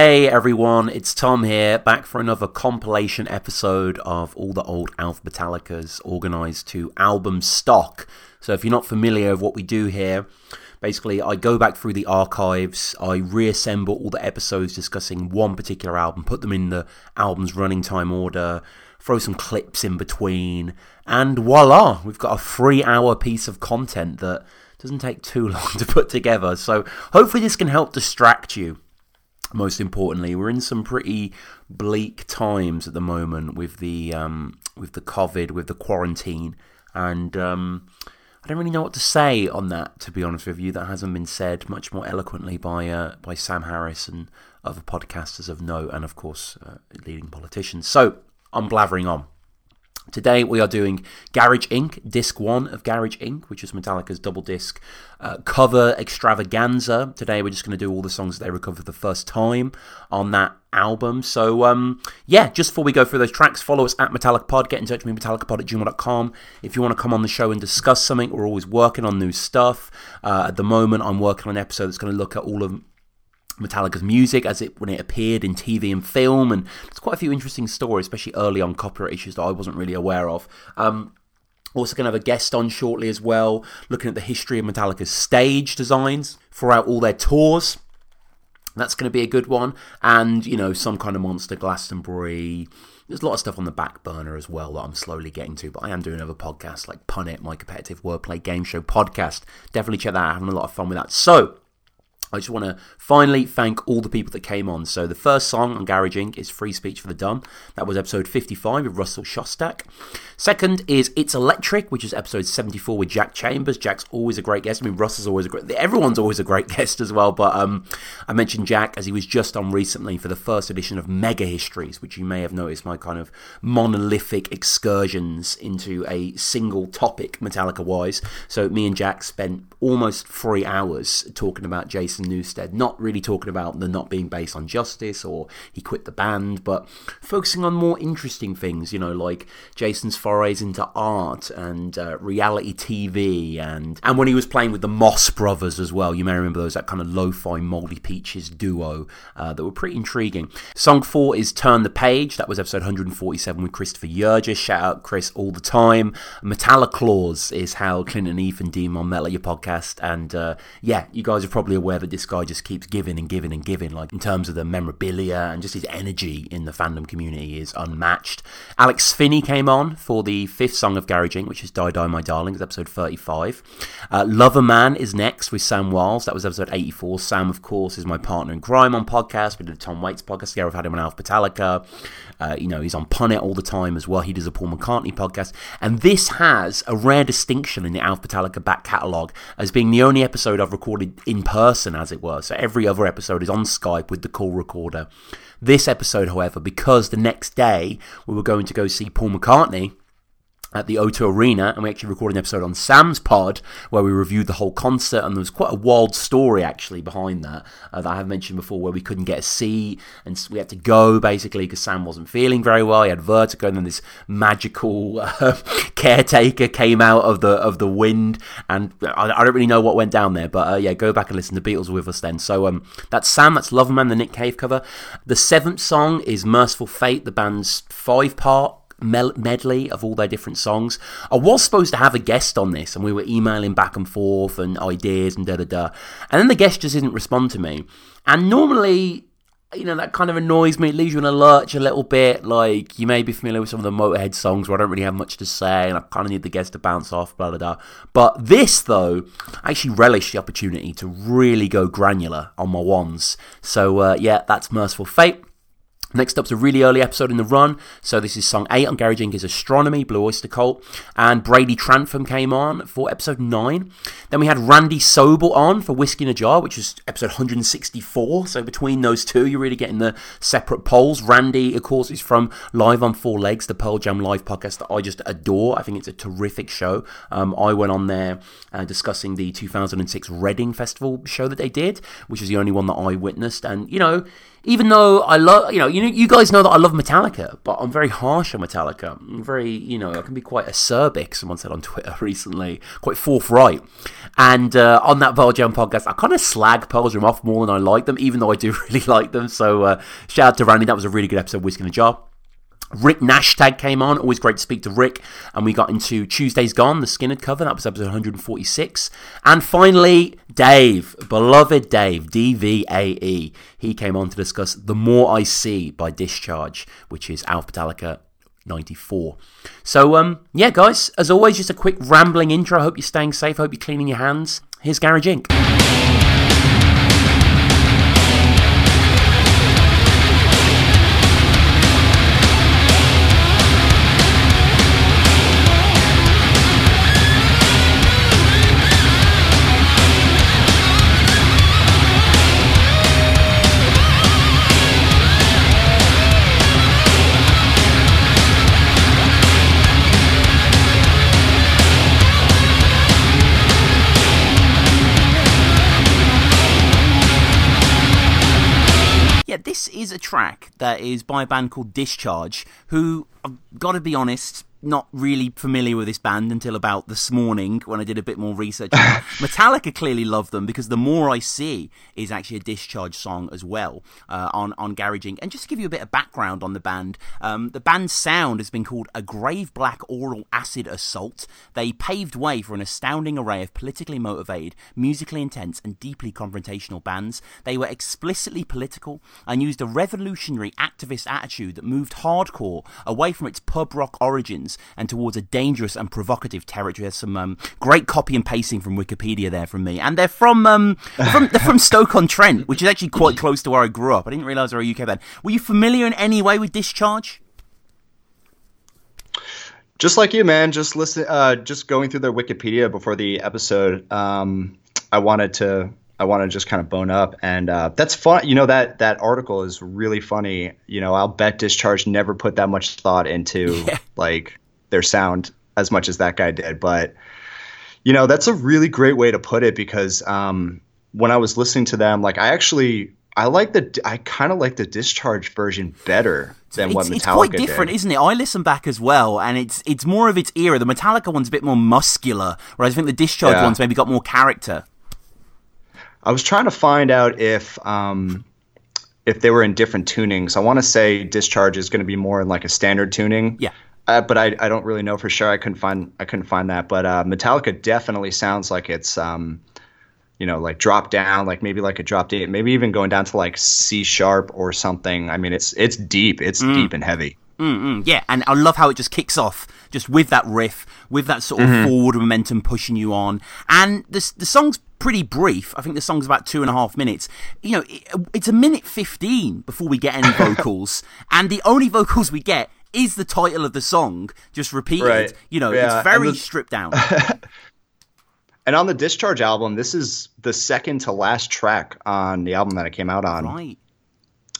Hey everyone, it's Tom here, back for another compilation episode of all the old Alpha Metallicas organised to album stock. So if you're not familiar with what we do here, basically I go back through the archives, I reassemble all the episodes discussing one particular album, put them in the album's running time order, throw some clips in between, and voila, we've got a three hour piece of content that doesn't take too long to put together. So hopefully this can help distract you most importantly, we're in some pretty bleak times at the moment with the um, with the COVID, with the quarantine, and um, I don't really know what to say on that. To be honest with you, that hasn't been said much more eloquently by uh, by Sam Harris and other podcasters of note, and of course, uh, leading politicians. So I'm blathering on. Today we are doing Garage Inc., Disc 1 of Garage Inc., which is Metallica's double disc uh, cover extravaganza. Today we're just going to do all the songs that they recovered for the first time on that album. So, um, yeah, just before we go through those tracks, follow us at Metallica Pod. Get in touch with me, metallicapod at gmail.com. If you want to come on the show and discuss something, we're always working on new stuff. Uh, at the moment, I'm working on an episode that's going to look at all of Metallica's music as it when it appeared in TV and film, and there's quite a few interesting stories, especially early on copyright issues that I wasn't really aware of. Um, also, going to have a guest on shortly as well, looking at the history of Metallica's stage designs throughout all their tours. That's going to be a good one, and you know, some kind of monster Glastonbury. There's a lot of stuff on the back burner as well that I'm slowly getting to, but I am doing other podcasts like Pun It, my competitive wordplay game show podcast. Definitely check that out. Having a lot of fun with that. So, I just want to finally thank all the people that came on. So the first song on Garage Inc. is Free Speech for the Dumb. That was episode 55 with Russell Shostak. Second is It's Electric, which is episode 74 with Jack Chambers. Jack's always a great guest. I mean, Russell's always a great... Everyone's always a great guest as well. But um, I mentioned Jack as he was just on recently for the first edition of Mega Histories, which you may have noticed my kind of monolithic excursions into a single topic, Metallica-wise. So me and Jack spent almost three hours talking about Jason Jason Newsted, not really talking about the not being based on justice or he quit the band, but focusing on more interesting things, you know, like Jason's forays into art and uh, reality TV, and and when he was playing with the Moss Brothers as well. You may remember those that kind of lo-fi Moldy Peaches duo uh, that were pretty intriguing. Song four is Turn the Page. That was episode 147 with Christopher Yergis. Shout out Chris all the time. Metalloclaws is how Clint and Ethan deem on Metal Your podcast, and uh, yeah, you guys are probably aware that this guy just keeps giving and giving and giving, like in terms of the memorabilia and just his energy in the fandom community is unmatched. Alex Finney came on for the fifth song of Garage Inc., which is Die Die My Darling, it's episode 35. Uh, Lover Man is next with Sam Wiles, that was episode 84. Sam, of course, is my partner in crime on podcast. We did a Tom Waits podcast together, I've had him on Alpha Metallica. Uh, you know, he's on Pun It all the time as well. He does a Paul McCartney podcast. And this has a rare distinction in the Alpha Metallica back catalogue as being the only episode I've recorded in person, as it were. So every other episode is on Skype with the call recorder. This episode, however, because the next day we were going to go see Paul McCartney at the O2 Arena, and we actually recorded an episode on Sam's Pod where we reviewed the whole concert, and there was quite a wild story actually behind that uh, that I have mentioned before, where we couldn't get a seat, and we had to go basically because Sam wasn't feeling very well. He had vertigo, and then this magical uh, caretaker came out of the of the wind, and I, I, don't really know what went down there, but uh, yeah, go back and listen. to Beatles with us then. So um, that's Sam, that's Loverman, the Nick Cave cover. The seventh song is Mercyful Fate, the band's five part medley of all their different songs. I was supposed to have a guest on this, and we were emailing back and forth and ideas and da da da. And then the guest just didn't respond to me. And normally, you know, that kind of annoys me. It leaves you in a lurch a little bit. Like, you may be familiar with some of the Motorhead songs where I don't really have much to say and I kind of need the guest to bounce off, blah, blah, blah. But this, though, I actually relish the opportunity to really go granular on my ones. So, uh, yeah, that's Mercyful Fate. Next up's a really early episode in the run. So this is song 8 on Garage Inc.'s Astronomy, Blue Oyster Cult. And Brady Trantham came on for episode 9. Then we had Randy Sobel on for Whiskey in a Jar, which was episode 164. So between those two, you're really getting the separate poles. Randy, of course, is from Live on Four Legs, the Pearl Jam live podcast that I just adore. I think it's a terrific show. Um, I went on there uh, discussing the 2006 Reading Festival show that they did, which is the only one that I witnessed. And, you know, even though I love, you know, you know, you guys know that I love Metallica, but I'm very harsh on Metallica. I'm very, you know, I can be quite acerbic. Someone said on Twitter recently, quite forthright. And uh, on that Pearl Jam podcast, I kind of slag Pearl Jam off more than I like them, even though I do really like them. So uh, shout out to Randy. That was a really good episode, Whiskey in a Jar. Rick Nashtag came on. Always great to speak to Rick. And we got into Tuesday's Gone, the Skynyrd cover. That was episode 146. And finally, Dave, beloved Dave, DVAE. He came on to discuss The More I See by Discharge, which is Alpha Metallica 94. So, um, yeah, guys, as always, just a quick rambling intro. I hope you're staying safe. I hope you're cleaning your hands. Here's Garage Inc. track that is by a band called Discharge, who I've got to be honest, not really familiar with this band until about this morning when I did a bit more research. Metallica clearly love them because the more I see is actually a discharge song as well uh, on on Garage Inc. And just to give you a bit of background on the band, um, the band's sound has been called a grave black oral acid assault. They paved way for an astounding array of politically motivated, musically intense, and deeply confrontational bands. They were explicitly political and used a revolutionary activist attitude that moved hardcore away from its pub rock origins and towards a dangerous and provocative territory. There's some um, great copy and pasting from Wikipedia there from me, and they're from um, from they're from Stoke on Trent, which is actually quite close to where I grew up. I didn't realise they were a UK band. Were you familiar in any way with Discharge? Just like you, man. Just listen. Uh, just going through their Wikipedia before the episode. Um, I wanted to I want to just kind of bone up, and uh, that's fun. You know that that article is really funny. You know, I'll bet Discharge never put that much thought into yeah. like their sound as much as that guy did, but you know that's a really great way to put it because um, when I was listening to them, like I actually I like the I kind of like the Discharge version better than it's, what Metallica did. It's quite different, did. isn't it? I listen back as well, and it's it's more of its era. The Metallica one's a bit more muscular, whereas I think the Discharge yeah. one's maybe got more character. I was trying to find out if um, if they were in different tunings. I want to say Discharge is going to be more in like a standard tuning. Yeah. Uh, but I, I don't really know for sure. I couldn't find I couldn't find that. But uh, Metallica definitely sounds like it's um, you know like drop down, like maybe like a drop D, maybe even going down to like C sharp or something. I mean, it's it's deep. It's mm. deep and heavy. Mm-mm, yeah, and I love how it just kicks off just with that riff, with that sort of mm-hmm. forward momentum pushing you on, and the the song's pretty brief. I think the song's about two and a half minutes. You know, it, it's a minute 15 before we get any vocals. and the only vocals we get is the title of the song, just repeated. Right. You know, yeah. it's very the, stripped down. and on the Discharge album, this is the second to last track on the album that it came out on. Right.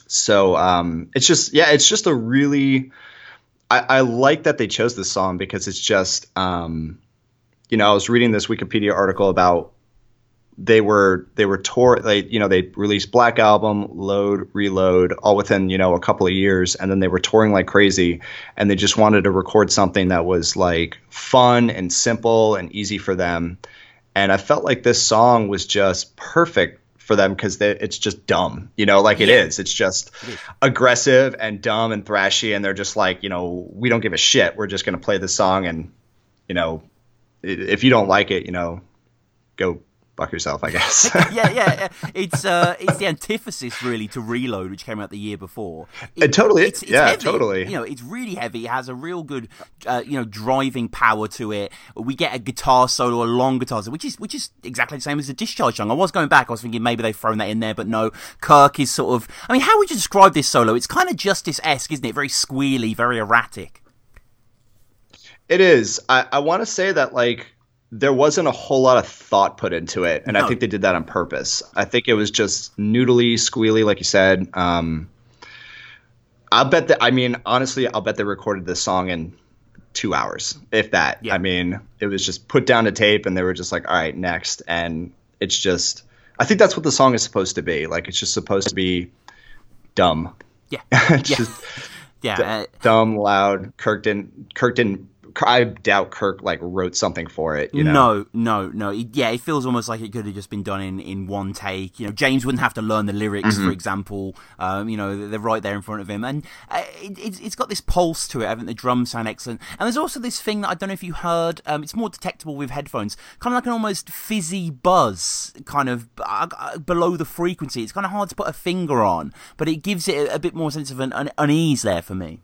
So um, it's just, yeah, it's just a really. I, I like that they chose this song because it's just, um, you know, I was reading this Wikipedia article about they were they were tour they you know they released black album load reload all within you know a couple of years and then they were touring like crazy and they just wanted to record something that was like fun and simple and easy for them and i felt like this song was just perfect for them because it's just dumb you know like it yeah. is it's just it is. aggressive and dumb and thrashy and they're just like you know we don't give a shit we're just going to play this song and you know if you don't like it you know go fuck yourself, I guess. yeah, yeah, It's uh, it's the antithesis really to Reload, which came out the year before. It, it totally, it's, it's yeah, heavy. totally. You know, it's really heavy. It has a real good, uh, you know, driving power to it. We get a guitar solo, a long guitar solo, which is which is exactly the same as the Discharge song. I was going back, I was thinking maybe they've thrown that in there, but no. Kirk is sort of. I mean, how would you describe this solo? It's kind of Justice esque, isn't it? Very squealy, very erratic. It is. I, I want to say that like there wasn't a whole lot of thought put into it, and no. I think they did that on purpose. I think it was just noodly, squealy, like you said. Um, I'll bet that. I mean, honestly, I'll bet they recorded this song in two hours, if that. Yeah. I mean, it was just put down to tape, and they were just like, "All right, next." And it's just, I think that's what the song is supposed to be. Like, it's just supposed to be dumb. Yeah, yeah, just yeah. d- dumb, loud. Kirk didn't. Kirk didn't. I doubt Kirk like wrote something for it. You know. No, no, no. It- yeah, it feels almost like it could have just been done in, in one take. You know, James wouldn't have to learn the lyrics, Mm-hmm. for example. Um, you know, they're right there in front of him, and uh, it, it's, it's got this pulse to it. I think the drums sound excellent, and there's also this thing that I don't know if you heard. Um, it's more detectable with headphones, kind of like an almost fizzy buzz, kind of uh, below the frequency. It's kind of hard to put a finger on, but it gives it a, a bit more sense of an, an unease there for me.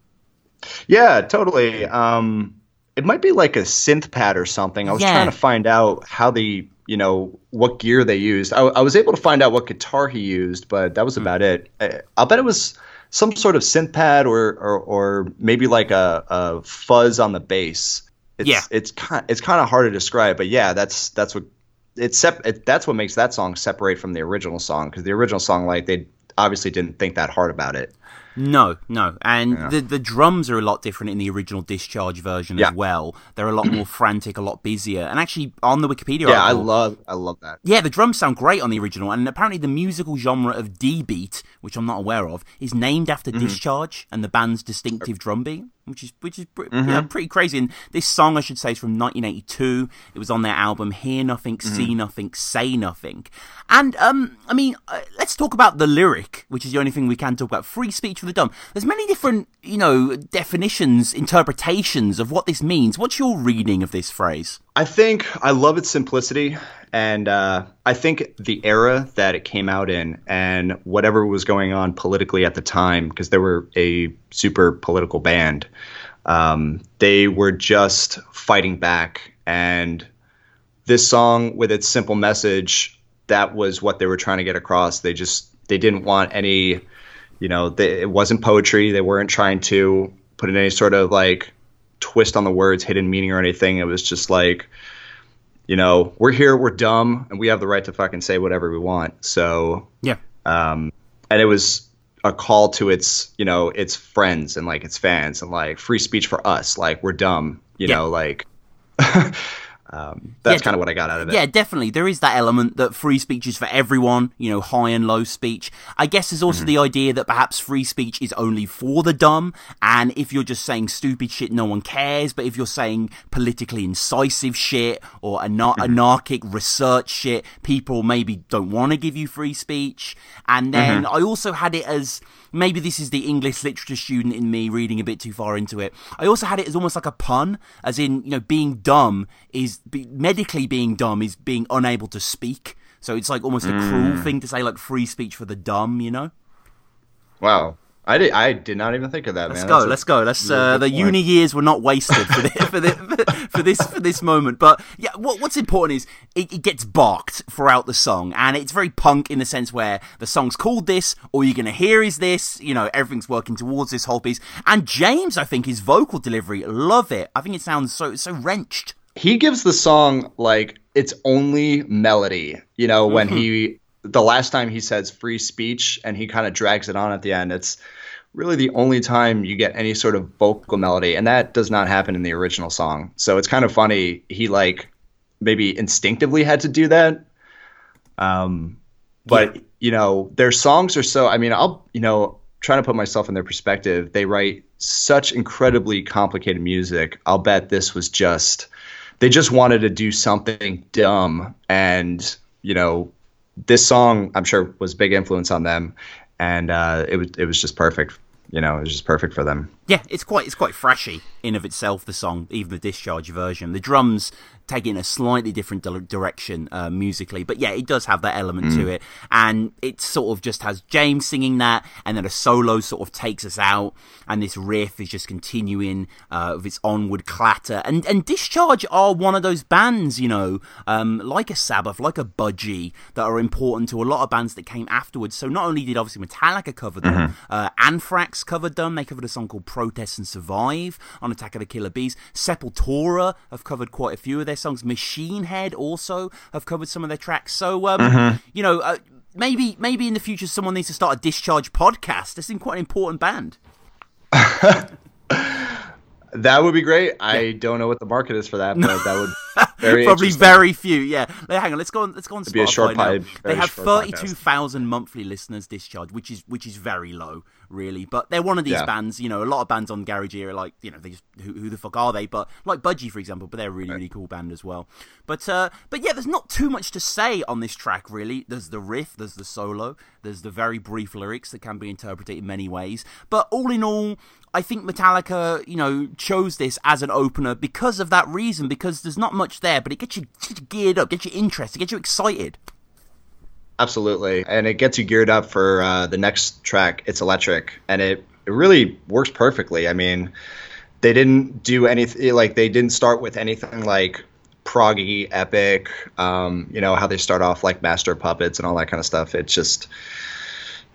Yeah, totally. Um, it might be like a synth pad or something. I was Yeah. trying to find out how the, you know, what gear they used. I, I was able to find out what guitar he used, but that Hmm. was about it. I, I'll bet it was some sort of synth pad or, or, or maybe like a, a fuzz on the bass. It's, Yeah. it's kind it's kind of hard to describe, but yeah, that's that's what it's sep- it, that's what makes that song separate from the original song because the original song like they obviously didn't think that hard about it. No, no, and the the drums are a lot different in the original Discharge version Yeah. as well. They're a lot more frantic, a lot busier, and actually on the Wikipedia Yeah, I love I love that. yeah, the drums sound great on the original, and apparently the musical genre of D beat, which I'm not aware of, is named after Mm-hmm. Discharge and the band's distinctive drum beat, which is which is pre- Mm-hmm. yeah, pretty crazy. And this song, I should say, is from 1982. It was on their album "Hear Nothing, Mm-hmm. See Nothing, Say Nothing." And um, I mean, uh, let's talk about the lyric, which is the only thing we can talk about. Free speech for the dumb. There's many different, you know, definitions, interpretations of what this means. What's your reading of this phrase? I think I love its simplicity, and uh, I think the era that it came out in, and whatever was going on politically at the time, because they were a super political band, um, they were just fighting back. And this song, with its simple message, that was what they were trying to get across. They just they didn't want any, you know, they, it wasn't poetry. They weren't trying to put in any sort of like twist on the words, hidden meaning or anything. It was just like, you know, we're here, we're dumb, and we have the right to fucking say whatever we want. So, Yeah. um, and it was a call to its, you know, its friends and like its fans and like free speech for us. Like we're dumb, you Yeah. know, like. um, that's Yeah, kind of what I got out of it. Yeah, definitely. There is that element that free speech is for everyone, you know, high and low speech. I guess there's also mm-hmm. the idea that perhaps free speech is only for the dumb, and if you're just saying stupid shit, no one cares, but if you're saying politically incisive shit or anar- mm-hmm. anarchic research shit, people maybe don't want to give you free speech. And then mm-hmm. I also had it as maybe this is the English literature student in me reading a bit too far into it. I also had it as almost like a pun, as in, you know, being dumb is be, medically being dumb is being unable to speak. So it's like almost a cruel hmm. thing to say, like free speech for the dumb, you know. Wow. I did. I did not even think of that, Let's man. go. That's let's go. Let's. really Uh, the point. uni years were not wasted for, the, for, the, for this for this moment. But yeah, what, what's important is it, it gets barked throughout the song, and it's very punk in the sense where the song's called this. All you're gonna hear is this. You know, everything's working towards this whole piece. And James, I think his vocal delivery, love it. I think it sounds so so wrenched. he gives the song like its only melody. You know, when he the last time he says free speech and he kind of drags it on at the end, it's really the only time you get any sort of vocal melody, and that does not happen in the original song. So it's kind of funny. He like maybe instinctively had to do that. Um, but you know, their songs are so. I mean, I'll you know trying to put myself in their perspective. They write such incredibly complicated music. I'll bet this was just they just wanted to do something dumb, and you know, this song I'm sure was big influence on them, and uh, it was it was just perfect. You know, it was just perfect for them. Yeah, it's quite it's quite flashy in of itself. The song, even the discharge version, the drums take it in a slightly different di- direction uh, musically, but yeah, it does have that element to it, and it sort of just has James singing that, and then a solo sort of takes us out, and this riff is just continuing uh, with its onward clatter, and and discharge are one of those bands, you know, um, like a Sabbath, like a Budgie, that are important to a lot of bands that came afterwards. So not only did obviously Metallica cover them, uh, Anthrax covered them. They covered a song called "Protest and Survive" on Attack of the Killer B's. Sepultura have covered quite a few of their songs. Machine Head also have covered some of their tracks. So um, you know. Uh, Maybe, maybe in the future, someone needs to start a discharge podcast. This is quite an important band. That would be great. I don't know what the market is for that, but that would very Probably very few. Yeah. Hang on. Let's go on. Let's go on. be a short Spotify now. pipe, They have thirty-two thousand monthly listeners discharged, which is which is very low, really. But they're one of these Yeah. bands. You know, a lot of bands on Garage era, like, you know, they just who, who the fuck are they? But like Budgie, for example, but they're a really really cool band as well. But uh, but yeah, there's not too much to say on this track really. There's the riff, there's the solo, there's the very brief lyrics that can be interpreted in many ways. But all in all. I think Metallica, you know, chose this as an opener because of that reason. Because there's not much there, but it gets you, gets you geared up, gets you interested, gets you excited. Absolutely, and it gets you geared up for uh, the next track. It's electric, and it it really works perfectly. I mean, they didn't do anything like they didn't start with anything like proggy epic. Um, you know how they start off like Master Puppets and all that kind of stuff. It's just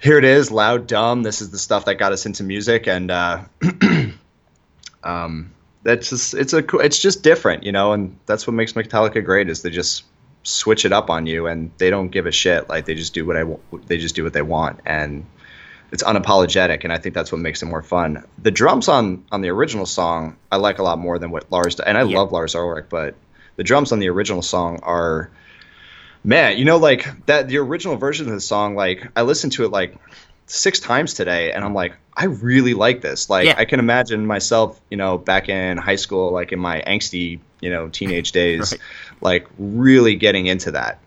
here it is, loud, dumb. This is the stuff that got us into music, and uh, um, that's just it's a it's just different, you know, and that's what makes Metallica great is they just switch it up on you and they don't give a shit like they just do what I they just do what they want and it's unapologetic and I think that's what makes it more fun. The drums on on the original song I like a lot more than what Lars and I Yeah. love Lars Ulrich, but the drums on the original song are man, you know like that the original version of the song like I listened to it like six times today and I'm like I really like this. Like Yeah. I can imagine myself, you know, back in high school like in my angsty, you know, teenage days Right. like really getting into that.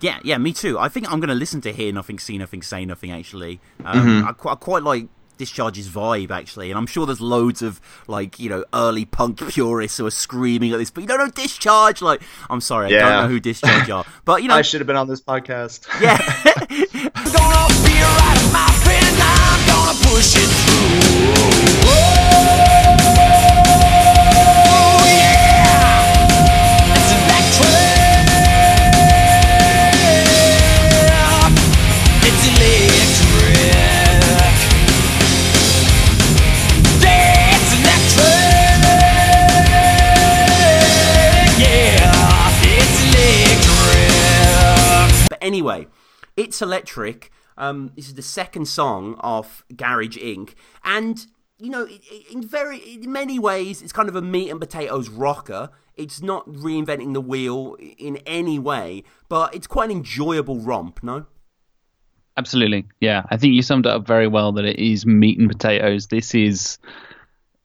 Yeah, yeah, me too. I think I'm going to listen to Hear Nothing, See Nothing, Say Nothing, actually. Um, I, qu- I quite like Discharge's vibe, actually. And I'm sure there's loads of, like, you know, early punk purists who are screaming at this, but you don't know Discharge. Like, I'm sorry, I don't know who Discharge are. But, you know, I should have been on this podcast. yeah. I'm gonna be right, my friend. I'm gonna push it through. Oh, anyway, it's electric. Um, this is the second song of Garage Inc. And you know, in very in many ways, it's kind of a meat and potatoes rocker. It's not reinventing the wheel in any way, but it's quite an enjoyable romp. No, Absolutely. Yeah. I think you summed it up very well that it is meat and potatoes. This is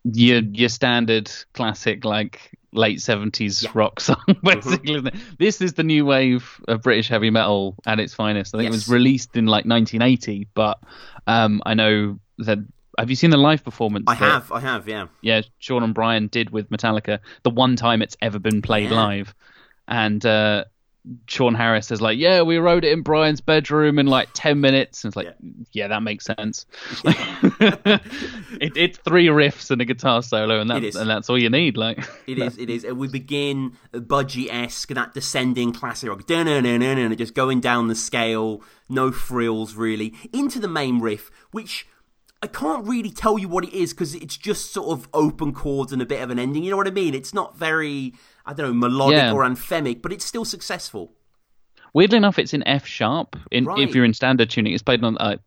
your your standard classic like late 70s rock song basically isn't it? this is the new wave of british heavy metal at its finest i think it was released in like 1980 but um i know that have you seen the live performance I that- have, I have, yeah. yeah, Sean and Brian did with Metallica the one time it's ever been played Yeah. live, and uh, Sean Harris is like, "Yeah, we wrote it in Brian's bedroom in like ten minutes." And it's like, "Yeah, that makes sense." it, it's three riffs and a guitar solo, and that's and that's all you need. Like, It is, it is. We begin budgie esque, that descending classic rock, and just going down the scale, no frills really, into the main riff, which I can't really tell you what it is because it's just sort of open chords and a bit of an ending. You know what I mean? It's not very, I don't know, melodic Yeah. or anthemic, but it's still successful. weirdly enough, it's in F sharp. In Right. if you're in standard tuning, it's played on. Uh,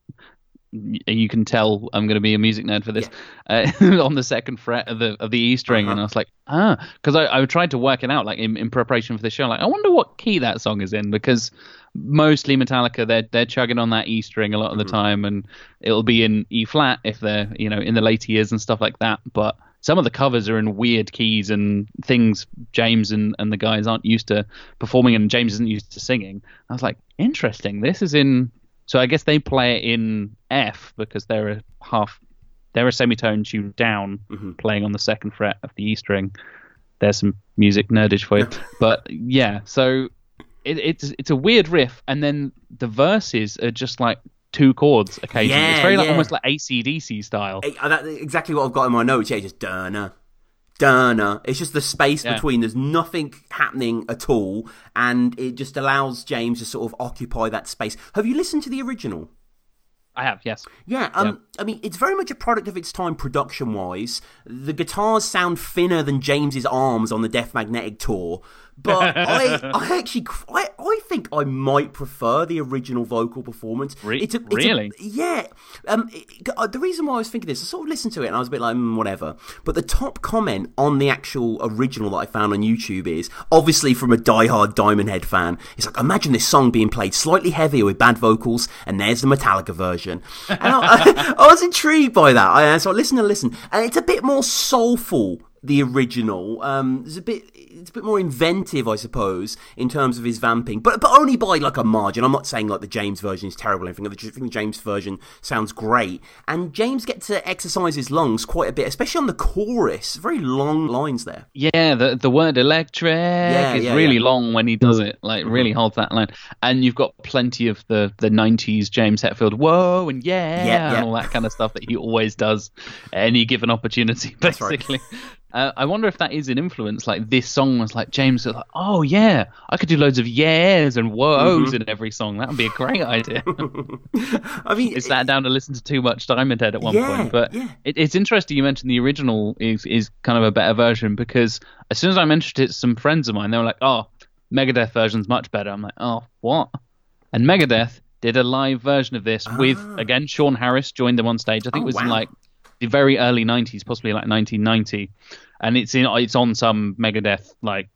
you can tell I'm going to be a music nerd for this. Uh, on the second fret of the of the E string, Uh-huh. and I was like, ah, because I, I tried to work it out, like in, in preparation for the show. Like, I wonder what key that song is in because mostly Metallica, they're they're chugging on that E string a lot of the Mm-hmm. time, and it'll be in E flat if they're you know in the later years and stuff like that. But some of the covers are in weird keys and things James and, and the guys aren't used to performing, and James isn't used to singing. I was like, interesting. This is in. So I guess they play it in F because they're a half, they're a semitone tuned down, mm-hmm. playing on the second fret of the E string. There's some music nerdage for you, but yeah. So it, it's it's a weird riff, and then the verses are just like two chords occasionally. Yeah, it's very like yeah. almost like ACDC style. Eh, uh, that- exactly what I've got in my notes. Yeah, just dana, dana. It's just the space Yeah. between. There's nothing happening at all, and it just allows James to sort of occupy that space. Have you listened to the original? I have, yes. Yeah, um, I mean, it's very much a product of its time production wise. The guitars sound thinner than James's arms on the Death Magnetic tour, but I, I actually, I, I think I might prefer the original vocal performance. Re- It's a- it's a- really? yeah. Um, it- uh, the reason why I was thinking this, I sort of listened to it and I was a bit like, mm, whatever. But the top comment on the actual original that I found on YouTube is obviously from a diehard Diamond Head fan. It's like, imagine this song being played slightly heavier with bad vocals, and there's the Metallica version. And I, I, I was intrigued by that. I, so I listened and listened, and it's a bit more soulful. The original, um, a bit, it's a bit more inventive, I suppose, in terms of his vamping, but but only by like a margin. I'm not saying like the James version is terrible. or anything. I think the James version sounds great, and James gets to exercise his lungs quite a bit, especially on the chorus. Very long lines there. Yeah, the the word electric is yeah, really yeah. long when he does it. Like really holds that line. And you've got plenty of the the nineties James Hetfield whoa and yeah, Yeah, yeah. and all that kind of stuff that he always does any given opportunity, basically. Uh, I wonder if that is an influence. Like this song was like James was like, oh yeah, I could do loads of yeahs and whoas Mm-hmm. in every song. That would be a great idea. I mean, is that down to listen to too much Diamond Head at one Yeah, point? But yeah. it, it's interesting you mentioned the original is is kind of a better version because as soon as I mentioned it to some friends of mine, they were like, "Oh, Megadeth version's much better." I'm like, "Oh, what?" And Megadeth did a live version of this with again Sean Harris joined them on stage. I think Ah. Oh, it was in like the very early 90s, possibly like 1990, and it's in it's on some Megadeth like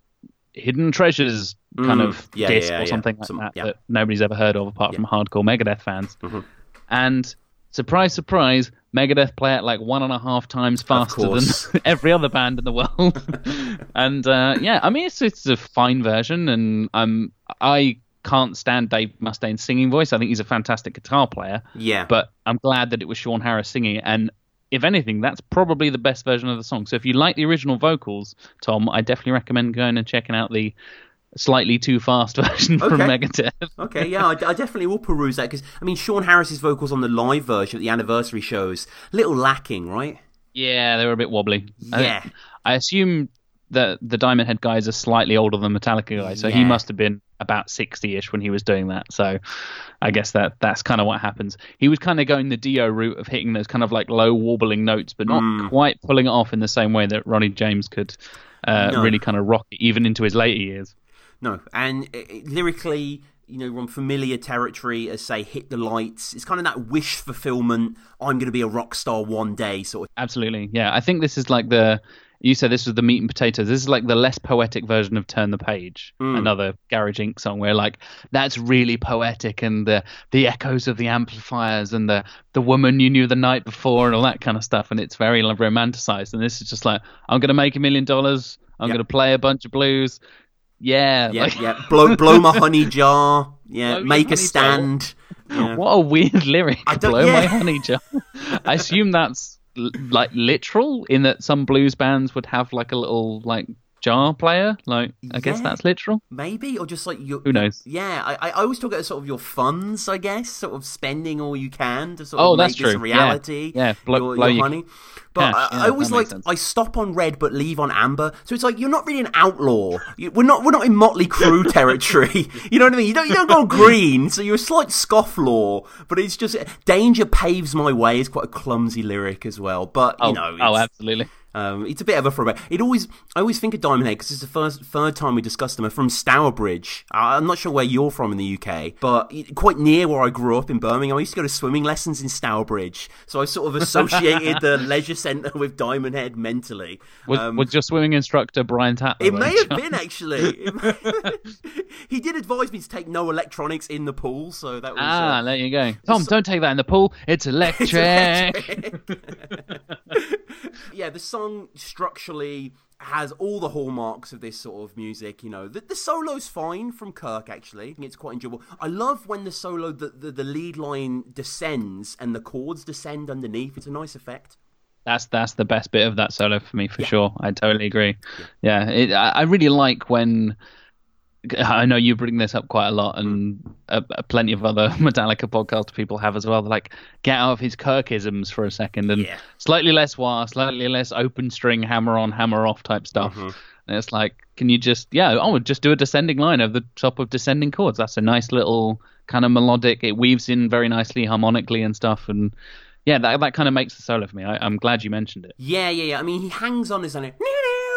hidden treasures kind Mm, of yeah, disc yeah, or yeah. something like Some- that that nobody's ever heard of apart from hardcore Megadeth fans. Mm-hmm. And surprise, surprise, Megadeth play it like one and a half times faster than every other band in the world. and uh, yeah, I mean it's it's a fine version, and um, I can't stand Dave Mustaine's singing voice. I think he's a fantastic guitar player. Yeah. But I'm glad that it was Sean Harris singing it, and if anything, that's probably the best version of the song. So if you like the original vocals, Tom, I definitely recommend going and checking out the slightly too fast version from Okay. Megadeth. Okay, yeah, I, I definitely will peruse that because I mean, Sean Harris's vocals on the live version at the anniversary shows, little lacking, right? Yeah, they were a bit wobbly. Yeah. I, I assume that the Diamond Head guys are slightly older than Metallica guys, so he must have been about 60ish when he was doing that. So I guess that that's kind of what happens. He was kind of going the Dio route of hitting those kind of like low warbling notes, but not Hmm. quite pulling it off in the same way that Ronnie James could uh, No. really kind of rock it, even into his later years. No, and lyrically, you know, we're on familiar territory as say "Hit the Lights." It's kind of that wish fulfillment. I'm going to be a rock star one day, sort of. Absolutely, yeah. I think this is like the you said this was the meat and potatoes. This is like the less poetic version of "Turn the Page," hmm. another Garage Inc. song, where like that's really poetic and the the echoes of the amplifiers and the the woman you knew the night before and all that kind of stuff, and it's very like, romanticized. And this is just like I'm gonna make a million dollars. I'm Yeah. gonna play a bunch of blues. Yeah, Yeah, like, yeah. Blow, blow my honey jar. Yeah, Blow make a stand. Yeah. What a weird lyric. I don't- Blow yeah. my honey jar. I assume that's like literal in that some blues bands would have like a little like jar player. Like I guess that's literal. Maybe, or just like your. Who knows? Yeah, I, I always talk about sort of your funds, I guess, sort of spending all you can to sort Oh, of that's make this true. Yeah. reality. Yeah, blow- your, blow your honey. But cash. I, Yeah, I always like sense. I stop on red but leave on amber, so it's like you're not really an outlaw. You, we're not we're not in Motley Crue territory. you know what I mean? You don't you don't go green, so you're a slight scofflaw. But it's just danger paves my way is quite a clumsy lyric as well. But you Oh, know, oh, absolutely. Um, it's a bit of a throwback. It always, I always think of Diamond Head because it's the first, third time we discussed them. Are from Stourbridge. I'm not sure where you're from in the UK, but quite near where I grew up in Birmingham. I used to go to swimming lessons in Stourbridge, so I sort of associated the leisure centre with Diamond Head mentally. Was, Um, was your swimming instructor Brian Tatler? it may have been actually. He did advise me to take no electronics in the pool, so that was. Ah, uh, there you go. Tom, don't take that in the pool. It's electric. yeah, the song structurally has all the hallmarks of this sort of music. You know, the, the solo's fine from Kirk. Actually, it's quite enjoyable. I love when the solo, the, the the lead line descends and the chords descend underneath. It's a nice effect. That's that's the best bit of that solo for me for sure. I totally agree. Yeah, it, I, I really like when I know you bring this up quite a lot, and uh, plenty of other Metallica podcast people have as well. They're like, get out of his Kirkisms for a second, and Yeah. slightly less wah, slightly less open string, hammer on, hammer off type stuff. Mm-hmm. And it's like, can you just, yeah, oh, just do a descending line over the top of descending chords. That's a nice little kind of melodic. It weaves in very nicely harmonically and stuff, and yeah, that that kind of makes the solo for me. I, I'm glad you mentioned it. Yeah, yeah, yeah. I mean, he hangs on his own.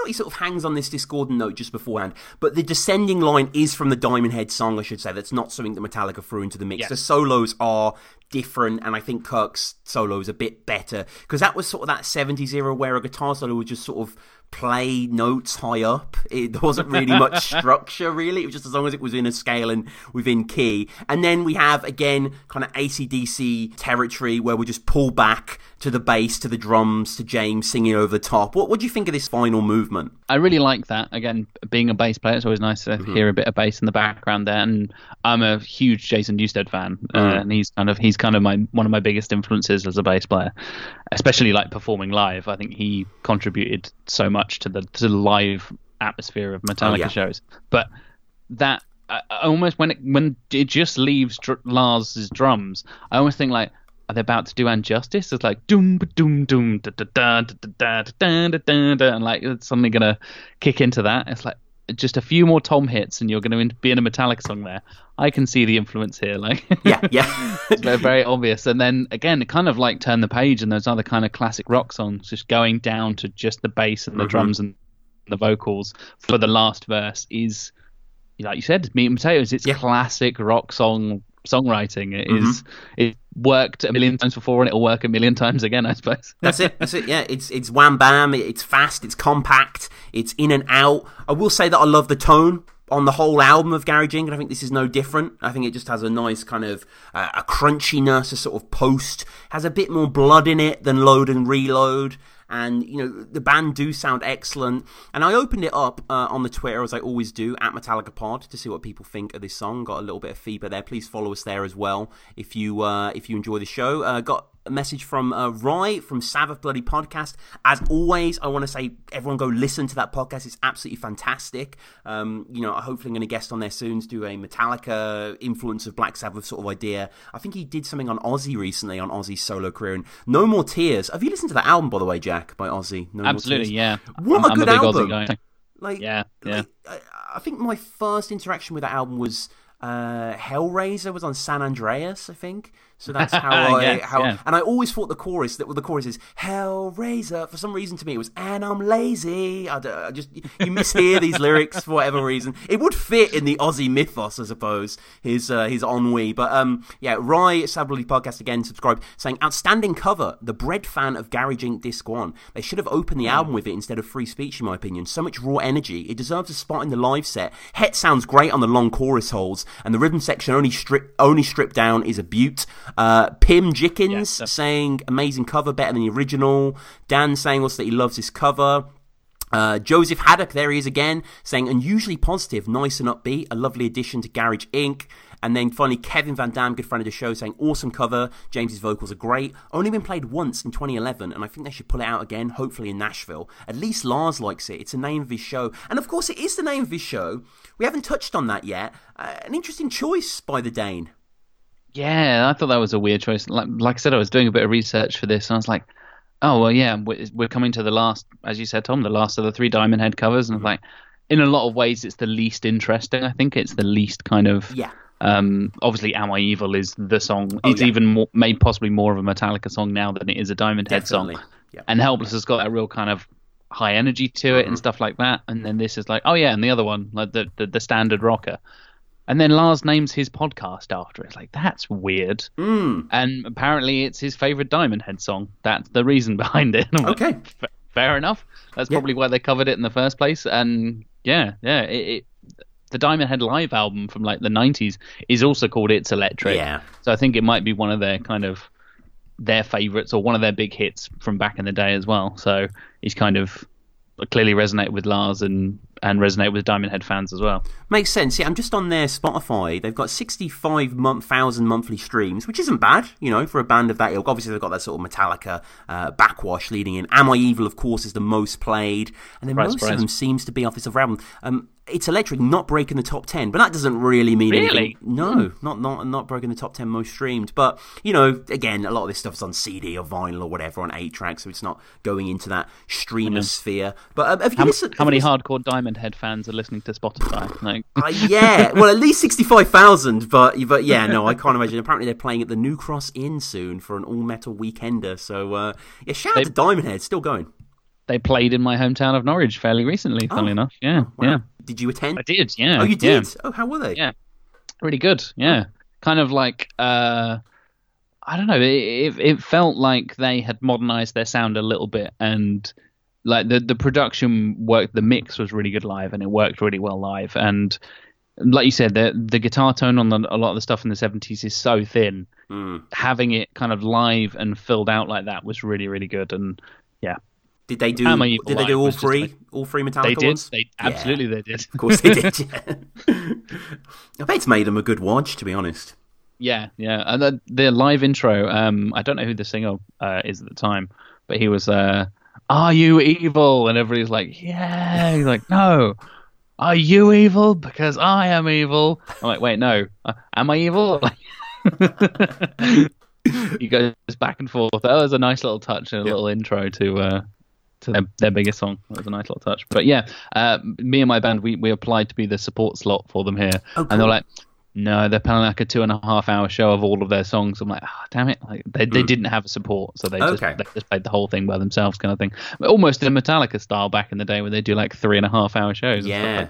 Like he sort of hangs on this discordant note just beforehand. But the descending line is from the Diamond Head song, I should say. That's not something that Metallica threw into the mix. The solos are different, and I think Kirk's solo is a bit better because that was sort of that 70s era where a guitar solo was just sort of play notes high up. It there wasn't really much structure, really. It was just as long as it was in a scale and within key. And then we have, again, kind of ACDC territory where we just pull back to the bass, to the drums, to James singing over the top. What, what do you think of this final movement? I really like that. Again, being a bass player, it's always nice to hear a bit of bass in the background there. And I'm a huge Jason Newsted fan, uh, and he's kind of he's kind of my one of my biggest influences as a bass player, especially like performing live. I think he contributed so much to the to the live atmosphere of Metallica yeah. shows. But that I, I almost when it when it just leaves dr- Lars's drums, I almost think like. Are they about to do Injustice? It's like doom doom doom da da da da da da da da da da and like it's suddenly gonna kick into that. It's like just a few more tom hits and you're going to be in a Metallica song there. I can see the influence here. Like Yeah, yeah. it's very, very obvious. And then again, kind of like turn the page and those other kind of classic rock songs, just going down to just the bass and the mm-hmm. drums and the vocals for the last verse is, like you said, meat and potatoes. It's Yeah. classic rock song songwriting. It is- It worked a million times before and it'll work a million times again, I suppose. That's it. That's it. Yeah, it's it's wham bam. It's fast. It's compact. It's in and out. I will say that I love the tone on the whole album of Garage Inc. and I think this is no different. I think it just has a nice kind of uh, a crunchiness, a sort of post. Has a bit more blood in it than Load and Reload. And you know the band do sound excellent. And I opened it up uh, on the Twitter as I always do at Metallica Pod to see what people think of this song. Got a little bit of feedback there. Please follow us there as well if you uh, if you enjoy the show. Uh, got a message from uh, Rye from Sabbath Bloody Podcast. As always, I want to say everyone go listen to that podcast. It's absolutely fantastic. Um, you know, hopefully I'm going to guest on there soon to do a Metallica influence of Black Sabbath sort of idea. I think he did something on Ozzy recently on Ozzy's solo career and No More Tears. Have you listened to that album by the way, Jack, by Ozzy? No More Absolutely, yeah. What I'm, a I'm good a big album. Guy. Like, Yeah, yeah. like, I, I think my first interaction with that album was uh, Hellraiser was on San Andreas, I think. So that's how I Yes, how yeah. and I always thought the chorus that well, the chorus is Hellraiser. For some reason, to me, it was and I'm lazy. I, I just you mishear these lyrics for whatever reason. It would fit in the Ozzy mythos, I suppose. His uh, his ennui, but um yeah. Rye Sably podcast again. Subscribe saying outstanding cover. The bread fan of Garage Inc. Disc One. They should have opened the album with it instead of Free Speech, in my opinion. So much raw energy. It deserves a spot in the live set. Het sounds great on the long chorus holes, and the rhythm section only strip only stripped down is a beaut. Uh, Pim Jickins Yeah, saying amazing cover, better than the original. Dan saying also that he loves this cover. Uh, Joseph Haddock, there he is again, saying unusually positive, nice and upbeat, a lovely addition to Garage Inc. And then finally, Kevin Van Dam, good friend of the show, saying awesome cover. James's vocals are great. Only been played once in 2011, and I think they should pull it out again, hopefully in Nashville. At least Lars likes it. It's the name of his show, and of course, it is the name of his show. We haven't touched on that yet. Uh, an interesting choice by the Dane. Yeah, I thought that was a weird choice. Like, like I said, I was doing a bit of research for this, and I was like, "Oh well, yeah, we're, we're coming to the last, as you said, Tom, the last of the three Diamond Head covers." And I was like, in a lot of ways, it's the least interesting. I think it's the least kind of. Yeah. Um, obviously, "Am I Evil" is the song. it's yeah. even more, made possibly more of a Metallica song now than it is a Diamond Head song. Yeah. And Helpless has got a real kind of high energy to Mm-hmm. it and stuff like that. And then this is like, oh yeah, and the other one, like the the, the standard rocker. And then Lars names his podcast after it. It's like that's weird. Mm. And apparently, it's his favorite Diamond Head song. That's the reason behind it. Like, Okay. Fair enough. That's Yeah. probably why they covered it in the first place. And yeah, yeah, it, it, the Diamond Head live album from like the '90s is also called "It's Electric." Yeah. So I think it might be one of their kind of their favorites or one of their big hits from back in the day as well. So he's kind of clearly resonate with Lars and and resonate with Diamond Head fans as well. Makes sense. Yeah, I'm just on their Spotify. They've got 65 month, thousand monthly streams, which isn't bad, you know, for a band of that ilk. Obviously, they've got that sort of Metallica uh, backwash leading in. Am I Evil, of course, is the most played, and then Right, most surprise. of them seems to be off this other album. Um, it's electric, not breaking the top ten, but that doesn't really mean Really? anything. No, not not not breaking the top ten most streamed. But you know, again, a lot of this stuff's on CD or vinyl or whatever on eight track, so it's not going into that streamer sphere. But um, have you How, listened? how many listened- hardcore Diamond Head fans are listening to Spotify? Like, uh, yeah, well, at least sixty-five thousand. But but yeah, no, I can't imagine. Apparently, they're playing at the New Cross Inn soon for an all-metal weekender. So uh, yeah, shout out to Diamond Head, still going. they played in my hometown of Norwich fairly recently. Funnily Oh. enough, yeah, Wow. yeah, Did you attend? I did. Yeah. Oh, you yeah. did. Oh, how were they? Yeah. really good. Yeah, kind of like uh, I don't know. It, it it felt like they had modernized their sound a little bit, and like the the production worked. The mix was really good live, and it worked really well live. And like you said, the the guitar tone on the, a lot of the stuff in the seventies is so thin. Mm. Having it kind of live and filled out like that was really really good. And yeah, Did they do? Did they do all three? like- all three Metallica they did. ones? They Yeah. absolutely they did. Of course they did. Yeah. I bet it's made them a good watch, to be honest. Yeah, yeah. And the, the live intro, um, I don't know who the singer uh, is at the time, but he was, uh, "Are you evil?" And everybody's like, "Yeah." He's like, "No." Are you evil? Because I am evil. I'm like, wait, no. Uh, am I evil? He goes back and forth. That was a nice little touch and a little intro to uh, to their, their biggest song. That was a nice little touch. But yeah, uh, me and my band, we, we applied to be the support slot for them here, Oh, and they're like, no, they're playing like a two and a half hour show of all of their songs. I'm like, ah, damn it! Like they, they didn't have a support, so they just. Okay. they just played the whole thing by themselves, kind of thing. Almost in a Metallica style back in the day, where they do like three and a half hour shows. Yeah.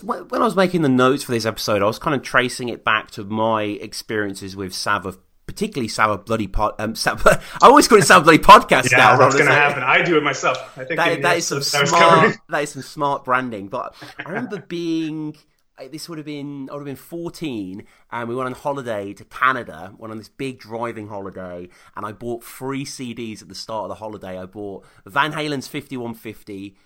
Was when I was making the notes for this episode, I was kind of tracing it back to my experiences with Sabbath, particularly Sabbath bloody pod. Um, I always call it Sabbath bloody podcast Yeah, now. that's going to happen. I do it myself. I think That, that is some smart. That is some smart branding. But I remember being. This would have been. I would have been fourteen, and we went on holiday to Canada. Went on this big driving holiday, and I bought three CDs at the start of the holiday. I bought Van Halen's Fifty One Fifty.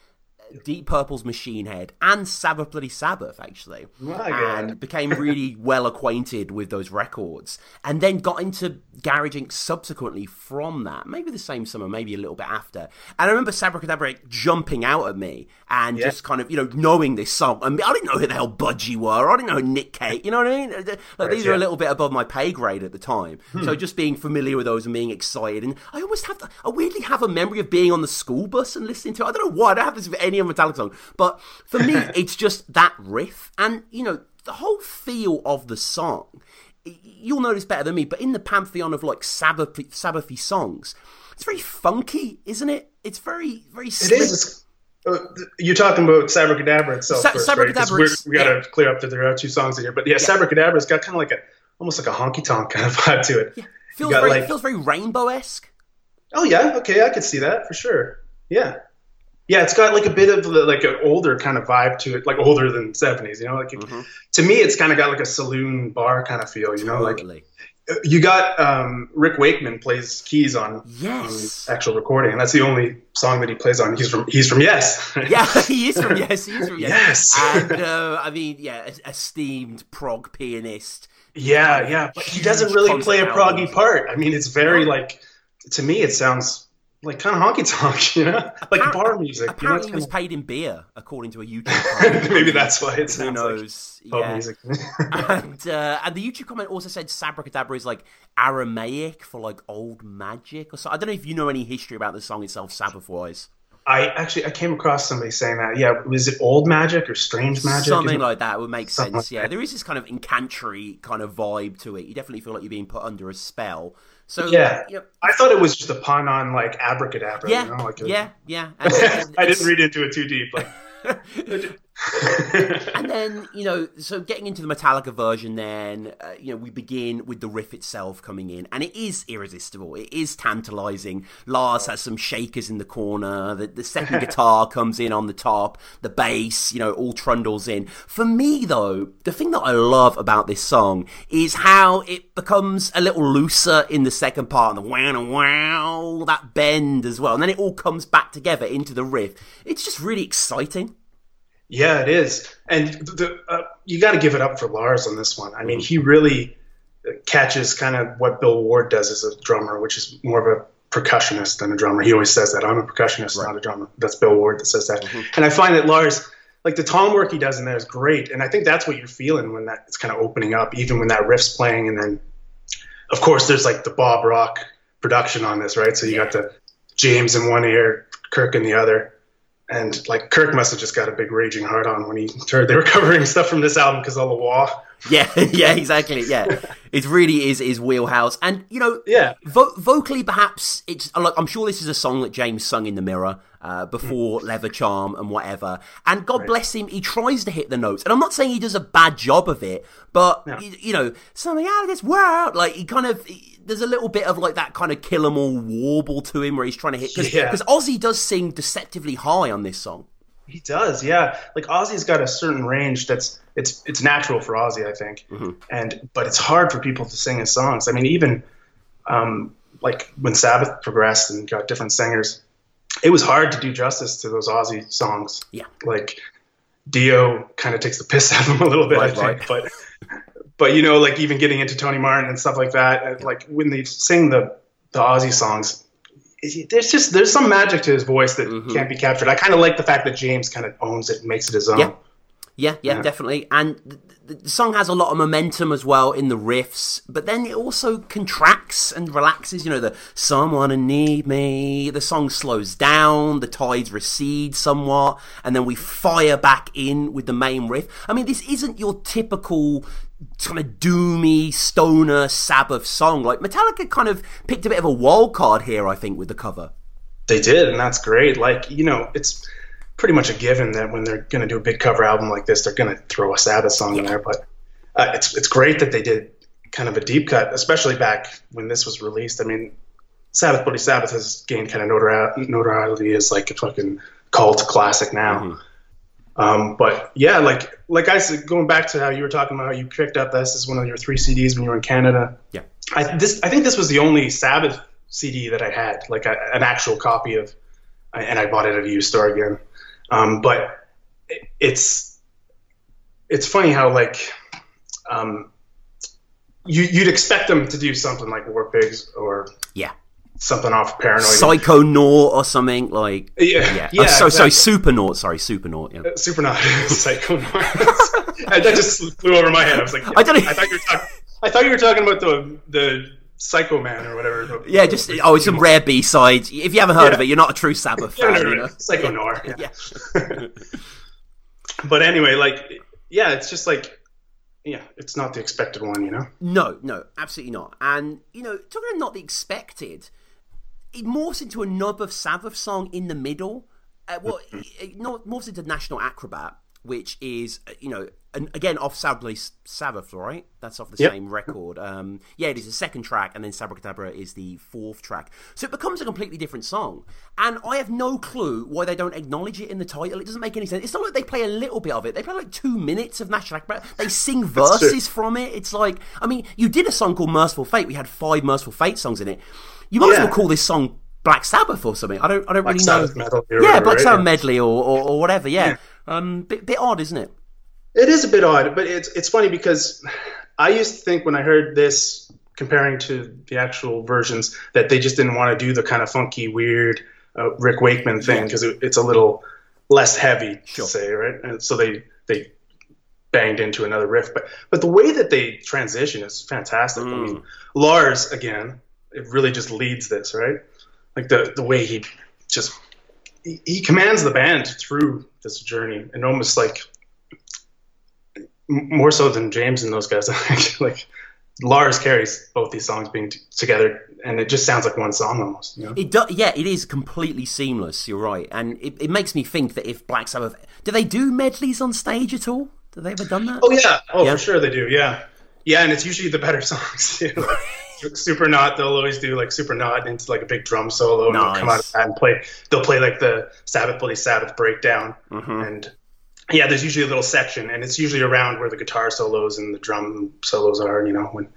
Deep Purple's Machine Head and Sabbath Bloody Sabbath actually, God. and became really well acquainted with those records, and then got into Garage Inc. subsequently from that. Maybe the same summer, maybe a little bit after. And I remember Sabracadabra jumping out at me and just kind of you know knowing this song. I, mean, I didn't know who the hell Budgie were. I didn't know Nick Cave. You know what I mean? Like these are a little bit above my pay grade at the time. Hmm. So just being familiar with those and being excited, and I almost have, I weirdly have a memory of being on the school bus and listening to. it. I don't know why. I don't have this with any of Metallica song, but for me, it's just that riff, and you know the whole feel of the song. You'll know this better than me, but in the pantheon of like Sabbath, Sabbathy songs, it's very funky, isn't it? It's very, very. Slick. It's, uh, you're talking about Sabracadabra itself Sa- first, right? 'Cause Sabracadabra we're- is- we got to yeah. clear up that there are two songs in here, but yeah, Sabracadabra's got kind of like a almost like a honky tonk kind of vibe to it. feels got, very, like- feels very rainbow esque. Oh yeah, okay, I could see that for sure. Yeah, yeah, it's got like a bit of the, like an older kind of vibe to it, like older than seventies. You know, like Mm-hmm. to me, it's kind of got like a saloon bar kind of feel. You know, like you got um, Rick Wakeman plays keys on, Yes. on actual recording, and that's the only song that he plays on. He's from he's from Yes. Yeah, he is from Yes. He is from Yes. Yes. And uh, I mean, yeah, esteemed prog pianist. Yeah, yeah, but he doesn't really play a proggy albums. part. I mean, it's very like to me, it sounds like kind of honky tonk, you know, like bar music. You know, Apparently, he was it's paid in beer, according to a YouTube comment. maybe that's why it Who sounds knows? like yeah. music. and uh, and the YouTube comment also said Sabracadabra is like Aramaic for like old magic or so. I don't know if you know any history about the song itself, Sabbath wise. I actually I came across somebody saying that. Yeah, was it old magic or strange magic? Something like that would make Something sense. like Yeah, there is this kind of incantatory kind of vibe to it. You definitely feel like you're being put under a spell. So Yeah. you know, I thought it was just a pun on like abracadabra. yeah, you know, like a- yeah, yeah. And- and I didn't read into it too deep. Like, and then you know so getting into the metallica version then uh, you know we begin with the riff itself coming in and it is irresistible. It is tantalizing. Lars has some shakers in the corner. The, the second guitar comes in on the top. The bass you know all trundles in. For me though the thing that i love about this song is how it becomes a little looser in the second part and the wow wow that bend as well. And then it all comes back together into the riff. It's just really exciting Yeah, it is, and the, uh, you got to give it up for Lars on this one. I mean, he really catches kind of what Bill Ward does as a drummer, which is more of a percussionist than a drummer. He always says that I'm a percussionist, not a drummer. That's Bill Ward that says that. And I find that Lars, like the tom work he does in there is great, and I think that's what you're feeling when that it's kind of opening up, even when that riff's playing, and then of course there's like the Bob Rock production on this, right? So you got the James in one ear, Kirk in the other. And like Kirk must have just got a big raging heart on when he heard they were covering stuff from this album because of the wah. Yeah, yeah, exactly. Yeah, it really is his wheelhouse, and you know, Yeah. vo- vocally perhaps it's like I'm sure this is a song that James sung in the mirror uh, before Leather Charm and whatever. And God bless him, he tries to hit the notes, and I'm not saying he does a bad job of it, but No. you, you know, something out of this world, like he kind of. he- there's a little bit of like that kind of kill 'em all warble to him where he's trying to hit because Yeah. Ozzy does sing deceptively high on this song. He does, yeah. Like Ozzy's got a certain range that's it's it's natural for Ozzy, I think, and but it's hard for people to sing his songs. I mean, even um, like when Sabbath progressed and got different singers, it was hard to do justice to those Ozzy songs. Yeah. like Dio kind of takes the piss out of him a little bit, Right, I think, but but you know, like even getting into Tony Martin and stuff like that, uh, like when they sing the the Ozzy songs. There's just there's some magic to his voice that mm-hmm. can't be captured. I kind of like the fact that James kind of owns it and makes it his own. Yeah. Yeah, yeah, Yeah. definitely. And the, song has a lot of momentum as well in the riffs, but then it also contracts and relaxes. You know, the someone to need me. The song slows down, the tides recede somewhat, and then we fire back in with the main riff. I mean, this isn't your typical kind of doomy stoner Sabbath song. Like Metallica kind of picked a bit of a wild card here, I think, with the cover. They did, and that's great. Like, you know, it's pretty much a given that when they're going to do a big cover album like this, they're going to throw a Sabbath song in there. But uh, it's it's great that they did kind of a deep cut, especially back when this was released. I mean, Sabbath Bloody Sabbath has gained kind of notori- notoriety as like a fucking cult classic now. Um, but yeah, like like I said, going back to how you were talking about how you picked up this as one of your three CDs when you were in Canada. Yeah. I this I think this was the only Sabbath CD that I had, like a, an actual copy of, and I bought it at a used store again. Um, but it's it's funny how like um, you you'd expect them to do something like War Pigs or Yeah. Something off Paranoid. psycho Psychonaut or something like. yeah, Yeah. yeah, oh, so, exactly. sorry, Supernaut. Sorry, Supernaut. Yeah. Uh, Supernaut, Psychonaut. that just flew over my head. I was like, I don't I thought you were talking. I thought you were talking about the the Psycho Man or whatever. Yeah, just oh, it's some rare B sides. If you haven't heard of it, you're not a true Sabbath Yeah, fan. no, you no, no. Psycho Noir. Yeah. Yeah. But anyway, like, yeah, it's just like, yeah, it's not the expected one, you know. No, no, absolutely not. And you know, talking of not the expected, it morphs into a nub of Sabbath song in the middle. Uh, well, it, it morphs into National Acrobat, which is uh, you know, an, again off Sabbath, Sabbath, right? That's off the Yep. same record. Um, yeah, it is the second track, and then Sabracadabra is the fourth track. So it becomes a completely different song. And I have no clue why they don't acknowledge it in the title. It doesn't make any sense. It's not like they play a little bit of it. They play like two minutes of National Acrobat. They sing verses from it. It's like, I mean, you did a song called Mercyful Fate. We had five Mercyful Fate songs in it. You might as well call this song Black Sabbath or something. I don't, I don't Black really Sabbath know. or yeah, whatever, Black? Sabbath Yeah. medley or, or, or whatever. Yeah, um, bit, bit odd, isn't it? It is a bit odd, but it's it's funny because I used to think when I heard this comparing to the actual versions that they just didn't want to do the kind of funky, weird uh, Rick Wakeman thing because it, it's a little less heavy Sure. to say, right? And so they they banged into another riff, but but the way that they transition is fantastic. I mean, Lars again, it really just leads this, right? Like the the way he just he, he commands the band through this journey and almost like more so than James and those guys. like Lars carries both these songs being t- together, and it just sounds like one song almost. You know? It do, yeah, it is completely seamless. You're right, and it, it makes me think that if Black Sabbath, do they do medleys on stage at all? Have they ever done that? Oh yeah, oh Yeah. for sure they do. Yeah, yeah, and it's usually the better songs. too. Supernaut, they'll always do like Supernaut into like a big drum solo, and they'll come out of that and play. They'll play like the Sabbath Bloody Sabbath breakdown, Mm-hmm. and yeah, there's usually a little section, and it's usually around where the guitar solos and the drum solos are. You know, when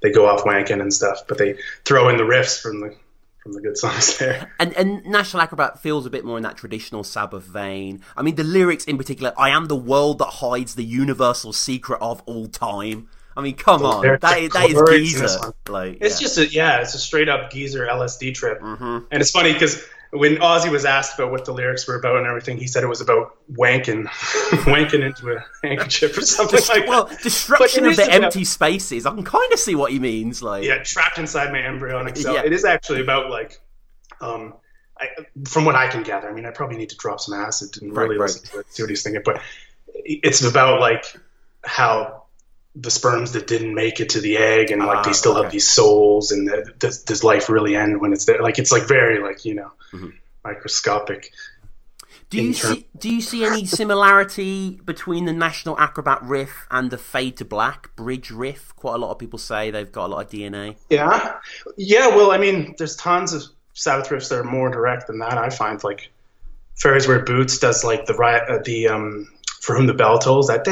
they go off wanking and stuff, but they throw in the riffs from the from the good songs there. And and National Acrobat feels a bit more in that traditional Sabbath vein. I mean, the lyrics in particular, "I am the world that hides the universal secret of all time." I mean, come on, There's that the is, that is chords geezer. this one. Like, It's yeah. just a yeah, it's a straight up geezer LSD trip. Mhm. And it's funny because when Ozzy was asked about what the lyrics were about and everything, he said it was about wanking, wanking into a handkerchief or something like well, that. destruction of the is about- empty spaces. I can kind of see what he means. Like, Yeah, trapped inside my embryonic cell. Yeah. It is actually about like, um, I, from what I can gather. I mean, I probably need to drop some acid and Right, really right. listen to it, see what he's thinking. But it's about like how the sperms that didn't make it to the egg and like Ah, they still okay. have these souls and the, does, does life really end when it's there? Like it's like very like you know Mhm. microscopic. Do you term- see do you see any similarity between the National Acrobat riff and the Fade to Black bridge riff? Quite a lot of people say they've got a lot of DNA. Yeah, yeah. Well, I mean, there's tons of Sabbath riffs that are more direct than that. I find like Fairies Wear Boots does like the right uh, the um for whom the bell tolls that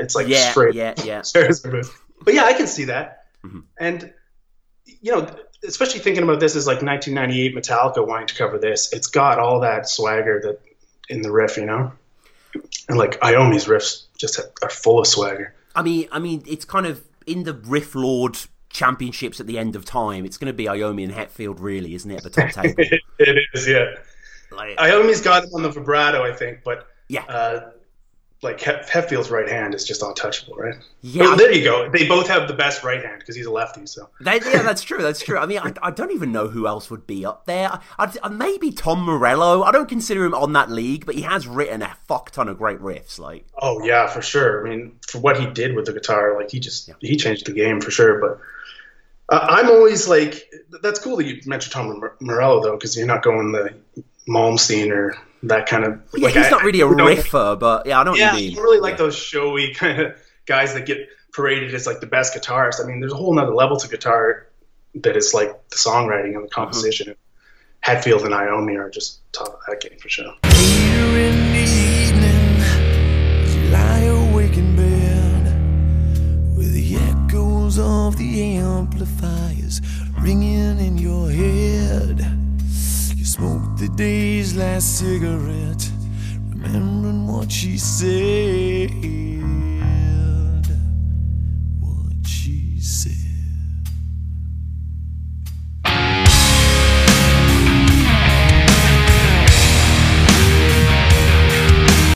it's like Yeah, straight yeah, yeah. But yeah, I can see that. Mhm. And you know, especially thinking about this as like 1998 Metallica wanting to cover this, it's got all that swagger that in the riff, you know. And like Iommi's riffs just are full of swagger. I mean, I mean, it's kind of in the Riff Lord championships at the end of time. It's going to be Iommi and Hetfield, really, isn't it? At the top table. it is, yeah. Like, Iommi's got him on the vibrato, I think, but yeah, uh, like Hef- Hetfield's right hand is just untouchable, right? yeah. Oh, there you go. They both have the best right hand because he's a lefty. So That, yeah, that's true. That's true. I mean, I, I don't even know who else would be up there. I, I'd- uh, maybe Tom Morello. I don't consider him on that league, but he has written a fuck ton of great riffs. Like, Oh yeah, for sure. I mean, for what he did with the guitar, like he just he changed the game for sure. But uh, I'm always like, that's cool that you mentioned Tom Morello though, because you're not going the Malmsteen or that kind of. yeah, like, he's I- not really a riffer, but yeah, I know what Yeah, you mean. don't really like Yeah. those showy kind of guys that get paraded as like the best guitarist. I mean, there's a whole nother level to guitar that is like the songwriting and the uh-huh. composition. Hetfield and Iommi are just top of that game for sure. Here in the evening, lie awake in bed with the echoes of the amplifiers ringing in your head. You smoke the day's last cigarette, remembering what she said. What she said.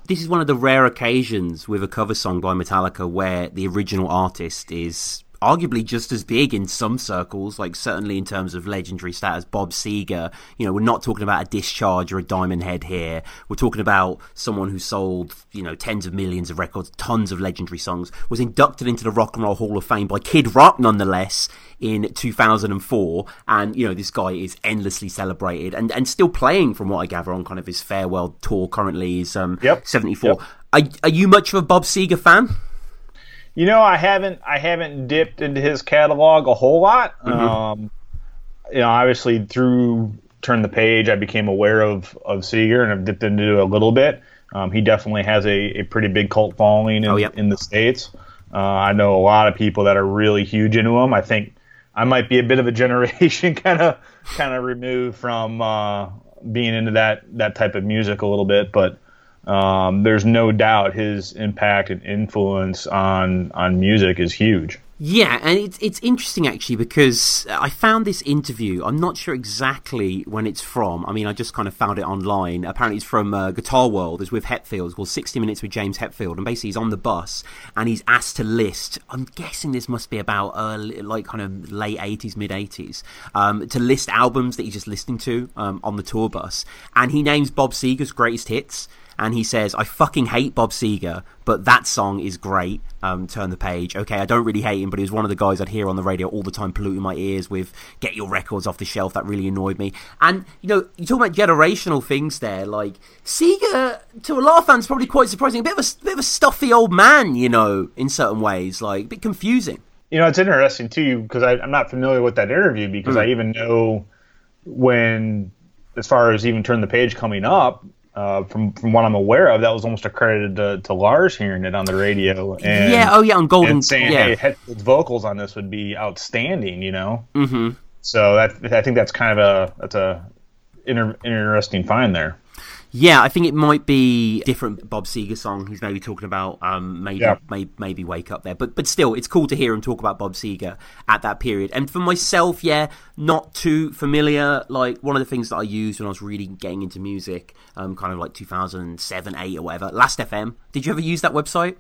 This is one of the rare occasions with a cover song by Metallica where the original artist is arguably just as big in some circles, like certainly in terms of legendary status. Bob Seger, you know, we're not talking about a discharge or a diamond head here. We're talking about someone who sold, you know, tens of millions of records, tons of legendary songs, was inducted into the Rock and Roll Hall of Fame by Kid Rock, nonetheless, in 2004. And, you know, this guy is endlessly celebrated and, and still playing, from what I gather, on kind of his farewell tour currently is um, Yep. 74. Yep. Are, are you much of a Bob Seger fan? You know, I haven't I haven't dipped into his catalog a whole lot. Mm-hmm. Um, you know, obviously through Turn the Page, I became aware of of Seger and I've dipped into it a little bit. Um, he definitely has a, a pretty big cult following in, Oh, yep. in the states. Uh, I know a lot of people that are really huge into him. I think I might be a bit of a generation kind of kind of removed from uh, being into that that type of music a little bit, but um, there's no doubt his impact and influence on on music is huge. Yeah, and it's it's interesting actually because I found this interview. I'm not sure exactly when it's from. I mean, I just kind of found it online. Apparently, it's from uh, Guitar World. It's with Hetfield. Well, 60 Minutes with James Hetfield, and basically he's on the bus and he's asked to list. I'm guessing this must be about early, like kind of late 80s, mid 80s, um, to list albums that he's just listening to um, on the tour bus, and he names Bob Seger's greatest hits and he says, "I fucking hate Bob Seger, but that song is great." Um, turn the page. Okay, I don't really hate him, but he was one of the guys I'd hear on the radio all the time, polluting my ears with "Get your records off the shelf." That really annoyed me. And you know, you talk about generational things there. Like Seger, to a lot of fans, probably quite surprising. A bit of a bit of a stuffy old man, you know, in certain ways, like a bit confusing. You know, it's interesting too because I'm not familiar with that interview because I even know when, as far as even turn the page coming up. Uh, from from what I'm aware of, that was almost accredited to, to Lars hearing it on the radio. And, yeah. Oh yeah. On Golden. saying, yeah. "Hey, Hetfield's vocals on this would be outstanding," you know. hmm So that I think that's kind of a that's a inter, interesting find there. Yeah, I think it might be different Bob Seger song. He's maybe talking about um, maybe, Yeah. maybe maybe wake up there, but but still, it's cool to hear him talk about Bob Seger at that period. And for myself, yeah, not too familiar. Like one of the things that I used when I was really getting into music, um, kind of like 2007, eight or whatever. Last FM. Did you ever use that website?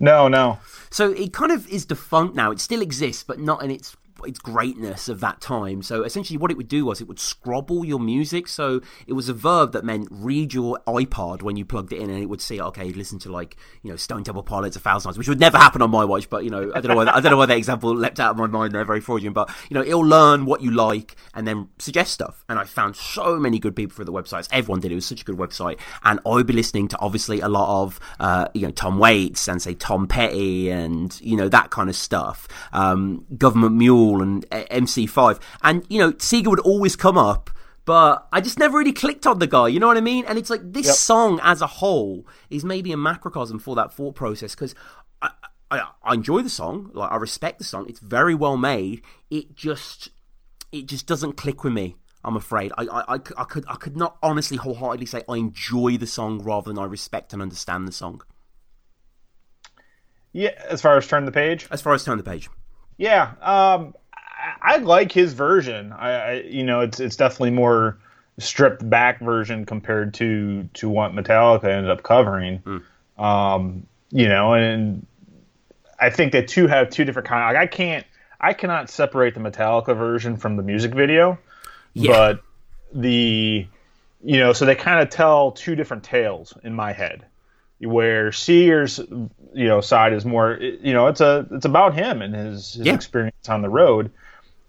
No, no. So it kind of is defunct now. It still exists, but not in its its greatness of that time. So essentially, what it would do was it would scrobble your music. So it was a verb that meant read your iPod when you plugged it in, and it would say, "Okay, listen to like you know Stone Temple Pilots a thousand times," which would never happen on my watch. But you know, I don't know why I don't know why that example leapt out of my mind. They're very fraudulent, but you know, it'll learn what you like and then suggest stuff. And I found so many good people for the websites. Everyone did. It was such a good website, and I would be listening to obviously a lot of uh, you know Tom Waits and say Tom Petty and you know that kind of stuff. Um, Government Mule and uh, MC5, and you know Seger would always come up. But I just never really clicked on the guy, you know what I mean? And it's like this Yep. song as a whole is maybe a macrocosm for that thought process because I, I, I enjoy the song, like I respect the song. It's very well made. It just it just doesn't click with me. I'm afraid. I, I, I, I could I could not honestly wholeheartedly say I enjoy the song rather than I respect and understand the song. Yeah, as far as turn the page. As far as turn the page, Yeah, um, I, I like his version. I, I, you know, it's it's definitely more stripped back version compared to to what Metallica ended up covering. Um, you know, and I think that two have two different kind. Like I can't, I cannot separate the Metallica version from the music video, Yeah. but the, you know, so they kind of tell two different tales in my head. Where Sears, you know, side is more, you know, it's a, it's about him and his, his Yeah. experience on the road,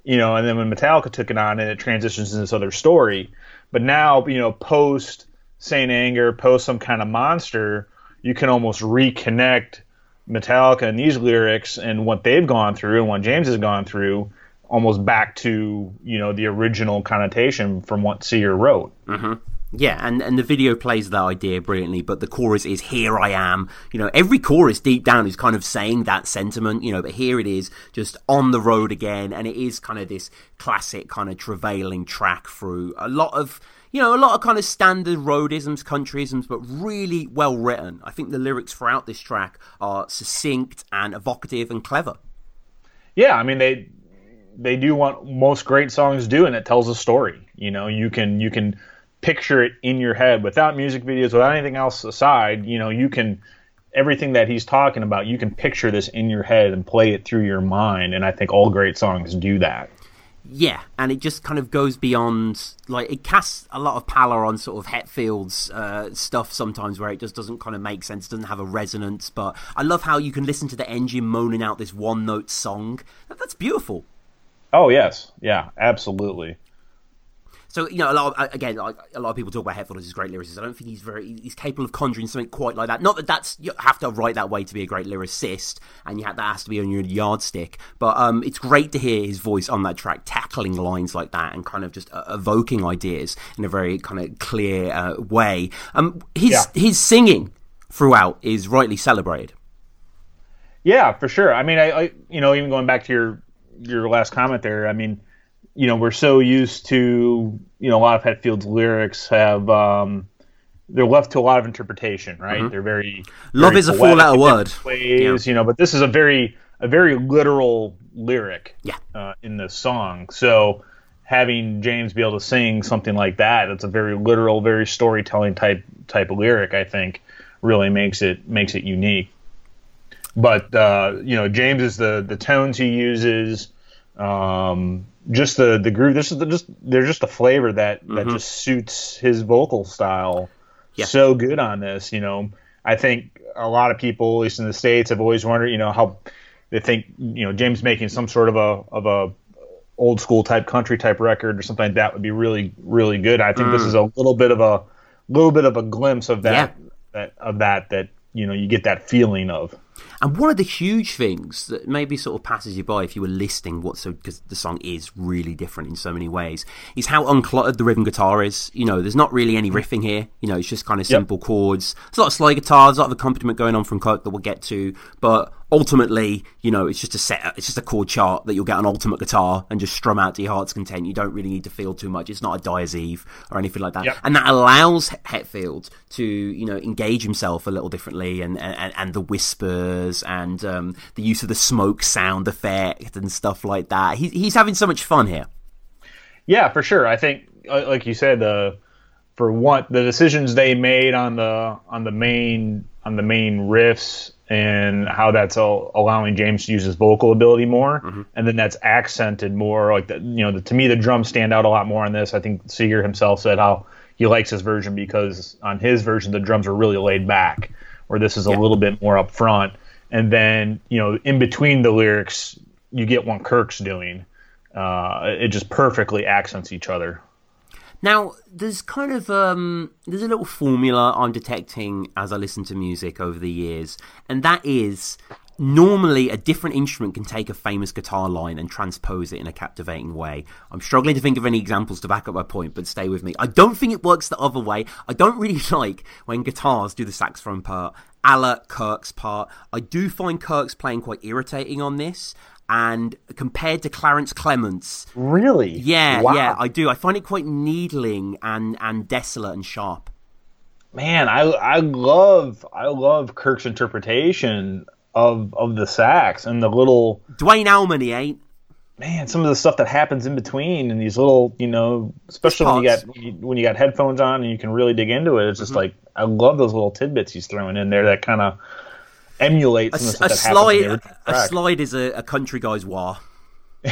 you know, and then when Metallica took it on, and it transitions into this other story. But now, you know, post Saint Anger, post some kind of monster, you can almost reconnect Metallica and these lyrics and what they've gone through and what James has gone through almost back to, you know, the original connotation from what Sear wrote. Mm-hmm. Yeah, and and the video plays that idea brilliantly. But the chorus is "Here I am." You know, every chorus deep down is kind of saying that sentiment. You know, but here it is, just on the road again, and it is kind of this classic kind of travailing track through a lot of you know, a lot of kind of standard roadisms, countryisms, but really well written. I think the lyrics throughout this track are succinct and evocative and clever. Yeah, I mean they they do what most great songs do, and it tells a story. You know, you can you can picture it in your head without music videos, without anything else aside. You know, you can everything that he's talking about. You can picture this in your head and play it through your mind, and I think all great songs do that. Yeah, and it just kind of goes beyond like it casts a lot of pallor on sort of Hetfield's uh, stuff sometimes where it just doesn't kind of make sense, doesn't have a resonance. But I love how you can listen to the engine moaning out this one note song. That's beautiful. Oh yes, yeah, absolutely. So you know, a lot of, again, like a lot of people talk about Hetfield as his great lyricist. I don't think he's very he's capable of conjuring something quite like that. Not that that's you have to write that way to be a great lyricist, and you have, that has to be on your yardstick. But um, it's great to hear his voice on that track, tackling lines like that, and kind of just uh, evoking ideas in a very kind of clear uh, way. Um, his Yeah. his singing throughout is rightly celebrated. Yeah, for sure. I mean, I, I you know, even going back to your your last comment there, I mean, you know, we're so used to, you know, a lot of Hetfield's lyrics have um they're left to a lot of interpretation, right? They're very Mm-hmm. Love very is a poetic four-letter word. Ways, you know, but this is a very a very literal lyric Yeah. uh, in this song. So having James be able to sing something like that, that's a very literal, very storytelling type type of lyric, I think, really makes it makes it unique but uh, you know James is the the tones he uses, um, just the the groove. This is the, just there's just a flavor that that mm-hmm. just suits his vocal style Yeah. so good on this. You know, I think a lot of people, at least in the states, have always wondered, you know, how they think you know James making some sort of a of a old school type country type record or something like that would be really really good. I think this mm. is a little bit of a little bit of a glimpse of that, that of that that you know you get that feeling of. And one of the huge things that maybe sort of passes you by if you were listening, what so because the song is really different in so many ways, is how uncluttered the rhythm guitar is. You know, there's not really any riffing here. You know, it's just kind of simple chords. There's a lot of slide guitar, there's a lot of accompaniment going on from Kirk that we'll get to, but ultimately, you know, it's just a set, it's just a chord chart that you'll get on ultimate guitar and just strum out to your heart's content. You don't really need to feel too much. It's not a Dyer's Eve or anything like that. Yep. And that allows Hetfield to, you know, engage himself a little differently and, and, and the whispers and um, the use of the smoke sound effect and stuff like that. He, he's having so much fun here. Yeah, for sure. I think, uh, like you said, the for what the decisions they made on the on the main on the main riffs and how that's all allowing James to use his vocal ability more, Mm-hmm. and then that's accented more. Like the, you know, the, to me, the drums stand out a lot more on this. I think Seger himself said how he likes his version because on his version the drums are really laid back, where this is a Yeah. little bit more up front. And then you know, in between the lyrics, you get what Kirk's doing. Uh, it just perfectly accents each other. Now, there's kind of um, there's a little formula I'm detecting as I listen to music over the years, and that is normally a different instrument can take a famous guitar line and transpose it in a captivating way. I'm struggling to think of any examples to back up my point, but stay with me. I don't think it works the other way. I don't really like when guitars do the saxophone part, a la Kirk's part. I do find Kirk's playing quite irritating on this. And compared to Clarence Clemons, Really? yeah, Wow. yeah, I do. I find it quite needling and and desolate and sharp. Man, I I love I love Kirk's interpretation of of the sax and the little Duane Allman, he ain't. man, some of the stuff that happens in between and these little, you know, especially when you got when you, when you got headphones on and you can really dig into it. It's Mm-hmm. just like I love those little tidbits he's throwing in there that kind of emulate A, a stuff that happens in the slide, original a slide is a, a country guy's war.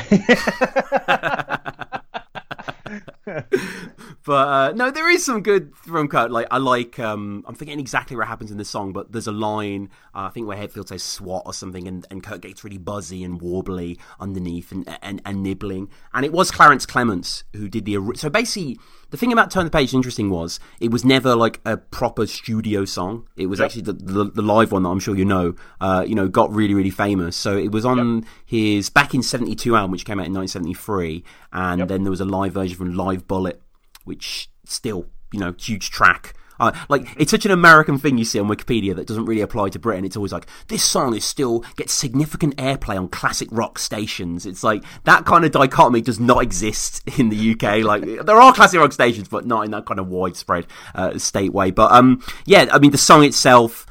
but uh, no, there is some good from Kirk. Like I like, um, I'm forgetting exactly what happens in the song, but there's a line uh, I think where Hetfield says "swat" or something, and, and Kirk gets really buzzy and warbly underneath and, and and nibbling. And it was Clarence Clemons who did the so basically. The thing about Turn the Page interesting was it was never like a proper studio song. It was actually the, the the live one that I'm sure you know. Uh, you know, got really really famous. So it was on his back in '72 album, which came out in 1973, and then there was a live version from Live Bullet, which still you know huge track. Uh, like it's such an American thing you see on Wikipedia that doesn't really apply to Britain. It's always like this song is still gets significant airplay on classic rock stations. It's like that kind of dichotomy does not exist in the UK. Like there are classic rock stations, but not in that kind of widespread uh, state way. But um, yeah, I mean the song itself,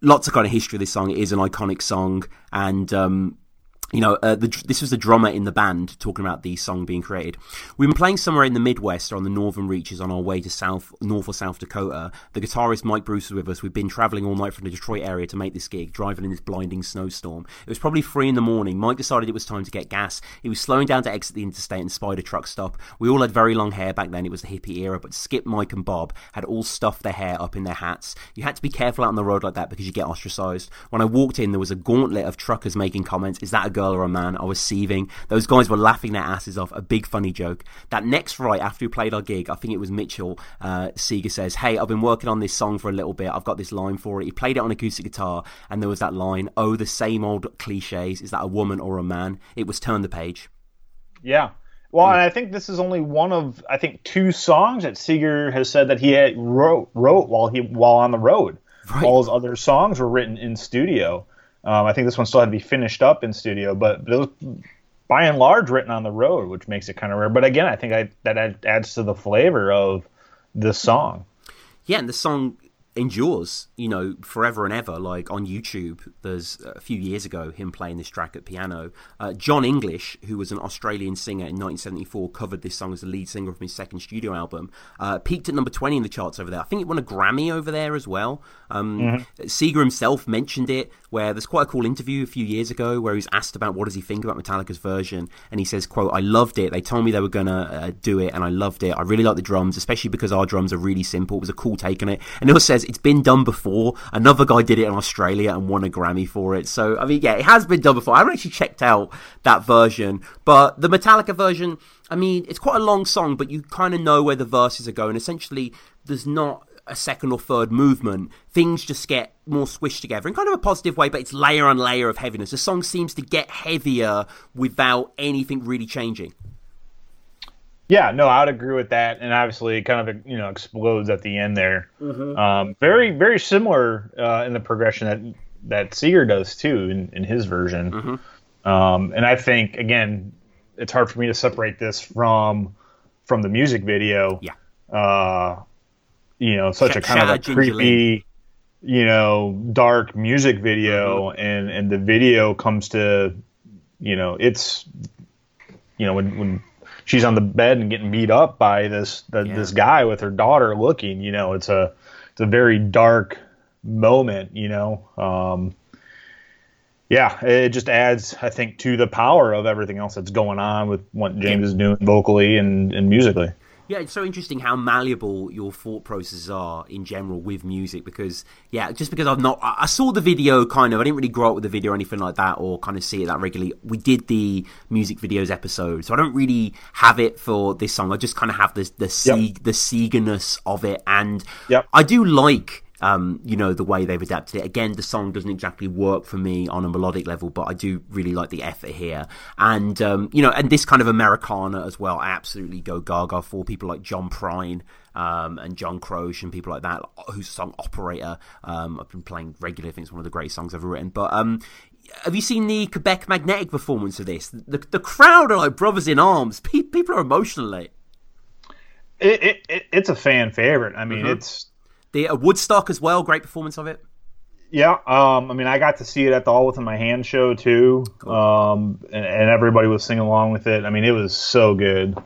lots of kind of history of this song. It is an iconic song, and um, you know, uh, the, this was the drummer in the band talking about the song being created. We've been playing somewhere in the Midwest or on the northern reaches on our way to South, North or South Dakota. The guitarist Mike Bruce was with us. We've been traveling all night from the Detroit area to make this gig, driving in this blinding snowstorm. It was probably three in the morning. Mike decided it was time to get gas. He was slowing down to exit the interstate and spied a truck stop. We all had very long hair back then. It was the hippie era, but Skip, Mike, and Bob had all stuffed their hair up in their hats. You had to be careful out on the road like that because you get ostracized. When I walked in, there was a gauntlet of truckers making comments. Is that a girl or a man? I was seething. Those guys were laughing their asses off. A big funny joke. That next right after we played our gig, I think it was Mitchell. Uh, Seger says, "Hey, I've been working on this song for a little bit. I've got this line for it." He played it on acoustic guitar, and there was that line, "Oh, the same old cliches. Is that a woman or a man?" It was turn the page. Yeah. Well, and I think this is only one of I think two songs that Seger has said that he had wrote wrote while he while on the road. Right. All his other songs were written in studio. Um, I think this one still had to be finished up in studio, but it was by and large written on the road, which makes it kind of rare. But again, I think I, that adds to the flavor of the song. yeah, and the song endures, you know, forever and ever. Like on YouTube, there's a few years ago him playing this track at piano. Uh, Jon English, who was an Australian singer in 1974, covered this song as the lead singer from his second studio album. Uh, peaked at number 20 in the charts over there. I think it won a Grammy over there as well. Um, Seger himself mentioned it, where there's quite a cool interview a few years ago where he's asked about what does he think about Metallica's version, and he says, "quote I loved it. They told me they were gonna uh, do it, and I loved it. I really like the drums, especially because our drums are really simple. It was a cool take on it." And he also says it's been done before. Another guy did it in Australia and won a Grammy for it. So I mean, yeah, it has been done before. I haven't actually checked out that version, but the Metallica version. I mean, it's quite a long song, but you kind of know where the verses are going. Essentially, there's not a second or third movement, things just get more squished together in kind of a positive way, but it's layer on layer of heaviness. The song seems to get heavier without anything really changing. Yeah, no, I would agree with that, and obviously, it kind of you know explodes at the end there. Um, very, very similar uh, in the progression that that Seger does too in, in his version. Mm-hmm. Um, and I think again, it's hard for me to separate this from from the music video. Yeah. Uh, you know, such Sh- a kind of a creepy, you know, dark music video, Mm-hmm. and and the video comes to, you know, it's, you know, when when she's on the bed and getting beat up by this the, Yeah. this guy with her daughter looking, you know, it's a it's a very dark moment, you know. Um, yeah, it just adds, I think, to the power of everything else that's going on with what James is doing vocally and, and musically. Yeah, it's so interesting how malleable your thought processes are in general with music because, yeah, just because I've not, I saw the video kind of, I didn't really grow up with the video or anything like that or kind of see it that regularly. We did the music videos episode, so I don't really have it for this song. I just kind of have this, the, Sieg, the Segerness of it. And Yep. I do like um, you know, the way they've adapted it. Again, the song doesn't exactly work for me on a melodic level, but I do really like the effort here. And, um, you know, and this kind of Americana as well, I absolutely go gaga for people like John Prine. Um, and John Croce and people like that, whose song Operator um, I've been playing regularly. I think it's one of the greatest songs I've ever written. But um, have you seen the Quebec Magnetic performance of this? The, the crowd are like brothers in arms. Pe- people are emotional. It, it, it it's a fan favorite. I Mm-hmm. mean, it's The uh, Woodstock as well, great performance of it. yeah. Um, I mean, I got to see it at the All Within My Hand show too, um, and, and everybody was singing along with it. I mean, it was so good.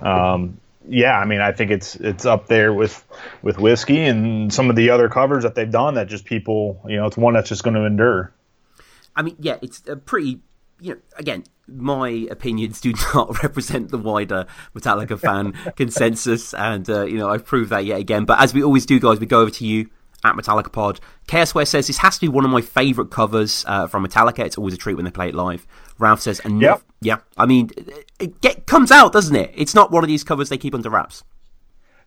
Um, yeah, I mean, I think it's it's up there with with whiskey and some of the other covers that they've done that just people, you know, it's one that's just going to endure. I mean, yeah, it's a pretty. You know, again, my opinions do not represent the wider Metallica fan consensus, and uh, you know I've proved that yet again. But as we always do, guys, we go over to you at Metallica Pod. Chaos Ware says this has to be one of my favourite covers uh, from Metallica. It's always a treat when they play it live. Ralph says, and Yep. yeah, I mean, it get, comes out, doesn't it? It's not one of these covers they keep under wraps.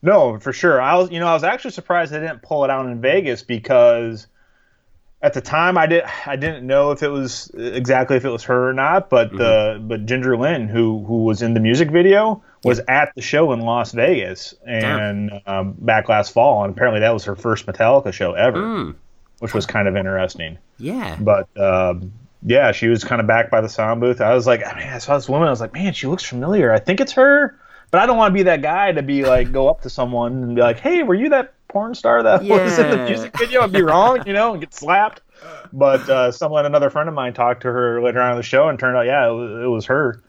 No, for sure. I was, you know, I was actually surprised they didn't pull it out in Vegas because at the time I did I didn't know if it was exactly if it was her or not, but uh, but Ginger Lynn, who who was in the music video, was at the show in Las Vegas and um, back last fall, and apparently that was her first Metallica show ever, which was kind of interesting. Yeah, But um, yeah, she was kind of back by the sound booth. I was like, I mean, I saw this woman. I was like, man, she looks familiar. I think it's her, but I don't want to be that guy to be like, go up to someone and be like, hey, were you that porn star that was in the music video? I'd be wrong, you know, and get slapped. But uh, someone, another friend of mine, talked to her later on in the show, and turned out, yeah, it was, it was her.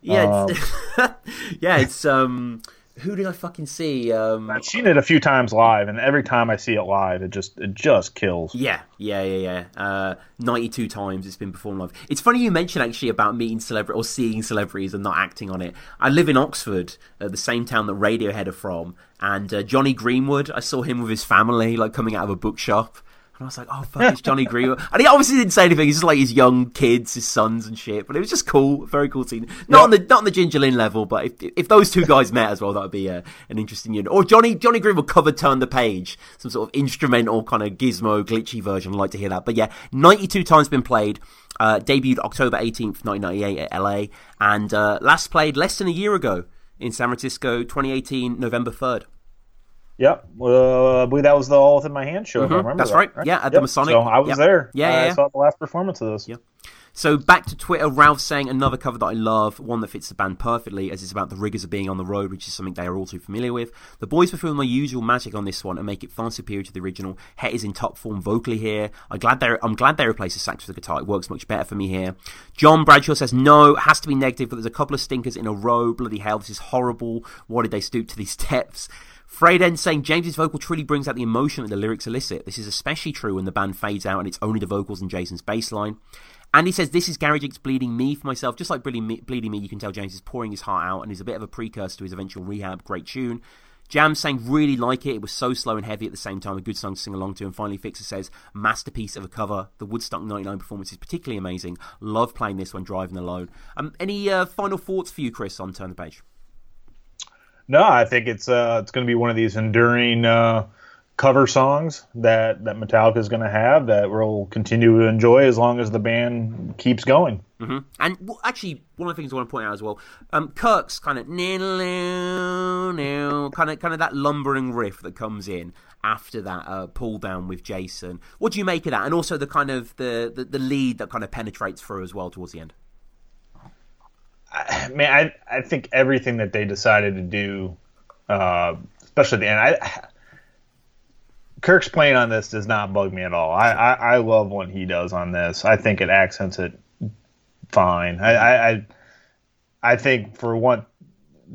yeah, it's, yeah. It's um, who did I fucking see? Um, I've seen it a few times live, and every time I see it live, it just it just kills. Yeah, yeah, yeah, yeah. Uh, Ninety-two times it's been performed live. It's funny you mention actually about meeting celebrity or seeing celebrities and not acting on it. I live in Oxford, uh, the same town that Radiohead are from, and uh, Jonny Greenwood. I saw him with his family, like coming out of a bookshop. And I was like, oh, fuck, it's Jonny Greenwood. And he obviously didn't say anything. He's just like his young kids, his sons and shit. But it was just cool. Very cool scene. Not on the not on the Ginger Lynn level, but if if those two guys met as well, that would be uh, an interesting unit. Or Johnny Jonny Greenwood covered Turn the Page, some sort of instrumental kind of gizmo, glitchy version. I'd like to hear that. But yeah, 92 times been played. Uh, debuted October 18th, 1998 at LA. And uh, last played less than a year ago in San Francisco, 2018, November 3rd. Yep, uh, I believe that was the All Within My Hand show. if I remember Mm-hmm. that's that, right. Yeah, at the Masonic. So I was Yep. there. Yeah, yeah, I yeah. saw the last performance of this. Yep. So back to Twitter, Ralph saying another cover that I love, one that fits the band perfectly, as it's about the rigors of being on the road, which is something they are all too familiar with. The boys perform their usual magic on this one and make it far superior to the original. Het is in top form vocally here. I'm glad they I'm glad they replaced the sax with the guitar. It works much better for me here. John Bradshaw says no, it has to be negative, but there's a couple of stinkers in a row. Bloody hell, this is horrible. Why did they stoop to these depths? Freyden saying James's vocal truly brings out the emotion that the lyrics elicit. This is especially true when the band fades out and it's only the vocals and Jason's bass line. And he says, This is Gary X bleeding me for myself. Just like bleeding me, bleeding me, you can tell James is pouring his heart out and is a bit of a precursor to his eventual rehab. Great tune. Jam saying, Really like it. It was so slow and heavy at the same time. A good song to sing along to. And finally, Fixer says, Masterpiece of a cover. The Woodstock 99 performance is particularly amazing. Love playing this when driving alone. Um, any uh, final thoughts for you, Chris, on Turn the Page? No, I think it's uh, it's going to be one of these enduring uh, cover songs that that Metallica is going to have that we'll continue to enjoy as long as the band keeps going. hmm And well, actually, one of the things I want to point out as well, um, Kirk's kind of kind of kind of that lumbering riff that comes in, after that uh, pull down with Jason. What do you make of that? And also the kind of the, the, the lead that kind of penetrates through as well towards the end. I, man, I I think everything that they decided to do, uh, especially at the end, I. Kirk's playing on this does not bug me at all. I, I, I love what he does on this. I think it accents it fine. I, I, I I think for what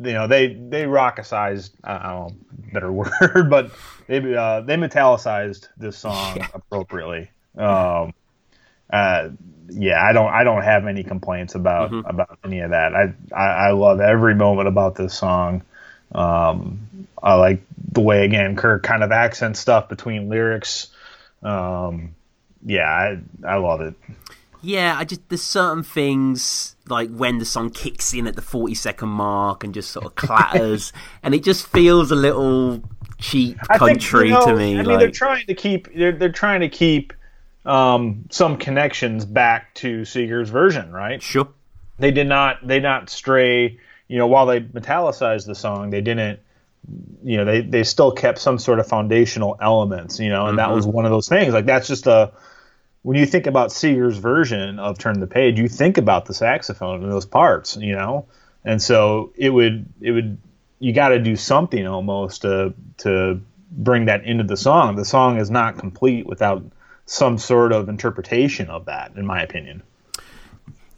you know they they rockicized I don't know better word but they uh, they metallicized this song Yeah. appropriately. Um, uh, yeah, I don't I don't have any complaints about about any of that. I, I I love every moment about this song. Um, I like the way again Kirk kind of accents stuff between lyrics. Um, yeah, I I love it. Yeah, I just there's certain things like when the song kicks in at the 40 second mark and just sort of clatters, and it just feels a little cheap I think, country you know, to me. I mean, like, they're trying to keep they're they're trying to keep um, some connections back to Seger's version, right? sure, They did not they not stray. You know, while they metallicized the song, they didn't. You know, they they still kept some sort of foundational elements. You know, and that was one of those things. Like that's just a when you think about Seger's version of Turn the Page, you think about the saxophone and those parts, you know, and so it would it would you got to do something almost to to bring that into the song. The song is not complete without some sort of interpretation of that, in my opinion.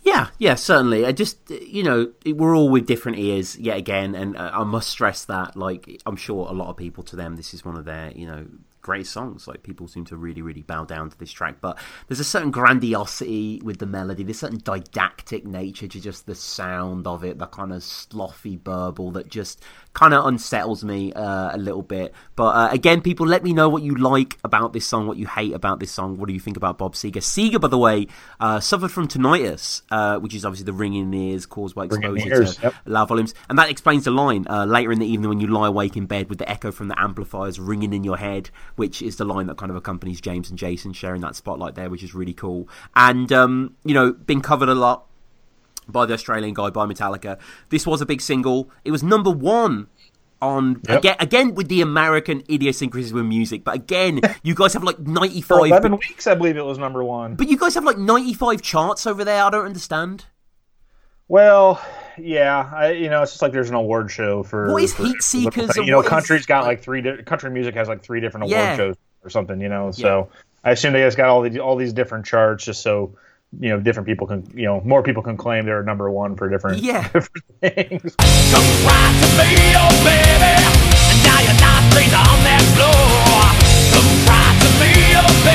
Yeah, yeah, certainly. I just, you know, we're all with different ears yet again, and uh, I must stress that, like, I'm sure a lot of people to them, this is one of their, you know, great songs. Like, people seem to really, really bow down to this track. But there's a certain grandiosity with the melody, there's a certain didactic nature to just the sound of it, the kind of slothy burble that just kind of unsettles me uh, a little bit. But uh, again, people, let me know what you like about this song, what you hate about this song. What do you think about Bob Seger? Seger, by the way, uh, suffered from tinnitus, uh, which is obviously the ringing in the ears caused by Ringing in the exposure ears, to yep. loud volumes. And that explains the line uh, later in the evening when you lie awake in bed with the echo from the amplifiers ringing in your head, which is the line that kind of accompanies James and Jason sharing that spotlight there, which is really cool. And, um, you know, been covered a lot by the Australian guy, by Metallica. This was a big single. It was number one on Yep. again, again with the American idiosyncrasies with music. But again, you guys have like ninety five. 11 weeks, I believe it was number one. But you guys have like ninety five charts over there. I don't understand. Well, yeah, I, you know, it's just like there's an award show for. What is for- Heat Seekers You know, what is- country's got like three. Di- country music has like three different award Yeah. shows or something. You know, so I assume they just got all these all these different charts just so you know different people can you know more people can claim they're number one for different Yeah. different things. Come right to me, oh baby. And now you're not straight on that floor. Come right to me, oh baby.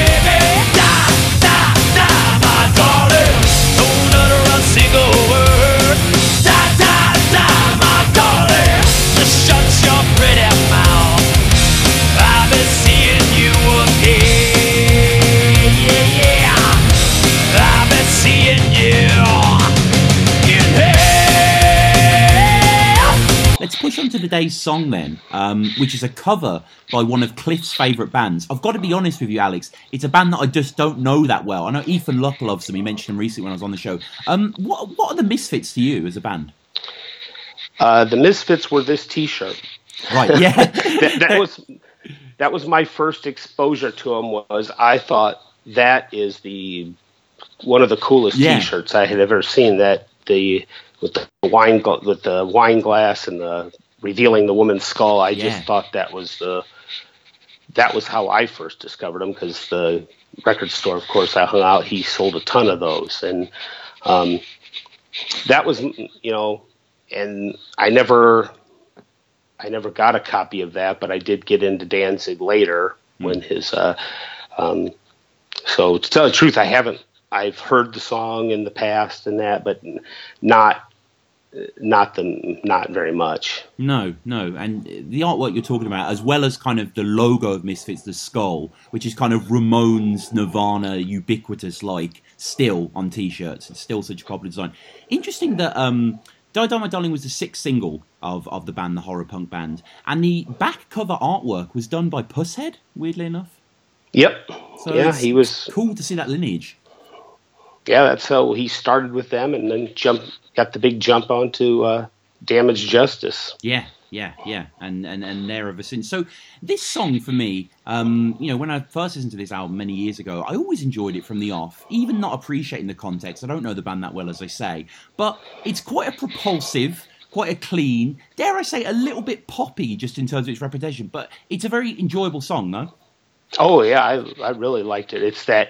Let's push on to today's song then, um, which is a cover by one of Cliff's favourite bands. I've got to be honest with you, Alex. It's a band that I just don't know that well. I know Ethan Luck loves them. He mentioned them recently when I was on the show. Um, what what are the Misfits to you as a band? Uh, the Misfits were this T-shirt. Right, yeah. That, that was that was my first exposure to them. Was I thought that is the one of the coolest Yeah. T-shirts I had ever seen. That the with the wine gla- with the wine glass and the revealing the woman's skull. I Yeah. just thought that was the that was how I first discovered him because the record store, of course, I hung out. He sold a ton of those, and um, that was you know, and I never I never got a copy of that, but I did get into Danzig later when his. Uh, um, so to tell the truth, I haven't. I've heard the song in the past and that, but not not the not very much. No, no, and the artwork you're talking about, as well as kind of the logo of Misfits, the skull, which is kind of Ramones, Nirvana, ubiquitous like, still on T-shirts. It's still such a popular design. Interesting that um, "Die Die My Darling" was the sixth single of of the band, the horror punk band, and the back cover artwork was done by Pushead. Weirdly enough, Yep. so yeah, he was. cool to see that lineage. Yeah, that's how he started with them, and then jumped got the big jump onto uh, Damage Justice. Yeah, Yeah, yeah, and and and there ever since. So this song for me, um, you know, when I first listened to this album many years ago, I always enjoyed it from the off, even not appreciating the context. I don't know the band that well, as I say, but it's quite a propulsive. Quite a clean, dare I say, a little bit poppy, just in terms of its reputation. But it's a very enjoyable song, no? Oh yeah, I I really liked it. It's that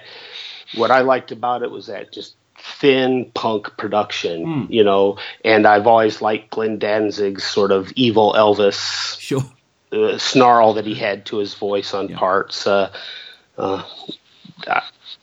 what I liked about it was that just thin punk production, Hmm. you know. And I've always liked Glenn Danzig's sort of evil Elvis Sure. uh, snarl that he had to his voice on Yeah. parts. Uh, uh,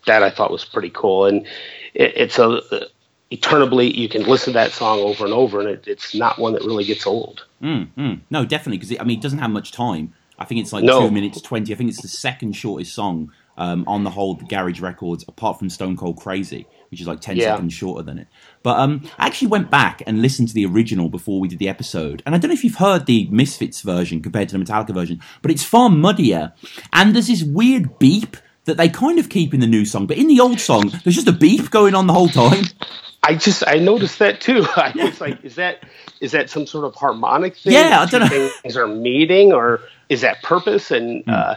that, I thought was pretty cool, and it, it's a uh, eternally you can listen to that song over and over, and it, it's not one that really gets old. Mm, mm. No, definitely, because I mean, it doesn't have much time. I think it's like No. two minutes twenty. I think it's the second shortest song um, on the whole Garage Records, apart from Stone Cold Crazy, which is like ten Yeah. seconds shorter than it. But um, I actually went back and listened to the original before we did the episode, and I don't know if you've heard the Misfits version compared to the Metallica version, but it's far muddier, and there's this weird beep that they kind of keep in the new song, but in the old song, there's just a beep going on the whole time. I just I noticed that too. I was like, is that is that some sort of harmonic thing? Yeah, I don't know. Things are meeting, or is that purpose? And Hmm. uh,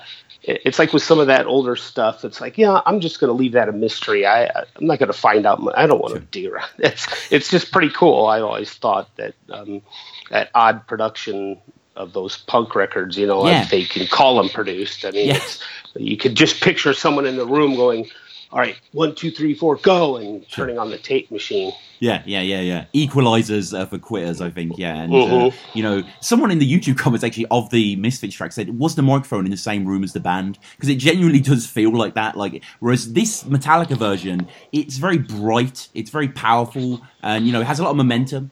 it's like with some of that older stuff. It's like, yeah, I'm just going to leave that a mystery. I I'm not going to find out. I don't want to dig around. It's it's just pretty cool. I always thought that um, that odd production of those punk records, you know, Yeah. if they can call them produced. I mean, Yeah. it's, you could just picture someone in the room going. All right, one, two, three, four, go, and turning on the tape machine. Yeah, yeah, yeah, yeah. Equalizers uh, for quitters, I think. Yeah, and uh, Mhm. you know, someone in the YouTube comments actually of the Misfits track said, "Was the microphone in the same room as the band?" Because it genuinely does feel like that. Like, whereas this Metallica version, it's very bright, it's very powerful, and you know, it has a lot of momentum.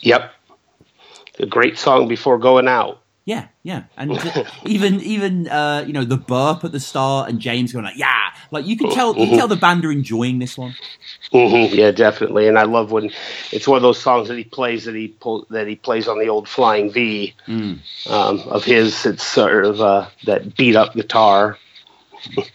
Yep. A great song before going out. Yeah, yeah, and even even uh, you know the burp at the start and James going like, "Yeah," like you can tell you can tell the band are enjoying this one. hmm Yeah, definitely. And I love when it's one of those songs that he plays that he pull, that he plays on the old Flying V Mm. um, of his. It's sort of uh, that beat up guitar.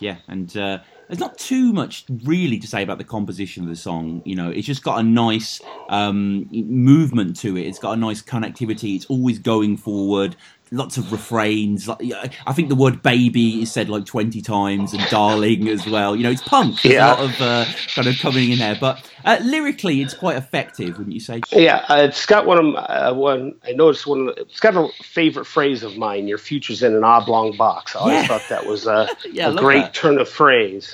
Yeah, and uh, there's not too much really to say about the composition of the song. You know, it's just got a nice um, movement to it. It's got a nice connectivity. It's always going forward. Lots of refrains. Like, I think the word "baby" is said like twenty times, and "darling" as well. You know, it's punk. There's Yeah. a lot of uh, kind of coming in there, but uh, lyrically, it's quite effective, wouldn't you say? Yeah, uh, it's got one of uh, one. I noticed one. Of the, it's got a favorite phrase of mine. Your future's in an oblong box. I always Yeah. thought that was a, Yeah, a great that. turn of phrase.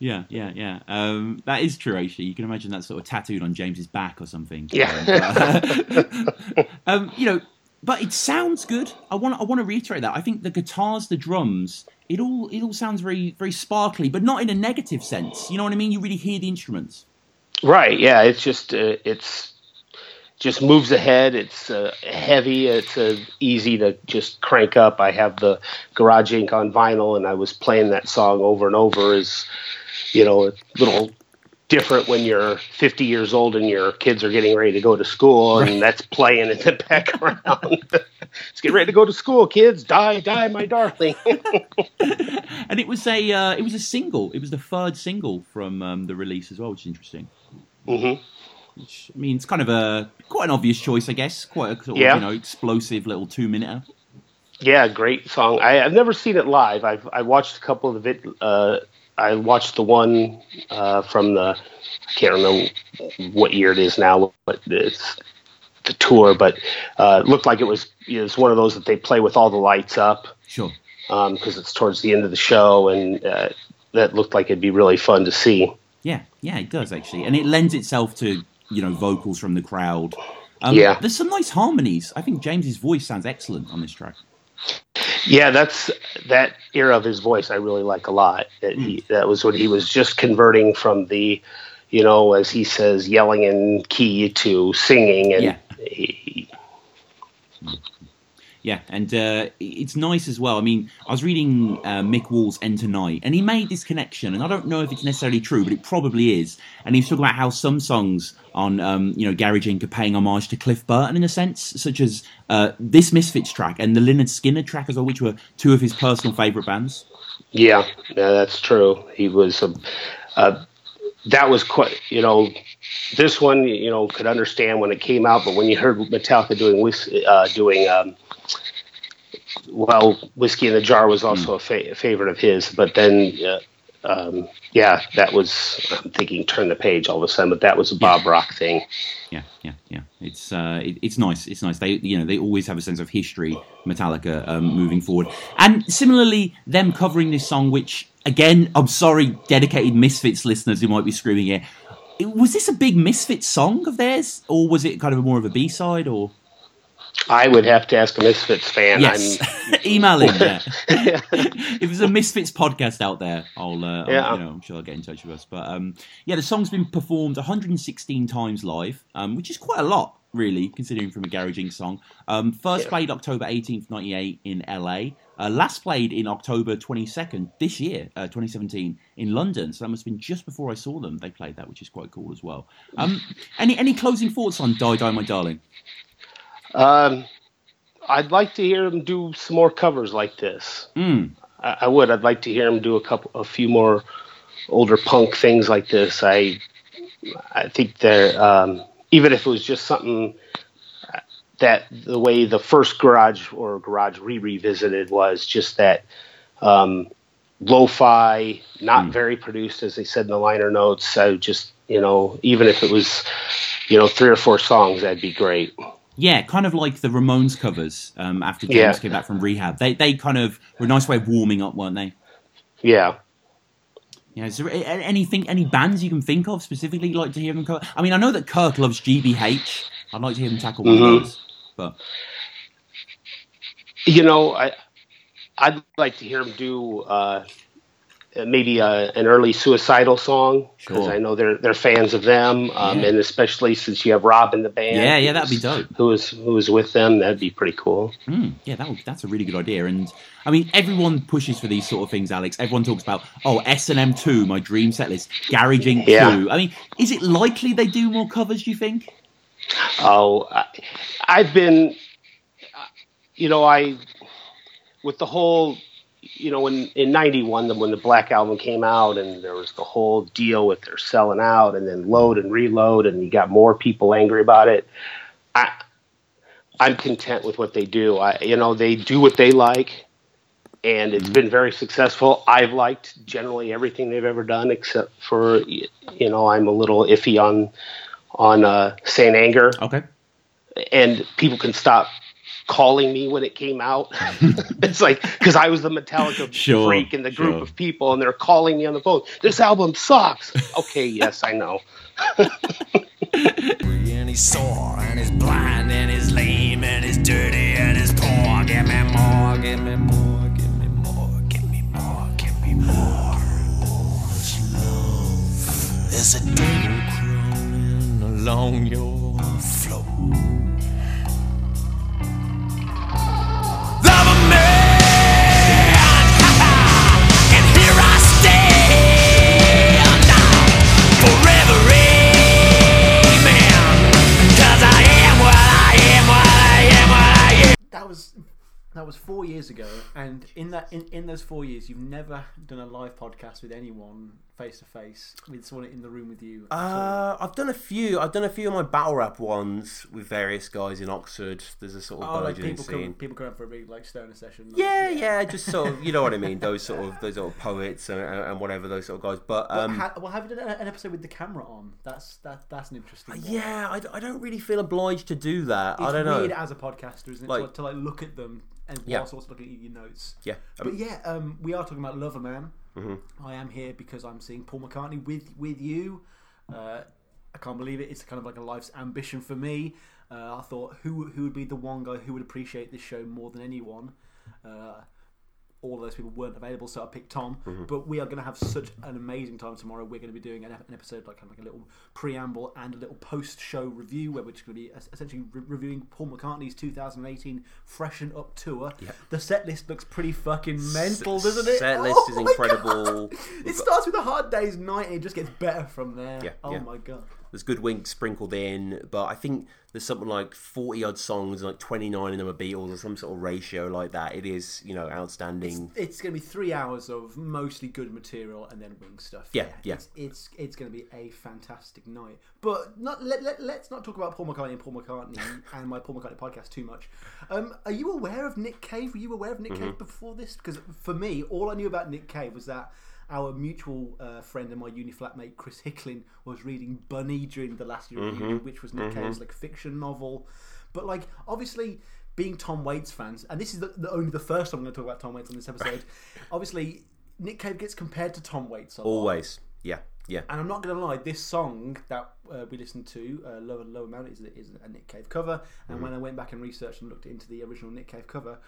Yeah, yeah, yeah. Um, that is true, actually. You can imagine that sort of tattooed on James's back or something. Yeah. Um, you know, but it sounds good. I want, I want to reiterate that. I think the guitars, the drums, it all, it all sounds very, very sparkly, but not in a negative sense. You know what I mean? You really hear the instruments. Right. Yeah. It's just uh, it's just moves ahead. It's uh, heavy. It's uh, easy to just crank up. I have the Garage Inc. on vinyl, and I was playing that song over and over. Is you know a little different when you're 50 years old and your kids are getting ready to go to school, and that's playing in the background. Let's get ready to go to school, kids. Die, die, my darling. And it was a, uh, it was a single. It was the third single from um, the release as well, which is interesting. hmm Which, I mean, it's kind of a quite an obvious choice, I guess. Quite a sort of, you know, explosive little two minute. Yeah, great song. I, I've never seen it live. I've I watched a couple of it. Uh, I watched the one uh, from the I can't remember what year it is now, but it's the tour. But uh, it looked like it was it was one of those that they play with all the lights up Sure. because it's towards the end of the show, and uh, that looked like it'd be really fun to see. Yeah, yeah, it does actually, and it lends itself to you know vocals from the crowd. Um, Yeah. there's some nice harmonies. I think James's voice sounds excellent on this track. Yeah, that's that era of his voice. I really like a lot. That, he, hmm. that was when he was just converting from the, you know, as he says, yelling in key to singing, and Yeah. he, Yeah, and uh, it's nice as well. I mean, I was reading uh, Mick Wall's Enter Night, and he made this connection, and I don't know if it's necessarily true, but it probably is. And he's talking about how some songs on, um, you know, Garage Inc. are paying homage to Cliff Burton in a sense, such as uh, this Misfits track and the Lynyrd Skynyrd track as well, which were two of his personal favourite bands. yeah, yeah, that's true. He was a, a that was quite, you know, this one, you know, could understand when it came out, but when you heard Metallica doing uh, doing, um, well, whiskey in the jar was also a, fa- a favorite of his, but then, uh, um, yeah, that was. I'm thinking turn the page all of a sudden, but that was a Bob Rock thing. Yeah, yeah, yeah. It's uh, it, it's nice. It's nice. They you know they always have a sense of history. Metallica um, moving forward, and similarly, them covering this song, which again, I'm sorry, dedicated Misfits listeners who might be screaming here. Was this a big Misfits song of theirs, or was it kind of more of a B side? Or I would have to ask a Misfits fan. yes, I'm, email there. if there's a Misfits podcast out there, I'll, uh, Yeah. I'll you know, I'm sure I'll get in touch with us. But um, yeah, the song's been performed 116 times live, um, which is quite a lot, really, considering from a Garage Inc. song. Um, first Yeah. played October 18th, 98 in LA. Uh, last played in October 22nd this year, uh, 2017, in London. So that must have been just before I saw them. They played that, which is quite cool as well. Um, any any closing thoughts on Die Die My Darling? Um, I'd like to hear him do some more covers like this. Mm. I, I would. I'd like to hear him do a couple, a few more older punk things like this. I, I think they're um, even if it was just something that the way the first Garage or Garage re revisited was just that um, lo-fi, not very produced, as they said in the liner notes. So just you know, even if it was you know three or four songs, that'd be great. Yeah, kind of like the Ramones covers um, after James Yeah. came back from rehab. They they kind of were a nice way of warming up, weren't they? Yeah. Yeah, is there anything, any bands you can think of specifically you'd like to hear them cover? I mean, I know that Kirk loves GBH. I'd like to hear them tackle one Mhm. of those. But you know, I I'd like to hear him do uh, maybe uh an early suicidal song because Sure. I know they're they're fans of them, um, Yeah. and especially since you have Rob in the band. Yeah, yeah, that'd be dope. Who is who is with them? That'd be pretty cool. mm, yeah, that would, that's a really good idea. And I mean, everyone pushes for these sort of things, Alex. Everyone talks about oh S and M two, my dream set list, Garage Inc. Yeah. two. I mean, is it likely they do more covers? Do you think? Oh, I, I've been, you know, I with the whole, you know, in in '91 when the Black Album came out, and there was the whole deal with they're selling out, and then load and reload, and you got more people angry about it. I, I'm content with what they do. I, you know, they do what they like, and it's been very successful. I've liked generally everything they've ever done, except for, you know, I'm a little iffy on on uh, Saint Anger Okay. and people can stop calling me when it came out. it's like because I was the Metallica Sure, freak in the group sure. of people, and they're calling me on the phone. This album sucks. okay, yes, I know. And he's sore, and he's blind, and he's lame, and he's dirty, and he's poor. Give me more, give me more, give me more, give me more, give me more. There's a devil crawling along your was that was four years ago, and in that in, in those four years, you've never done a live podcast with anyone face to face with someone in the room with you. Uh, I've done a few. I've done a few of my battle rap ones with various guys in Oxford. There's a sort of oh, like people scene. come, people come for a big like stoner session. Yeah, yeah, yeah, just sort of, you know what I mean. Those sort of, those sort of poets and, and whatever those sort of guys. But Well, um, ha- well, have you done an episode with the camera on? That's that. That's an interesting. One. yeah, I, I don't really feel obliged to do that. it's I don't know. weird as a podcaster, isn't it? Like- to, like, to like look at them and Yeah. whilst also looking at your notes. Yeah, But yeah, um, we are talking about Lover Man. Mm-hmm. I am here because I'm seeing Paul McCartney with with you. Uh, I can't believe it. It's kind of like a life's ambition for me. Uh, I thought who who would be the one guy who would appreciate this show more than anyone. Uh, all those people weren't available, so I picked Tom. Mm-hmm. But we are going to have such an amazing time tomorrow. We're going to be doing an, an episode, like kind of like a little preamble and a little post-show review, where we're just going to be essentially re- reviewing Paul McCartney's 2018 Freshen Up tour. The set list looks pretty fucking mental, doesn't it? Set list Oh is incredible. It starts with a hard day's night and it just gets better from there. Yeah, oh yeah. my god. There's good Wink sprinkled in, but I think there's something like 40 odd songs, like 29 of them are Beatles, or some sort of ratio like that. It is, you know, outstanding. It's going to be three hours of mostly good material and then wing stuff. Yeah, yeah. It's it's, it's going to be a fantastic night. But not let, let, let's not talk about Paul McCartney and Paul McCartney and my Paul McCartney podcast too much. Um, are you aware of Nick Cave? Were you aware of Nick Mm-hmm. Cave before this? Because for me, all I knew about Nick Cave was that our mutual uh, friend and my uni flatmate Chris Hicklin was reading Bunny during the last year of Mm-hmm. uni, which was Nick Cave's like fiction novel. But like obviously being Tom Waits fans, and this is the, the only the first time I'm going to talk about Tom Waits on this episode. obviously, Nick Cave gets compared to Tom Waits. Always. Yeah, yeah. And I'm not going to lie, this song that uh, we listened to, uh, Lower Lower Mountain, is, is a Nick Cave cover. And Mm-hmm. when I went back and researched and looked into the original Nick Cave cover,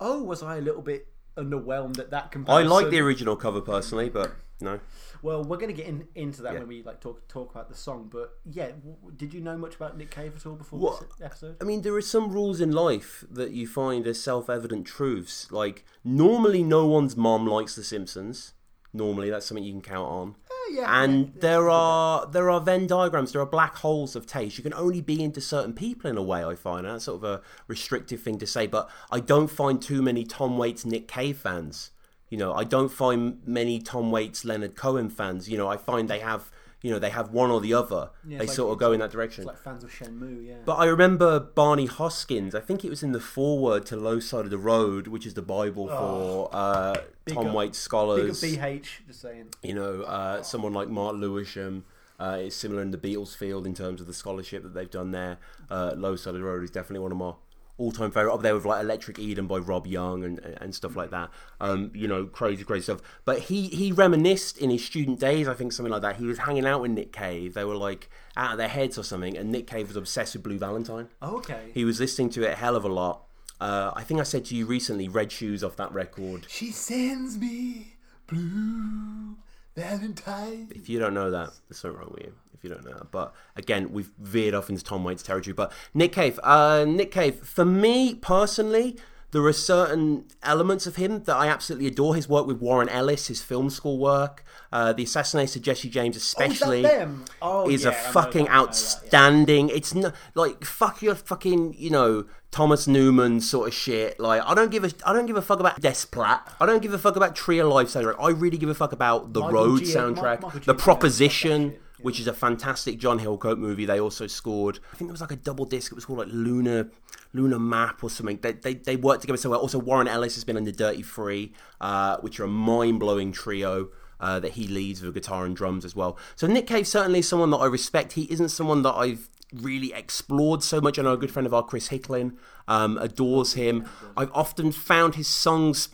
oh, was I a little bit underwhelmed at that comparison. I like the original cover personally, but no. Well, we're going to get in, into that Yeah. when we like talk talk about the song. But yeah, w- did you know much about Nick Cave at all before What? this episode? I mean, there are some rules in life that you find as self-evident truths. Like normally, no one's mom likes The Simpsons. Normally, that's something you can count on. Yeah, and yeah, there are there are Venn diagrams. There are black holes of taste. You can only be into certain people in a way. I find and that's sort of a restrictive thing to say. But I don't find too many Tom Waits, Nick Cave fans. You know, I don't find many Tom Waits, Leonard Cohen fans. You know, I find they have you know they have one or the other. Yeah, they like- sort of go in that direction. Like fans of Shenmue, yeah. But I remember Barney Hoskyns. I think it was in the foreword to Low Side of the Road, which is the Bible for uh, Tom Waits scholars. of BH, just saying. You know, uh, someone like Mark Lewisohn uh, is similar in the Beatles field in terms of the scholarship that they've done there. Uh, Low Side of the Road is definitely one of my all-time favorite up there with like Electric Eden by Rob Young and and stuff like that. Um, you know, crazy, crazy stuff. But he he reminisced in his student days, I think something like that. He was hanging out with Nick Cave. They were like out of their heads or something, and Nick Cave was obsessed with Blue Valentine. Oh, okay. He was listening to it a hell of a lot. Uh, I think I said to you recently, Red Shoes off that record. She sends me blue Valentine. If you don't know that, there's something wrong with you. If you don't know that, but again, we've veered off into Tom Waits territory. But Nick Cave, uh, Nick Cave, for me personally, there are certain elements of him that I absolutely adore. His work with Warren Ellis, his film school work, uh, the assassination of Jesse James, especially. them? Oh, is yeah, a fucking that, yeah. outstanding. It's not like fuck your fucking you know Thomas Newman sort of shit. Like I don't give a I don't give a fuck about Desplat. I don't give a fuck about Tree of Life soundtrack. I really give a fuck about the Michael Road Giacchino- soundtrack, Michael the Giacchino, Proposition. Which is a fantastic John Hillcoat movie. They also scored. I think there was like a double disc. It was called like Lunar, Lunar Map or something. They they, they worked together so well. Also, Warren Ellis has been in the Dirty Three, uh, which are a mind blowing trio uh, that he leads with guitar and drums as well. So Nick Cave certainly is someone that I respect. He isn't someone that I've really explored so much. I know a good friend of ours, Chris Hicklin, um, adores him. I've often found his songs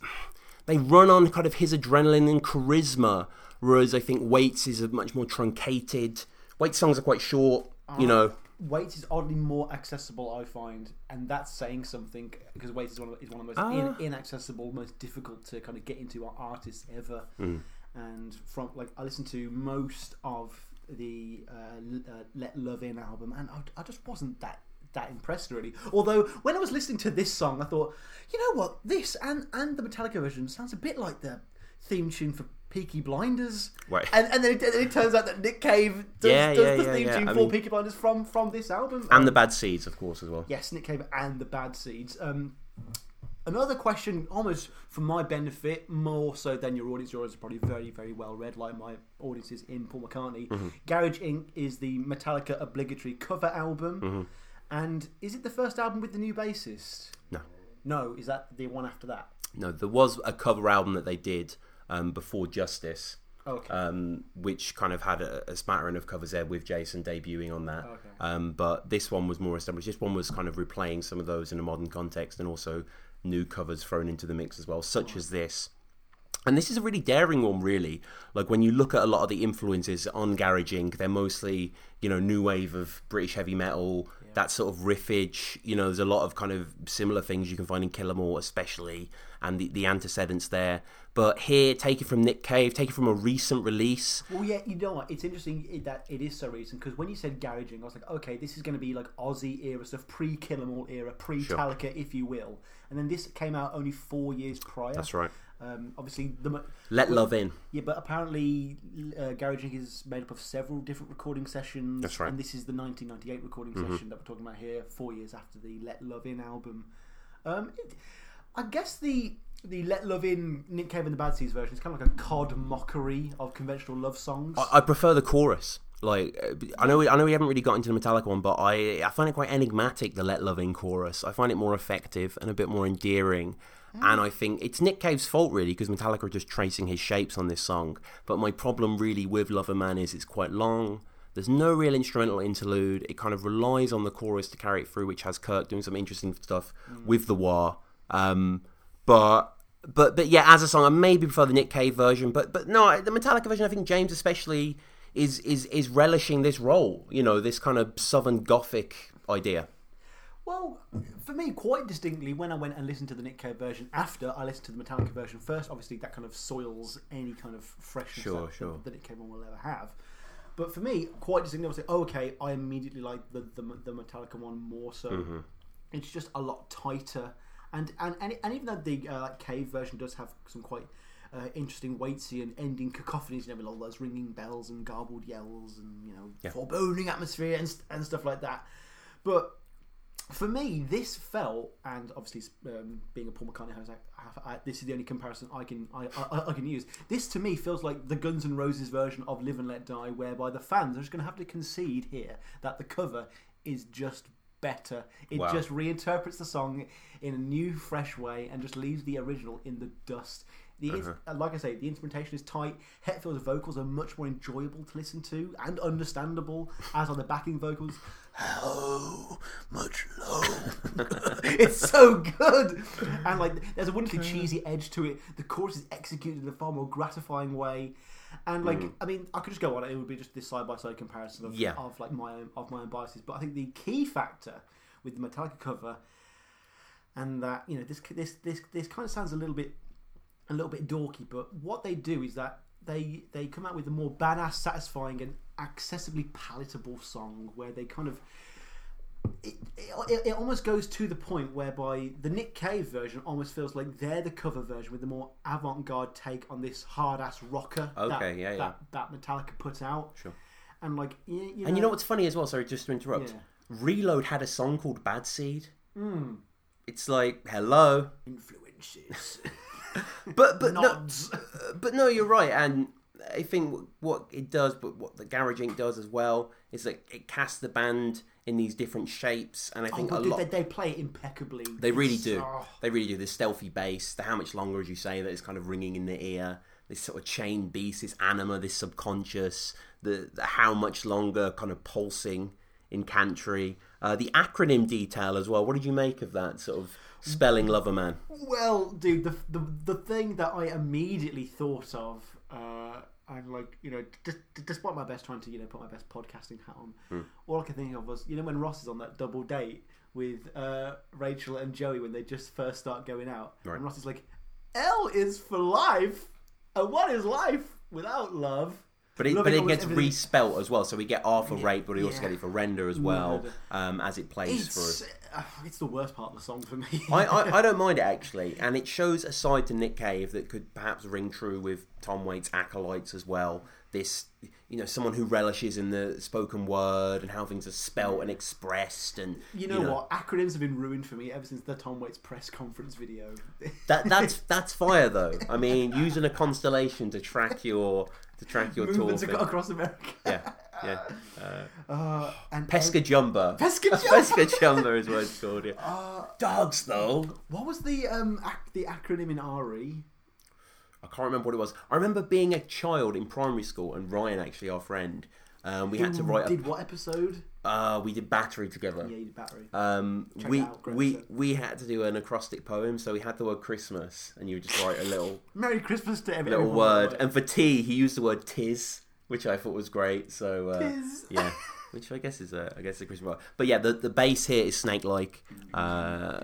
they run on kind of his adrenaline and charisma, whereas I think Waits is a much more truncated. Waits songs are quite short, you know. Waits is oddly more accessible, I find, and that's saying something because Waits is one of, is one of the most Ah. in, inaccessible, most difficult to kind of get into artists ever. Hmm. And from like I listened to most of the uh, L- uh, Let Love In album, and I, I just wasn't that that impressed really. Although when I was listening to this song, I thought, you know what, this and and the Metallica version sounds a bit like the theme tune for Peaky Blinders. Right. And and then it, then it turns out that Nick Cave does, Yeah, does yeah, the theme yeah. tune I for mean- Peaky Blinders from from this album. And Um, the Bad Seeds, of course, as well. Yes, Nick Cave and the Bad Seeds. Um, another question, almost for my benefit, more so than your audience. Your audience is probably very, very well read, like my audience is in Paul McCartney. Mm-hmm. Garage Inc. is the Metallica obligatory cover album. Mm-hmm. And is it the first album with the new bassist? No. No, is that the one after that? No, there was a cover album that they did um, before Justice, Okay. um, which kind of had a, a smattering of covers there with Jason debuting on that. Okay. Um, but this one was more established. This one was kind of replaying some of those in a modern context and also new covers thrown into the mix as well, such as this. And this is a really daring one, really. Like when you look at a lot of the influences on Garage Inc., they're mostly, you know, new wave of British heavy metal, that sort of riffage. You know, there's a lot of kind of similar things you can find in Kill 'Em All, especially, and the, the antecedents there. But here, take it from Nick Cave, take it from a recent release. Well, yeah, you know what? It's interesting that it is so recent because when you said Garage Inc., I was like, okay, this is going to be like Aussie era stuff, pre Kill 'Em All era, pre Metallica, if you will. And then this came out only four years prior. That's right. Um, obviously, the mo- Let Love In. yeah, but apparently, uh, Garage Inc. is made up of several different recording sessions. That's right. And this is the 1998 recording session that we're talking about here, four years after the Let Love In album. Um, it, I guess the the Let Love In Nick Cave and the Bad Seeds version is kind of like a cod mockery of conventional love songs. I, I prefer the chorus. Like uh, I know, we, I know we haven't really got into the Metallica one, but I I find it quite enigmatic. The Let Love In chorus. I find it more effective and a bit more endearing. And I think it's Nick Cave's fault really because Metallica are just tracing his shapes on this song. But my problem really with Lover Man is it's quite long. There's no real instrumental interlude. It kind of relies on the chorus to carry it through, which has Kirk doing some interesting stuff with the wah. Um, but but but yeah, as a song, I maybe prefer the Nick Cave version. But but no, the Metallica version, I think James especially is is is relishing this role. You know, this kind of Southern Gothic idea. Well, for me, quite distinctly, when I went and listened to the Nick Cave version after I listened to the Metallica version first, obviously that kind of soils any kind of freshness Sure, that, sure. that Nick Cave one will ever have. But for me, quite distinctly, I was like, oh, okay, I immediately like the, the the Metallica one more so. Mm-hmm. It's just a lot tighter, and and and, and even though the uh, like Cave version does have some quite uh, interesting weighty and ending cacophonies, you know, with all those ringing bells and garbled yells and you know foreboding atmosphere and and stuff like that. But for me, this felt, and obviously um, being a Paul McCartney I, I, ah, I, this is the only comparison I can I, I, I can use. This to me feels like the Guns N' Roses version of "Live and Let Die," whereby the fans are just going to have to concede here that the cover is just better. It Wow. just reinterprets the song in a new, fresh way and just leaves the original in the dust. The, ins- uh-huh. uh, Like I say, the instrumentation is tight. Hetfield's vocals are much more enjoyable to listen to and understandable, as are the backing vocals. How much love? it's so good, and like there's a wonderfully hmm. cheesy edge to it. The chorus is executed in a far more gratifying way, and like hmm. I mean, I could just go on. It would be just this side by side comparison of, Yeah. of like my own of my own biases. But I think the key factor with the Metallica cover, and that you know this this this this kind of sounds a little bit a little bit dorky, but what they do is that they they come out with a more badass, satisfying, and accessibly palatable song where they kind of it, it, it almost goes to the point whereby the Nick Cave version almost feels like they're the cover version with the more avant-garde take on this hard-ass rocker Okay, that, yeah, yeah. that, Metallica put out. Sure. And like, you, you know, And you know what's funny as well? Sorry, just to interrupt. Yeah. Reload had a song called Bad Seed. Hmm. It's like hello, influences, but but no, but no, you're right, and I think what it does, but what the Garage Inc. does as well, is that it casts the band in these different shapes, and I Oh, think but a they, lot. they, they play it impeccably. They really It's- do. oh. They really do. The stealthy bass, the how much longer, as you say, that is kind of ringing in the ear. This sort of chain beast, this anima, this subconscious, the, the how much longer kind of pulsing in Cantry. Uh, the acronym detail as well. What did you make of that sort of spelling lover man? Well, dude, the, the the thing that I immediately thought of, uh, and like you know, d- d- despite my best trying to you know put my best podcasting hat on, Hmm. all I could think of was you know when Ross is on that double date with uh, Rachel and Joey when they just first start going out, Right. and Ross is like, "L is for life, and what is life without love?" But it, but it gets everything- respelt as well. So we get R for Yeah, rape, but we also get it for render as well um, as it plays It's through. uh, it's the worst part of the song for me. I, I, I don't mind it actually, and it shows a side to Nick Cave that could perhaps ring true with Tom Waits' acolytes as well. This, you know, someone who relishes in the spoken word and how things are spelt and expressed, and You know, what? Acronyms have been ruined for me ever since the Tom Waits press conference video. That that's that's fire though. I mean, using a constellation to track your to track your tour. Movements thing. across America. Yeah, yeah. Uh, and Pesca Jumba. Pesca Jumba. Pesca Jumba is what it's called. Yeah. Uh, Dogs though. What was the um ac- the acronym in RE? I can't remember what it was. I remember being a child in primary school, and Ryan, actually our friend, um, we had to Who write. Did A, what episode? uh, we did battery together. Yeah, you did battery. Um, Check we out, we episode. we had to do an acrostic poem, so we had the word Christmas, and you would just write a little Merry Christmas to everyone. little word. And for tea, he used the word "tis," which I thought was great. So uh, Tis. yeah, which I guess is a I guess a Christian vibe. But yeah, the the bass here is snake like, uh,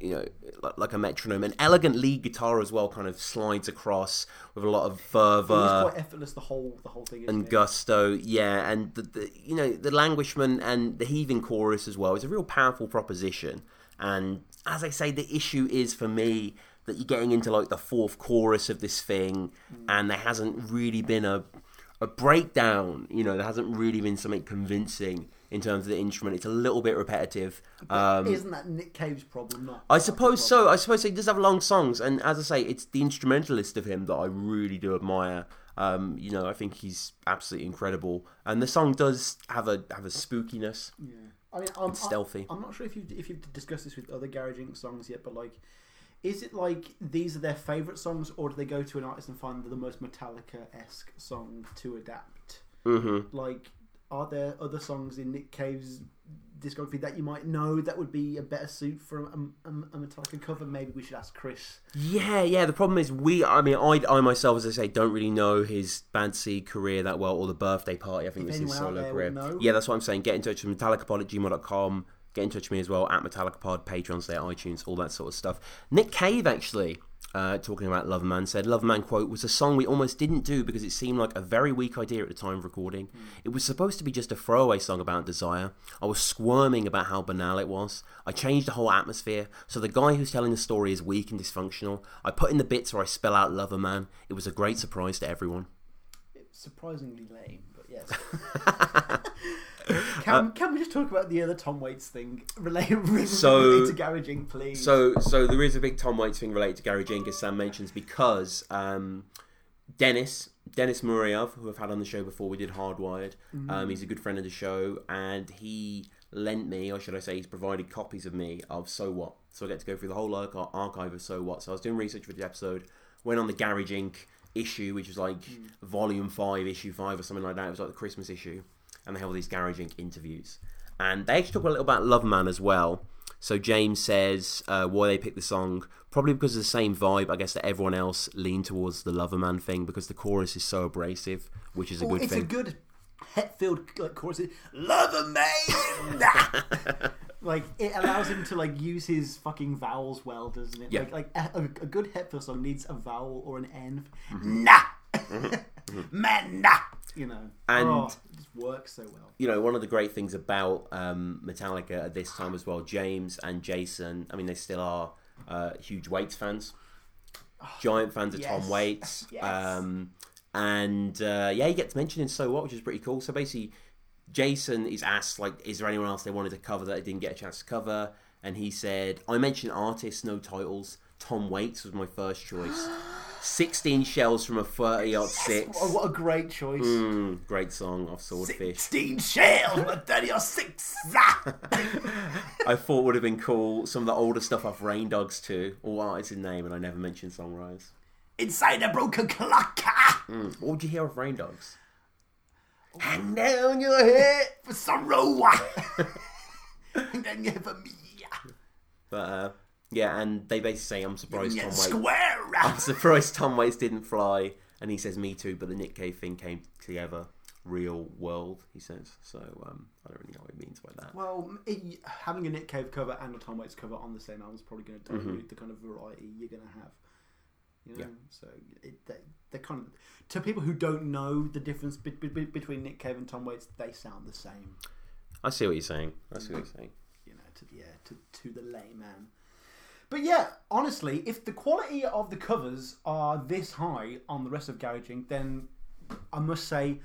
you know, like, like a metronome. An elegant lead guitar as well, kind of slides across with a lot of fervor quite effortless. The whole the whole thing. And it? gusto. Yeah, and the, the you know the languishment and the heaving chorus as well is a real powerful proposition. And as I say, the issue is for me that you're getting into like the fourth chorus of this thing, mm. and there hasn't really been a a breakdown. You know, there hasn't really been something convincing in terms of the instrument. It's a little bit repetitive. Um, Isn't that Nick Cave's problem? Not I suppose problem? so. I suppose he does have long songs, and as I say, it's the instrumentalist of him that I really do admire. Um, you know, I think he's absolutely incredible, and the song does have a have a spookiness. Yeah. I mean, I'm, It's stealthy. I, am not sure if you if you've discussed this with other Garage Inc. songs yet, but like, is it like these are their favorite songs, or do they go to an artist and find the most Metallica esque song to adapt? Mm-hmm. Like, are there other songs in Nick Cave's discography that you might know that would be a better suit for a, a, a Metallica cover? Maybe we should ask Chris. Yeah, yeah. The problem is, we. I mean, I, I myself, as I say, don't really know his Bad Seed career that well, or the birthday party. I think If was his solo career. Yeah, that's what I'm saying. Get in touch with metallicapod at gmail.com. Get in touch with me as well at metallicapod, Patreon, stay iTunes, all that sort of stuff. Nick Cave actually. Uh, talking about Love Man said Love Man quote was a song we almost didn't do because it seemed like a very weak idea at the time of recording. It was supposed to be just a throwaway song about desire. I was squirming about how banal it was. I changed the whole atmosphere, so the guy who's telling the story is weak and dysfunctional. I put in the bits where I spell out Lover Man. It was a great surprise to everyone. It's surprisingly lame, but yes. can, can we just talk about the other Tom Waits thing related, related So- to Garage Inc., please? So, so there is a big Tom Waits thing related to Gary as Sam mentions, because um, Dennis, Dennis Murayov, who I've had on the show before, we did Hardwired. Um, he's a good friend of the show, and he lent me, or should I say, he's provided copies of me of So What. So I get to go through the whole arch- archive of So What. So I was doing research for the episode, went on the Garage Inc. issue, which was like volume five, issue five, or something like that. It was like the Christmas issue, and they have all these Garage Inc. interviews, and they actually talk a little about Love Man as well. So James says uh, why they picked the song, probably because of the same vibe, I guess, that everyone else leaned towards the Lover Man thing, because the chorus is so abrasive, which is a Oh, good it's thing. a good Hetfield like chorus. Love man. like it allows him to like use his fucking vowels well, doesn't it? Yeah. Like like a, a good Hetfield song needs a vowel or an N. Mm-hmm. Nah, man. You know, And- oh, it just works so well. you know, one of the great things about um, Metallica at this time as well, James and Jason, I mean, they still are uh, huge Waits fans, giant fans of Tom. Waits. Yes. Um, and uh, yeah, he gets mentioned in So What, which is pretty cool. So basically, Jason is asked, like, is there anyone else they wanted to cover that they didn't get a chance to cover? And he said, I mentioned artists, no titles. Tom Waits was my first choice. 16 shells from a 30 odd six. Oh, what a great choice. Mm, great song off Swordfish. Sixteen shells, but thirty or six. Ah! I thought would have been cool. Some of the older stuff off Rain Dogs too. All artists in name, and I never mentioned songwriters. Inside a broken clock. Mm. What would you hear of Rain Dogs? Hang down your head. For sorrow. ah. and then you have a me. But uh, yeah, and they basically say, "I'm surprised Yeah, Tom Waits. square. ah. I'm surprised Tom Waits didn't fly." And he says, "Me too." But the Nick Cave thing came together, real world. He says. So um, I don't really know what he means by that. Well, it, having a Nick Cave cover and a Tom Waits cover on the same album is probably going to dilute Mm-hmm. the kind of variety you're going to have. You know? Yeah. So it, they, they're kind of to people who don't know the difference be, be, be- between Nick Cave and Tom Waits, they sound the same. I see what you're saying. I see what you're saying. You know, to yeah, to to the layman. But yeah, honestly, if the quality of the covers are this high on the rest of Garage Inc., then I must say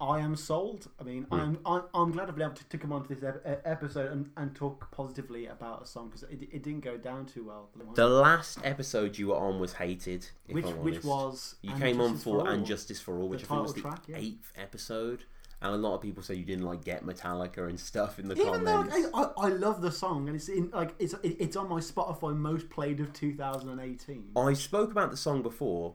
I am sold. I mean, Hmm. I'm, I'm I'm glad I've been able to, to come onto this ep- episode and, and talk positively about a song because it, it didn't go down too well. The last episode you were on was hated. Which which was You came on for All. And Justice for All, which I think was the track, yeah. eighth episode. And a lot of people say you didn't like get Metallica and stuff in the Even though comments. I, I, love the song and it's in like it's it, it's on my Spotify most played of 2018. I spoke about the song before,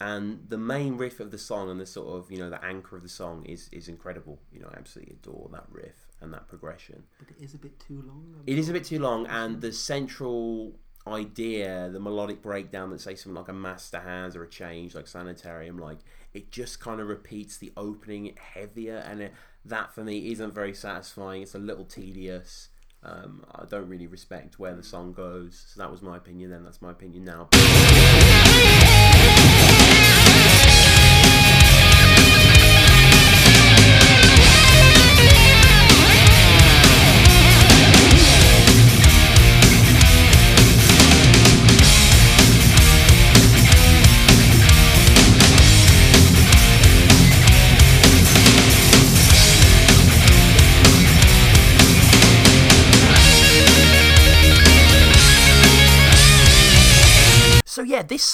and the main riff of the song and the sort of you know the anchor of the song is is incredible. You know, I absolutely adore that riff and that progression. But it is a bit too long. It is a bit too long, and the central idea, the melodic breakdown that say something like a master hands or a change like sanitarium, like it just kind of repeats the opening heavier, and it, that for me isn't very satisfying. It's a little tedious. Um, I don't really respect where the song goes. So that was my opinion then. That's my opinion now.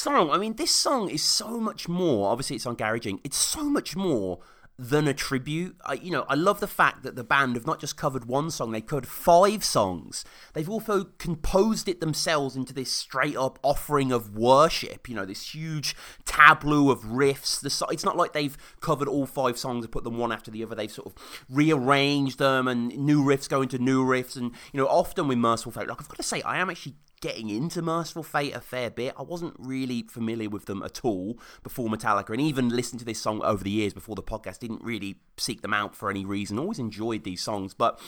Song, I mean, this song is so much more. Obviously, it's on Garaging. It's so much more than a tribute. I, you know, I love the fact that the band have not just covered one song; they covered five songs. They've also composed it themselves into this straight-up offering of worship. You know, this huge tableau of riffs. The so- it's not like they've covered all five songs and put them one after the other. They've sort of rearranged them, and new riffs go into new riffs. And you know, often with Mercyful Fate, like I've got to say, I am actually getting into Mercyful Fate a fair bit. I wasn't really familiar with them at all before Metallica, and even listened to this song over the years before the podcast. Didn't really seek them out for any reason. Always enjoyed these songs, but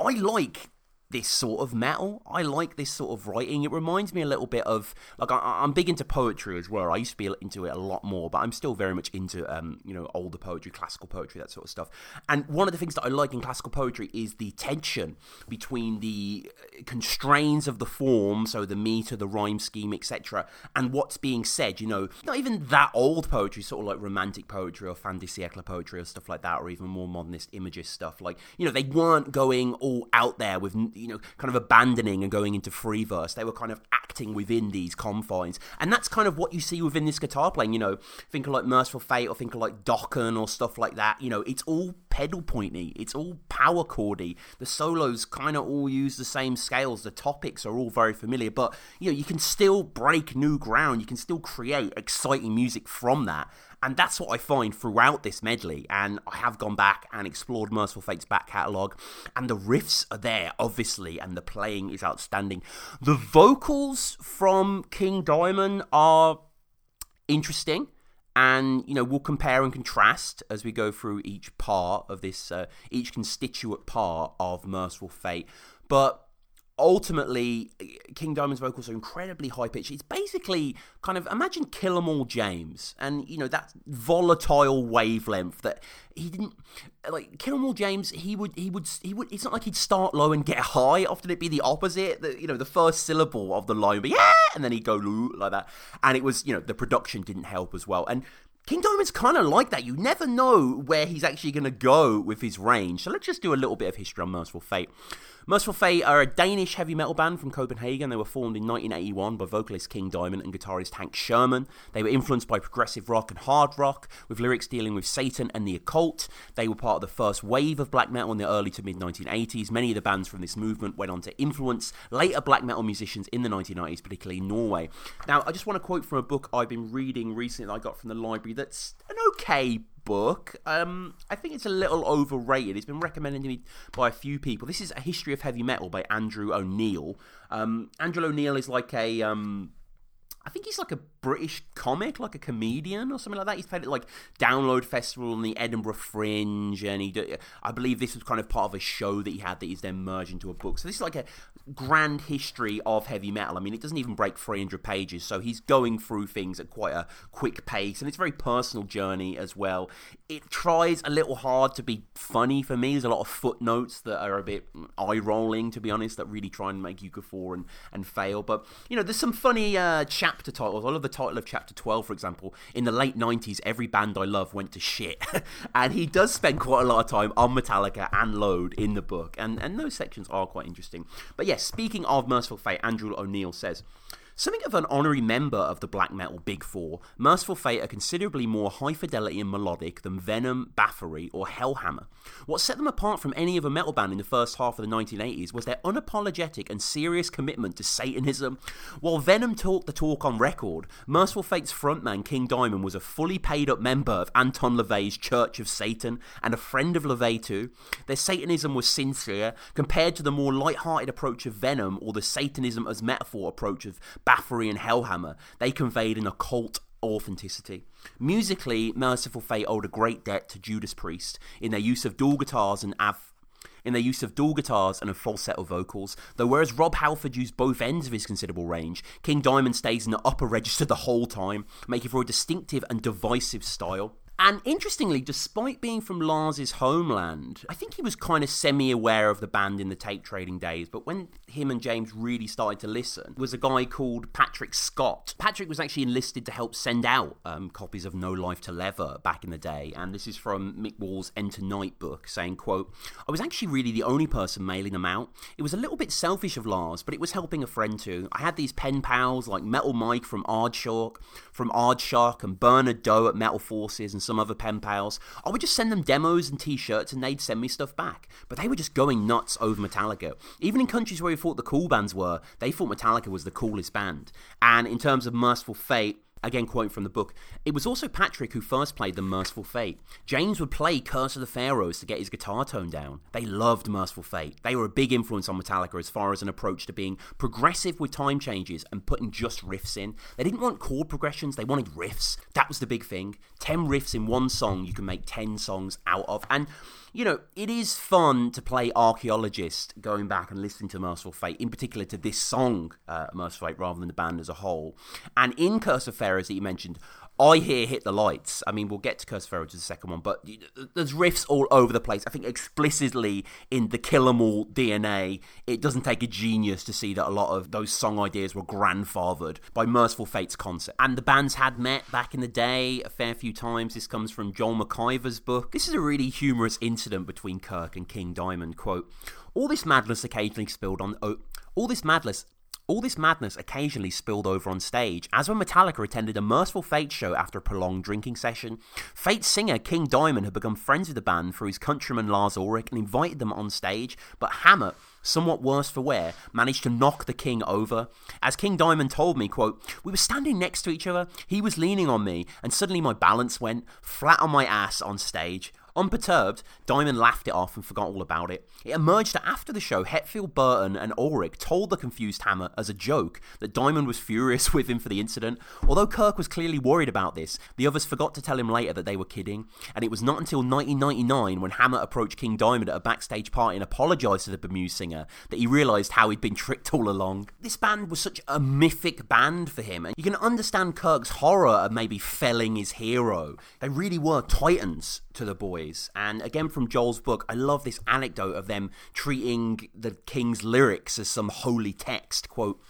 I like this sort of metal. I like this sort of writing. It reminds me a little bit of like I, am big into poetry as well. I used to be into it a lot more, but I'm still very much into um, you know older poetry, classical poetry, that sort of stuff. And one of the things that I like in classical poetry is the tension between the constraints of the form, so the meter, the rhyme scheme, etc., and what's being said. You know, not even that old poetry, sort of like romantic poetry or fin de siècle poetry or stuff like that, or even more modernist imagist stuff. Like you know, they weren't going all out there with you know, kind of abandoning and going into free verse. They were kind of acting within these confines. And that's kind of what you see within this guitar playing, you know, think of like Mercyful Fate or think of like Dokken or stuff like that. You know, it's all pedal pointy, it's all power chordy. The solos kind of all use the same scales, the topics are all very familiar, but you know, you can still break new ground, you can still create exciting music from that. And that's what I find throughout this medley. And I have gone back and explored Merciful Fate's back catalogue. And the riffs are there, obviously, and the playing is outstanding. The vocals from King Diamond are interesting. And, you know, we'll compare and contrast as we go through each part of this, uh, each constituent part of Merciful Fate. But ultimately, eh, King Diamond's vocals are incredibly high pitched. It's basically kind of imagine Kill 'Em All James, and you know that volatile wavelength that he didn't like. Kill 'Em All James, he would he would he would. It's not like he'd start low and get high. Often it'd be the opposite. That you know the first syllable of the line be yeah, and then he'd go like that, and it was you know the production didn't help as well, and. King Diamond's kind of like that. You never know where he's actually going to go with his range. So let's just do a little bit of history on Merciful Fate. Merciful Fate are a Danish heavy metal band from Copenhagen. They were formed in 1981 by vocalist King Diamond and guitarist Hank Sherman. They were influenced by progressive rock and hard rock, with lyrics dealing with Satan and the occult. They were part of the first wave of black metal in the early to mid 1980s. Many of the bands from this movement went on to influence later black metal musicians in the 1990s, particularly in Norway. Now, I just want to quote from a book I've been reading recently that I got from the library that's an okay book. Um, I think it's a little overrated. It's been recommended to me by a few people. This is A History of Heavy Metal by Andrew O'Neill. Um, Andrew O'Neill is like a. Um, I think he's like a British comic, like a comedian or something like that. He's played at like Download Festival and the Edinburgh Fringe, and he, did, I believe this was kind of part of a show that he had that he's then merged into a book. So this is like a grand history of heavy metal. I mean, it doesn't even break 300 pages, so he's going through things at quite a quick pace, and it's a very personal journey as well. It tries a little hard to be funny for me. There's a lot of footnotes that are a bit eye rolling, to be honest, that really try and make you guffaw and, and fail. But you know, there's some funny uh, chapter titles. I love the title of chapter 12, for example. In the late 90s, every band I love went to shit. and he does spend quite a lot of time on Metallica and Load in the book. And, and those sections are quite interesting. But yes, speaking of Merciful Fate, Andrew O'Neill says. Something of an honorary member of the black metal Big Four, Merciful Fate are considerably more high fidelity and melodic than Venom, Bathory, or Hellhammer. What set them apart from any other metal band in the first half of the 1980s was their unapologetic and serious commitment to Satanism. While Venom talked the talk on record, Merciful Fate's frontman King Diamond was a fully paid up member of Anton LaVey's Church of Satan and a friend of LaVey too. Their Satanism was sincere compared to the more light-hearted approach of Venom or the Satanism as metaphor approach of Bathory and Hellhammer, they conveyed an occult authenticity. Musically, Merciful Fate owed a great debt to Judas Priest in their use of dual guitars and av- in their use of dual guitars and falsetto vocals, though whereas Rob Halford used both ends of his considerable range, King Diamond stays in the upper register the whole time, making for a distinctive and divisive style. And interestingly, despite being from Lars's homeland, I think he was kind of semi aware of the band in the tape trading days. But when him and James really started to listen, was a guy called Patrick Scott. Patrick was actually enlisted to help send out um, copies of No Life to Leather back in the day. And this is from Mick Wall's Enter Night book, saying, quote, I was actually really the only person mailing them out. It was a little bit selfish of Lars, but it was helping a friend too. I had these pen pals like Metal Mike from Aardschok, from Aardschok, and Bernard Doe at Metal Forces, and some other pen pals. I would just send them demos and t-shirts and they'd send me stuff back. But they were just going nuts over Metallica. Even in countries where we thought the cool bands were, they thought Metallica was the coolest band. And in terms of Merciful Fate, again quoting from the book, it was also Patrick who first played the Merciful Fate. James would play Curse of the Pharaohs to get his guitar tone down. They loved Merciful Fate. They were a big influence on Metallica as far as an approach to being progressive with time changes and putting just riffs in. They didn't want chord progressions, they wanted riffs. That was the big thing. 10 riffs in one song you can make 10 songs out of. And you know, it is fun to play archaeologist going back and listening to Merciful Fate, in particular to this song, uh, Merciful Fate, rather than the band as a whole. And in Curse of Pharaohs that you mentioned, I hear Hit the Lights. I mean, we'll get to Curse of Pharaohs, the second one, but there's riffs all over the place. I think explicitly in the Kill 'Em All DNA, it doesn't take a genius to see that a lot of those song ideas were grandfathered by Merciful Fate's concept. And the bands had met back in the day a fair few times. This comes from Joel McIver's book. This is a really humorous incident between Kirk and King Diamond. Quote, all this madness occasionally spilled on... Oh, all this madness all this madness occasionally spilled over on stage, as when Metallica attended a Merciful Fate show after a prolonged drinking session. Fate's singer King Diamond had become friends with the band through his countryman Lars Ulrich and invited them on stage, but Hammer, somewhat worse for wear, managed to knock the King over. As King Diamond told me, quote, We were standing next to each other, he was leaning on me, and suddenly my balance went flat on my ass on stage. Unperturbed, Diamond laughed it off and forgot all about it. It emerged that after the show, Hetfield, Burton, and Ulrich told the confused Hammer as a joke that Diamond was furious with him for the incident. Although Kirk was clearly worried about this, the others forgot to tell him later that they were kidding. And it was not until 1999 when Hammer approached King Diamond at a backstage party and apologised to the bemused singer that he realised how he'd been tricked all along. This band was such a mythic band for him, and you can understand Kirk's horror of maybe felling his hero. They really were titans to the boys. And again, from Joel's book, I love this anecdote of them treating the King's lyrics as some holy text. Quote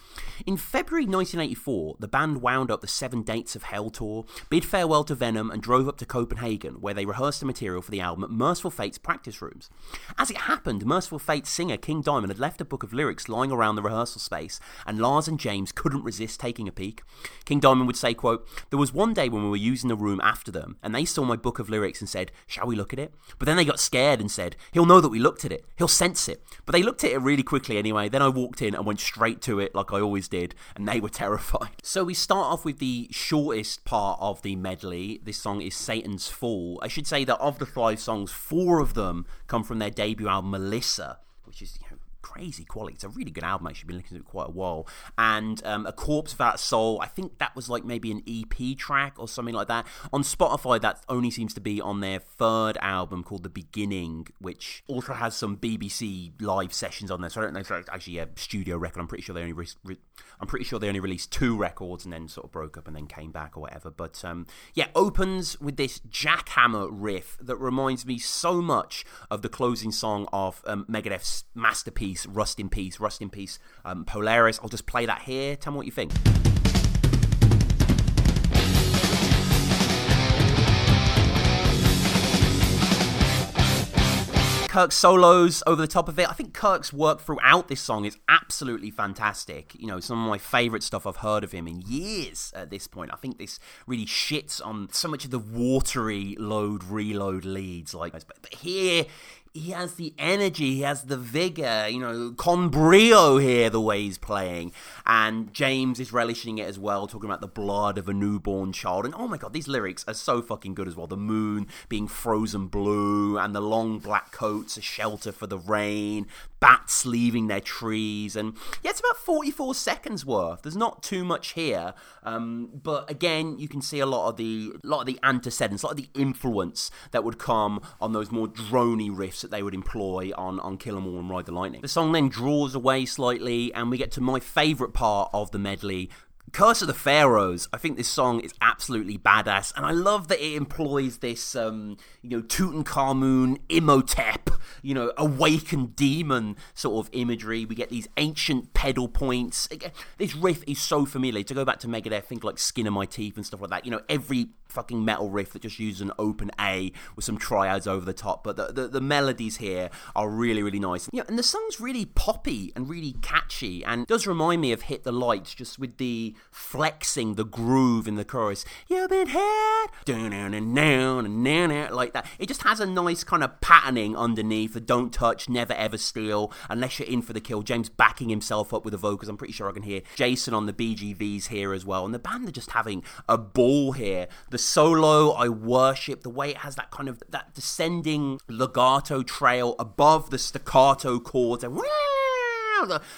In February 1984, the band wound up the Seven Dates of Hell tour, bid farewell to Venom, and drove up to Copenhagen, where they rehearsed the material for the album at Merciful Fate's practice rooms. As it happened, Merciful Fate's singer King Diamond had left a book of lyrics lying around the rehearsal space, and Lars and James couldn't resist taking a peek. King Diamond would say, quote, There was one day when we were using the room after them, and they saw my book of lyrics and said, Shall we look at it? But then they got scared and said, He'll know that we looked at it. He'll sense it. But they looked at it really quickly anyway. Then I walked in and went straight to it like I always did, and they were terrified. So we start off with the shortest part of the medley. This song is Satan's Fall. I should say that of the five songs, four of them come from their debut album, Melissa, which is, you know, crazy quality. It's a really good album. Actually, been listening to it quite a while. And um, a corpse without soul. I think that was like maybe an EP track or something like that. On Spotify, that only seems to be on their third album called The Beginning, which also has some BBC live sessions on there. So I don't know if it's actually a studio record. I'm pretty sure they only re- re- I'm pretty sure they only released two records and then sort of broke up and then came back or whatever. But um, yeah, opens with this jackhammer riff that reminds me so much of the closing song of um, Megadeth's masterpiece Rust in Peace, Rust in Peace, um, Polaris. I'll just play that here. Tell me what you think. Kirk solos over the top of it. I think Kirk's work throughout this song is absolutely fantastic. You know, some of my favorite stuff I've heard of him in years at this point. I think this really shits on so much of the watery load reload leads like but here he has the energy, he has the vigor, you know, con brio here, the way he's playing. And James is relishing it as well, talking about the blood of a newborn child. And oh my god, these lyrics are so fucking good as well. The moon being frozen blue, and the long black coats a shelter for the rain, bats leaving their trees. And yeah, it's about 44 seconds worth. There's not too much here. Um, but again, you can see a lot of the a lot of the antecedents, a lot of the influence that would come on those more drony riffs that they would employ on, on Kill 'Em All and Ride the Lightning. The song then draws away slightly, and we get to my favourite part of the medley, Curse of the Pharaohs. I think this song is absolutely badass, and I love that it employs this, um, you know, Tutankhamun, Imhotep, you know, awakened demon sort of imagery. We get these ancient pedal points. This riff is so familiar. To go back to Megadeth, think like Skin of My Teeth and stuff like that. You know, every fucking metal riff that just uses an open A with some triads over the top. But the, the, the melodies here are really, really nice. Yeah, and the song's really poppy and really catchy and does remind me of Hit the Lights just with the flexing, the groove in the chorus. You've been hit, like that. It just has a nice kind of patterning underneath the don't touch, never ever steal, unless you're in for the kill. James backing himself up with the vocals. I'm pretty sure I can hear Jason on the BGVs here as well. And the band are just having a ball here. The solo I worship the way it has that kind of that descending legato trail above the staccato chords and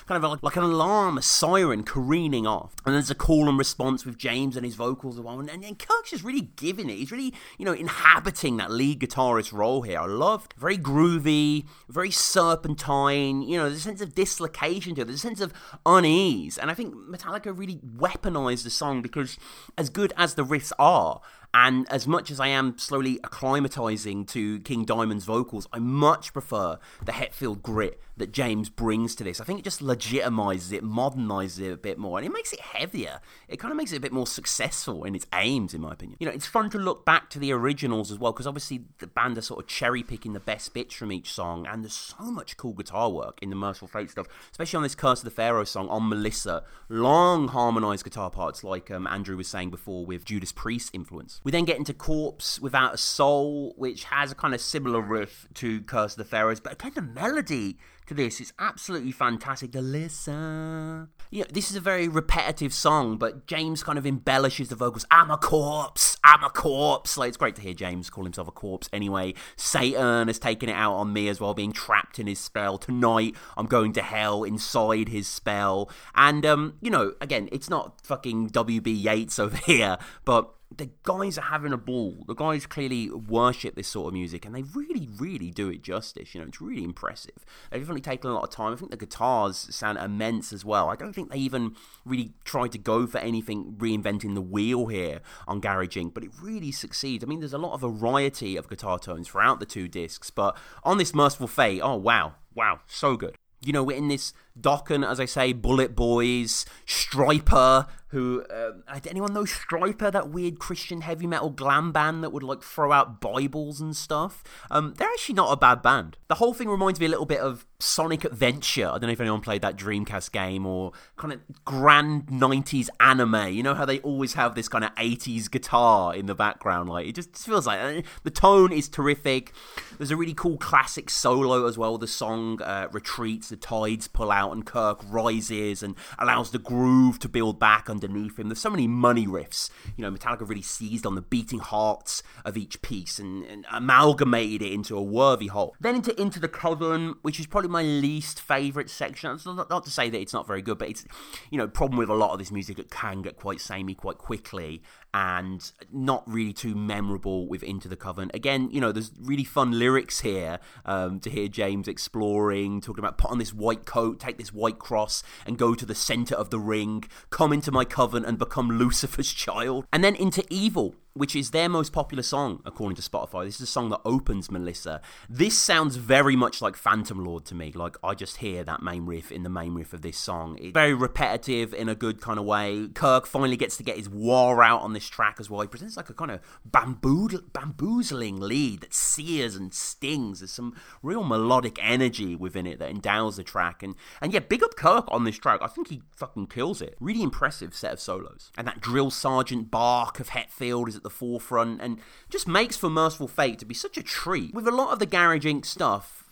kind of like, like, an alarm, a siren careening off. And there's a call and response with James and his vocals. And, and, and Kirk's just really giving it. He's really, you know, inhabiting that lead guitarist role here. I love very groovy, very serpentine, you know, there's a sense of dislocation to it, there's a sense of unease. And I think Metallica really weaponized the song because as good as the riffs are, and as much as I am slowly acclimatizing to King Diamond's vocals, I much prefer the Hetfield grit that James brings to this. I think it just legitimizes it, modernizes it a bit more, and it makes it heavier. It kind of makes it a bit more successful in its aims, in my opinion. You know, it's fun to look back to the originals as well, because obviously the band are sort of cherry picking the best bits from each song, and there's so much cool guitar work in the Mercyful Fate stuff, especially on this Curse of the Pharaoh song on Melissa. Long harmonized guitar parts, like um, Andrew was saying before, with Judas Priest influence. We then get into Corpse Without a Soul, which has a kind of similar riff to Curse of the Pharaohs, but again, the melody to this. It's absolutely fantastic to listen. This is a very repetitive song, but James kind of embellishes the vocals. I'm a corpse. I'm a corpse. Like it's great to hear James call himself a corpse. Anyway, Satan has taken it out on me as well, being trapped in his spell. Tonight, I'm going to hell inside his spell. And um, you know, again, it's not fucking WB Yeats over here, but the guys are having a ball. The guys clearly worship this sort of music, and they really, really do it justice. You know, it's really impressive. They've definitely taken a lot of time. I think the guitars sound immense as well. I don't think they even really tried to go for anything reinventing the wheel here on Garage Inc., but it really succeeds. I mean, there's a lot of variety of guitar tones throughout the two discs, but on this Merciful Fate, oh wow, wow, so good. You know, we're in this Dokken, as I say, Bullet Boys, Stryper, who uh, anyone know Stryper, that weird Christian heavy metal glam band that would like throw out Bibles and stuff. Um, they're actually not a bad band. The whole thing reminds me a little bit of Sonic Adventure. I don't know if anyone played that Dreamcast game or kind of grand '90s anime. You know how they always have this kind of '80s guitar in the background. Like it just feels like uh, the tone is terrific. There's a really cool classic solo as well. The song uh, retreats, the tides pull out, and Kirk rises and allows the groove to build back underneath him. There's so many money riffs. You know, Metallica really seized on the beating hearts of each piece and, and amalgamated it into a worthy whole. Then into Into the Coven, which is probably my least favourite section. It's not, not to say that it's not very good, but it's, you know, problem with a lot of this music, it can get quite samey quite quickly and not really too memorable with Into the Coven. Again, you know, there's really fun lyrics here um, to hear James exploring, talking about put on this white coat, take this white cross, and go to the centre of the ring, come into my coven and become Lucifer's child. And then into Evil, which is their most popular song according to Spotify. This is a song that opens Melissa. This sounds very much like Phantom Lord to me. Like I just hear that main riff in the main riff of this song. It's very repetitive in a good kind of way. Kirk finally gets to get his war out on this track as well. He presents like a kind of bamboo bamboozling lead that sears and stings. There's some real melodic energy within it that endows the track. And and yeah, big up Kirk on this track. I think he fucking kills it. Really impressive set of solos. And that drill sergeant bark of Hetfield is at the forefront and just makes for Merciful Fate to be such a treat. With a lot of the Garage Inc. stuff,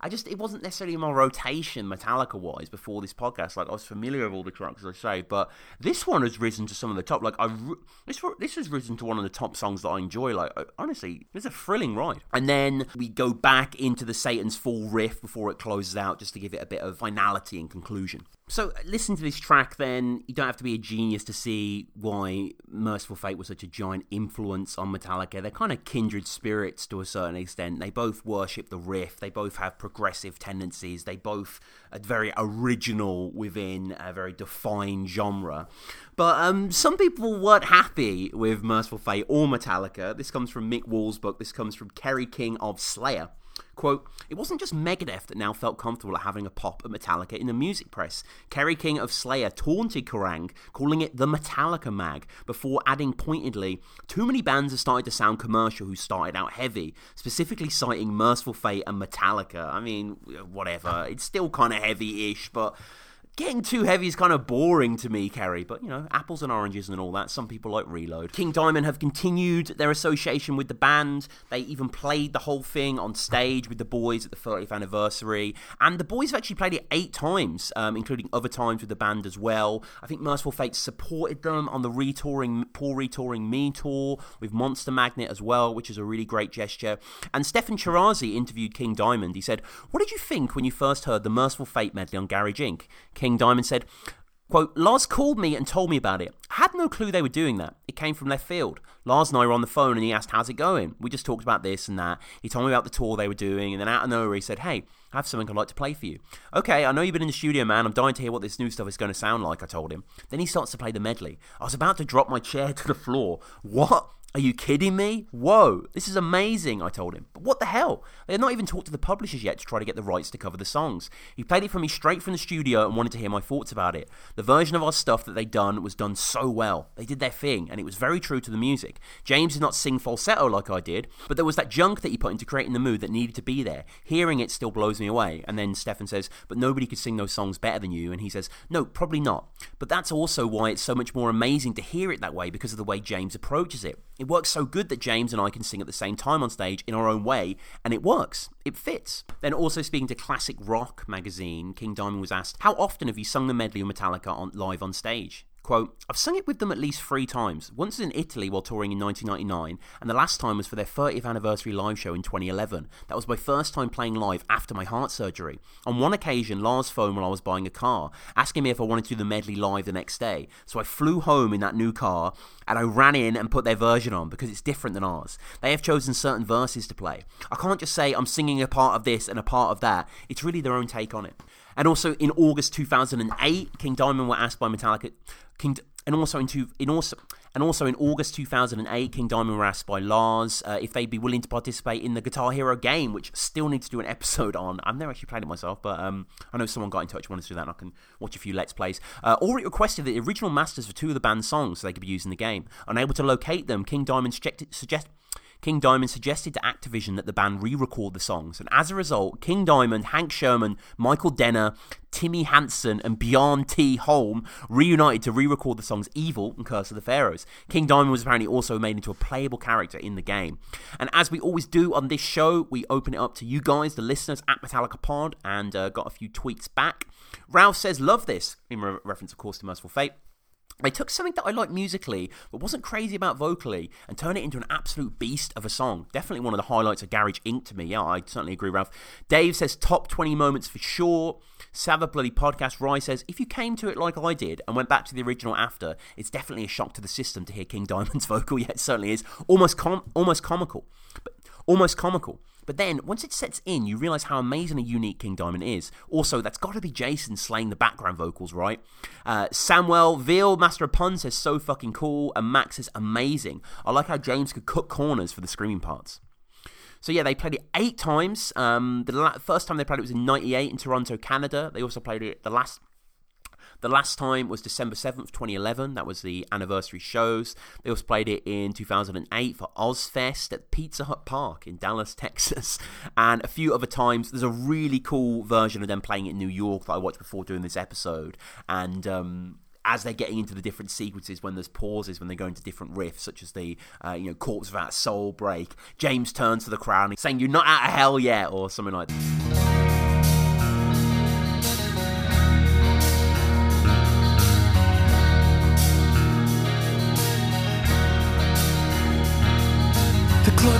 I just it wasn't necessarily in my rotation Metallica wise before this podcast. Like I was familiar with all the tracks, as I say, but this one has risen to some of the top. Like I this this has risen to one of the top songs that I enjoy. Like uh, honestly, it's a thrilling ride. And then we go back into the Satan's Fall riff before it closes out, just to give it a bit of finality and conclusion. So listen to this track. Then you don't have to be a genius to see why Merciful Fate was such a giant influence on Metallica. They're kind of kindred spirits to a certain extent. They both worship the riff. They both have progressive tendencies. They both are very original within a very defined genre. But um, some people weren't happy with Merciful Fate or Metallica. This comes from Mick Wall's book. This comes from Kerry King of Slayer. Quote, it wasn't just Megadeth that now felt comfortable at having a pop at Metallica in the music press. Kerry King of Slayer taunted Kerrang, calling it the Metallica mag, before adding pointedly, too many bands have started to sound commercial who started out heavy, specifically citing Merciful Fate and Metallica. I mean, whatever. It's still kind of heavy ish, but getting too heavy is kind of boring to me, Kerry. But you know, apples and oranges and all that. Some people like Reload. King Diamond have continued their association with the band. They even played the whole thing on stage with the boys at the 30th anniversary, and the boys have actually played it eight times, um, including other times with the band as well. I think Merciful Fate supported them on the retouring, Paul retouring me tour with Monster Magnet as well, which is a really great gesture. And Stefan Chirazi interviewed King Diamond. He said, "What did you think when you first heard the Merciful Fate medley on Garage Inc?" King Diamond said, Quote, Lars called me and told me about it. I had no clue they were doing that. It came from left field. Lars and I were on the phone and he asked, How's it going? We just talked about this and that. He told me about the tour they were doing, and then out of nowhere he said, Hey, I have something I'd like to play for you. Okay, I know you've been in the studio, man. I'm dying to hear what this new stuff is going to sound like, I told him. Then he starts to play the medley. I was about to drop my chair to the floor. What? Are you kidding me? Whoa, this is amazing, I told him. But what the hell? They had not even talked to the publishers yet to try to get the rights to cover the songs. He played it for me straight from the studio and wanted to hear my thoughts about it. The version of our stuff that they'd done was done so well. They did their thing, and it was very true to the music. James did not sing falsetto like I did, but there was that junk that he put into creating the mood that needed to be there. Hearing it still blows me away. And then Stefan says, But nobody could sing those songs better than you. And he says, No, probably not. But that's also why it's so much more amazing to hear it that way because of the way James approaches it. It works so good that James and I can sing at the same time on stage in our own way, and it works. It fits. Then, also speaking to Classic Rock magazine, King Diamond was asked, How often have you sung the medley of Metallica on, live on stage? Quote, I've sung it with them at least three times. Once in Italy while touring in 1999, and the last time was for their 30th anniversary live show in 2011. That was my first time playing live after my heart surgery. On one occasion, Lars phoned while I was buying a car, asking me if I wanted to do the medley live the next day. So I flew home in that new car, and I ran in and put their version on because it's different than ours. They have chosen certain verses to play. I can't just say I'm singing a part of this and a part of that. It's really their own take on it. And also in August 2008, King Diamond were asked by Metallica, King, and also in two, in also and also in August 2008, King Diamond were asked by Lars uh, if they'd be willing to participate in the Guitar Hero game, which still need to do an episode on. I've never actually played it myself, but um, I know someone got in touch wanted to do that, and I can watch a few Let's Plays. Uh, Ulrich requested the original masters for two of the band's songs so they could be used in the game. Unable to locate them, King Diamond suggested. Suggest- King Diamond suggested to Activision that the band re record the songs, and as a result, King Diamond, Hank Sherman, Michael Denner, Timmy Hansen, and Bjorn T. Holm reunited to re record the songs Evil and Curse of the Pharaohs. King Diamond was apparently also made into a playable character in the game. And as we always do on this show, we open it up to you guys, the listeners at Metallica Pod, and uh, got a few tweets back. Ralph says, Love this, in re- reference, of course, to Merciful Fate. They took something that I liked musically, but wasn't crazy about vocally, and turned it into an absolute beast of a song. Definitely one of the highlights of Garage Inc. to me. Yeah, I certainly agree, Ralph. Dave says top 20 moments for sure. Sava Bloody Podcast Rye says if you came to it like I did and went back to the original after, it's definitely a shock to the system to hear King Diamond's vocal. Yeah, it certainly is. Almost com- almost comical. But almost comical. But then, once it sets in, you realize how amazing and unique King Diamond is. Also, that's got to be Jason slaying the background vocals, right? Uh, Samuel Veal, Master of Puns, is so fucking cool, and Max is amazing. I like how James could cut corners for the screaming parts. So yeah, they played it eight times. Um, the la- first time they played it was in '98 in Toronto, Canada. They also played it the last the last time was December 7th, 2011. That was the anniversary shows. They also played it in 2008 for Ozfest at Pizza Hut Park in Dallas, Texas. And a few other times. There's a really cool version of them playing it in New York that I watched before doing this episode. And um, as they're getting into the different sequences, when there's pauses, when they go into different riffs, such as the uh, you know Corpse Without Soul break, James turns to the crowd and saying, "You're not out of hell yet," or something like that.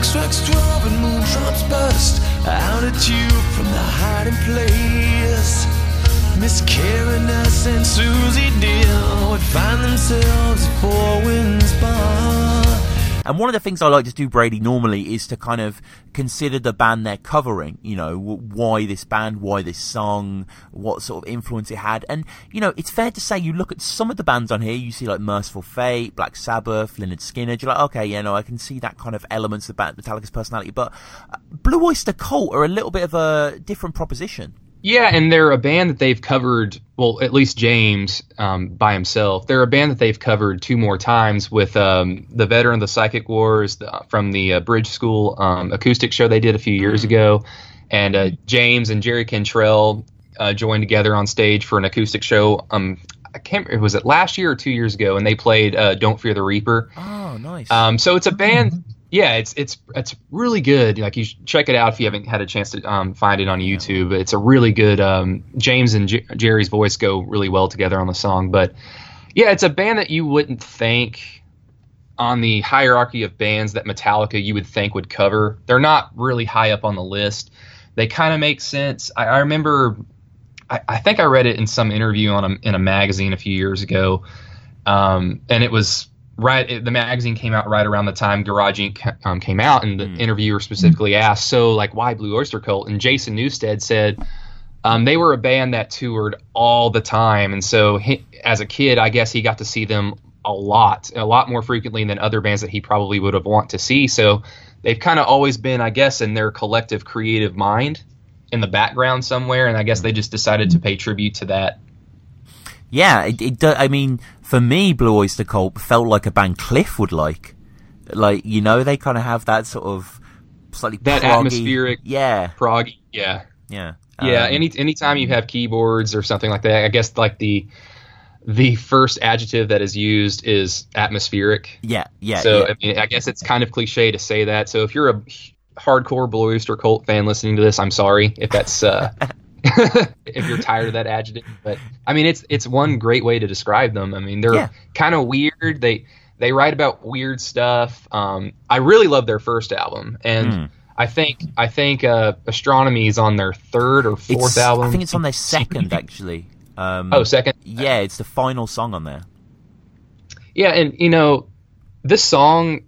Strikes twelve and moon drops burst out at you from the hiding place. Miss Karen Ness and Susie Deal would find themselves at Four Winds Bar. And one of the things I like to do, Brady, normally is to kind of consider the band they're covering. You know, why this band, why this song, what sort of influence it had. And, you know, it's fair to say you look at some of the bands on here, you see like Merciful Fate, Black Sabbath, Lynyrd Skynyrd, you're like, okay, yeah, no, I can see that kind of elements of Metallica's personality. But uh, Blue Oyster Cult are a little bit of a different proposition. Yeah, and they're a band that they've covered. Well, at least James um, by himself. They're a band that they've covered two more times with um, the veteran of the Psychic Wars the, from the uh, Bridge School um, acoustic show they did a few years ago, and uh, James and Jerry Cantrell uh, joined together on stage for an acoustic show. Um, I can't. remember, Was it last year or two years ago? And they played uh, "Don't Fear the Reaper." Oh, nice. Um, so it's a band. Yeah, it's it's it's really good. Like you check it out if you haven't had a chance to um, find it on YouTube. It's a really good. Um, James and J- Jerry's voice go really well together on the song. But yeah, it's a band that you wouldn't think on the hierarchy of bands that Metallica you would think would cover. They're not really high up on the list. They kind of make sense. I, I remember, I, I, think I read it in some interview on a, in a magazine a few years ago, um, and it was right the magazine came out right around the time garage inc um, came out and the mm. interviewer specifically asked so like why blue oyster cult? And jason newsted said um, they were a band that toured all the time. And so he, as a kid i guess he got to see them a lot a lot more frequently than other bands that he probably would have want to see. So they've kind of always been i guess in their collective creative mind in the background somewhere. And i guess they just decided to pay tribute to that yeah, it, it I mean, for me, Blue Oyster Cult felt like a band Cliff would like. Like, you know, they kind of have that sort of slightly that proggy, atmospheric, yeah, proggy, yeah, yeah, yeah. Um, any anytime you have keyboards or something like that, I guess like the the first adjective that is used is atmospheric. Yeah, yeah. So yeah. I mean, I guess it's kind of cliche to say that. So if you're a hardcore Blue Oyster Cult fan listening to this, I'm sorry if that's uh, if you're tired of that adjective. But I mean, it's it's one great way to describe them. I mean, they're yeah. kind of weird. They they write about weird stuff. Um, I really love their first album, and Mm. I think I think uh, Astronomy is on their third or fourth It's- album. I think it's on their second, actually. Um, Oh, second. Yeah, it's the final song on there. Yeah, and you know, this song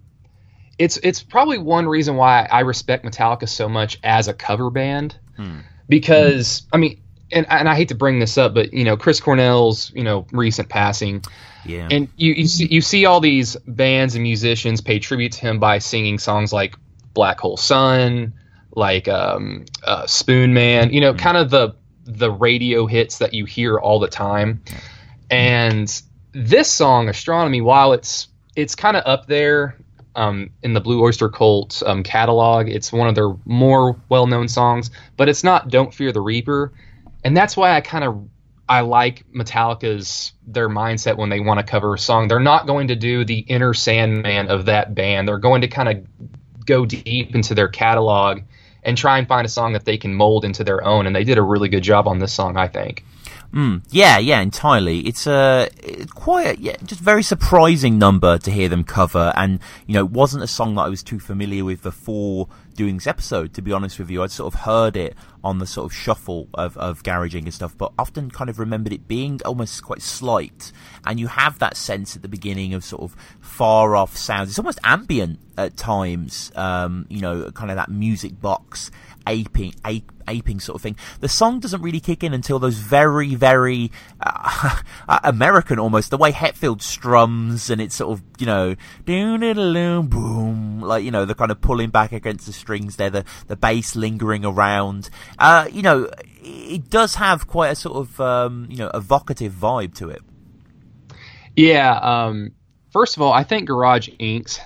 it's it's probably one reason why I respect Metallica so much as a cover band. Hmm. Because I mean and and I hate to bring this up, but you know, Chris Cornell's, you know, recent passing. Yeah. And you you see you see all these bands and musicians pay tribute to him by singing songs like Black Hole Sun, like um, uh, Spoon Man, you know, kind of the the radio hits that you hear all the time. And this song, Astronomy, while it's it's kind of up there um, in the Blue Oyster Cult um, catalog, it's one of their more well known songs, but it's not "Don't Fear the Reaper," and that's why I kind of I like Metallica's their mindset when they want to cover a song. They're not going to do the inner Sandman of that band. They're going to kind of go deep into their catalog and try and find a song that they can mold into their own. And they did a really good job on this song, I think. Mm, yeah, yeah, entirely. It's a it's quite a, yeah, just very surprising number to hear them cover, and you know, it wasn't a song that I was too familiar with before doing this episode. To be honest with you, I'd sort of heard it on the sort of shuffle of of garaging and stuff, but often kind of remembered it being almost quite slight. And you have that sense at the beginning of sort of far off sounds. It's almost ambient at times. Um, you know, kind of that music box aping, ape, aping sort of thing. The song doesn't really kick in until those very, very uh, American almost. The way Hetfield strums and it's sort of you know boom, like you know the kind of pulling back against the strings there, the the bass lingering around. Uh, you know, it does have quite a sort of um, you know evocative vibe to it. Yeah. Um, first of all, I think Garage Inc.'s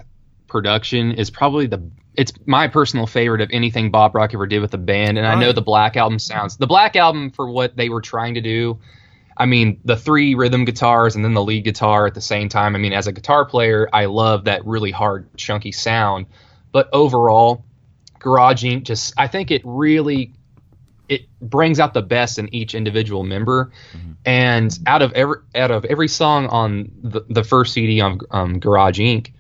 production is probably the it's my personal favorite of anything Bob Rock ever did with the band. And I know the Black Album sounds the Black Album for what they were trying to do. I mean, the three rhythm guitars and then the lead guitar at the same time. I mean, as a guitar player, I love that really hard, chunky sound. But overall, Garage Inc. just I think it really it brings out the best in each individual member. Mm-hmm. And out of every out of every song on the, the first CD on um, Garage Inc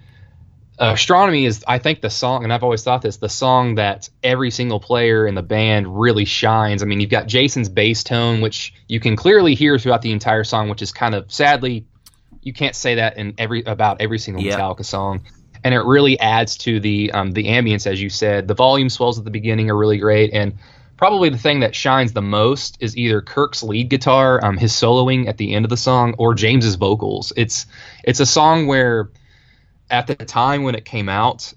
astronomy is i think the song and i've always thought this the song that every single player in the band really shines. I mean you've got jason's bass tone which you can clearly hear throughout the entire song which is kind of sadly you can't say that in every about every single metallica song. And it really adds to the um, the ambience as you said. The volume swells at the beginning are really great and probably the thing that shines the most is either kirk's lead guitar um, his soloing at the end of the song or james's vocals. It's it's a song where at the time when it came out,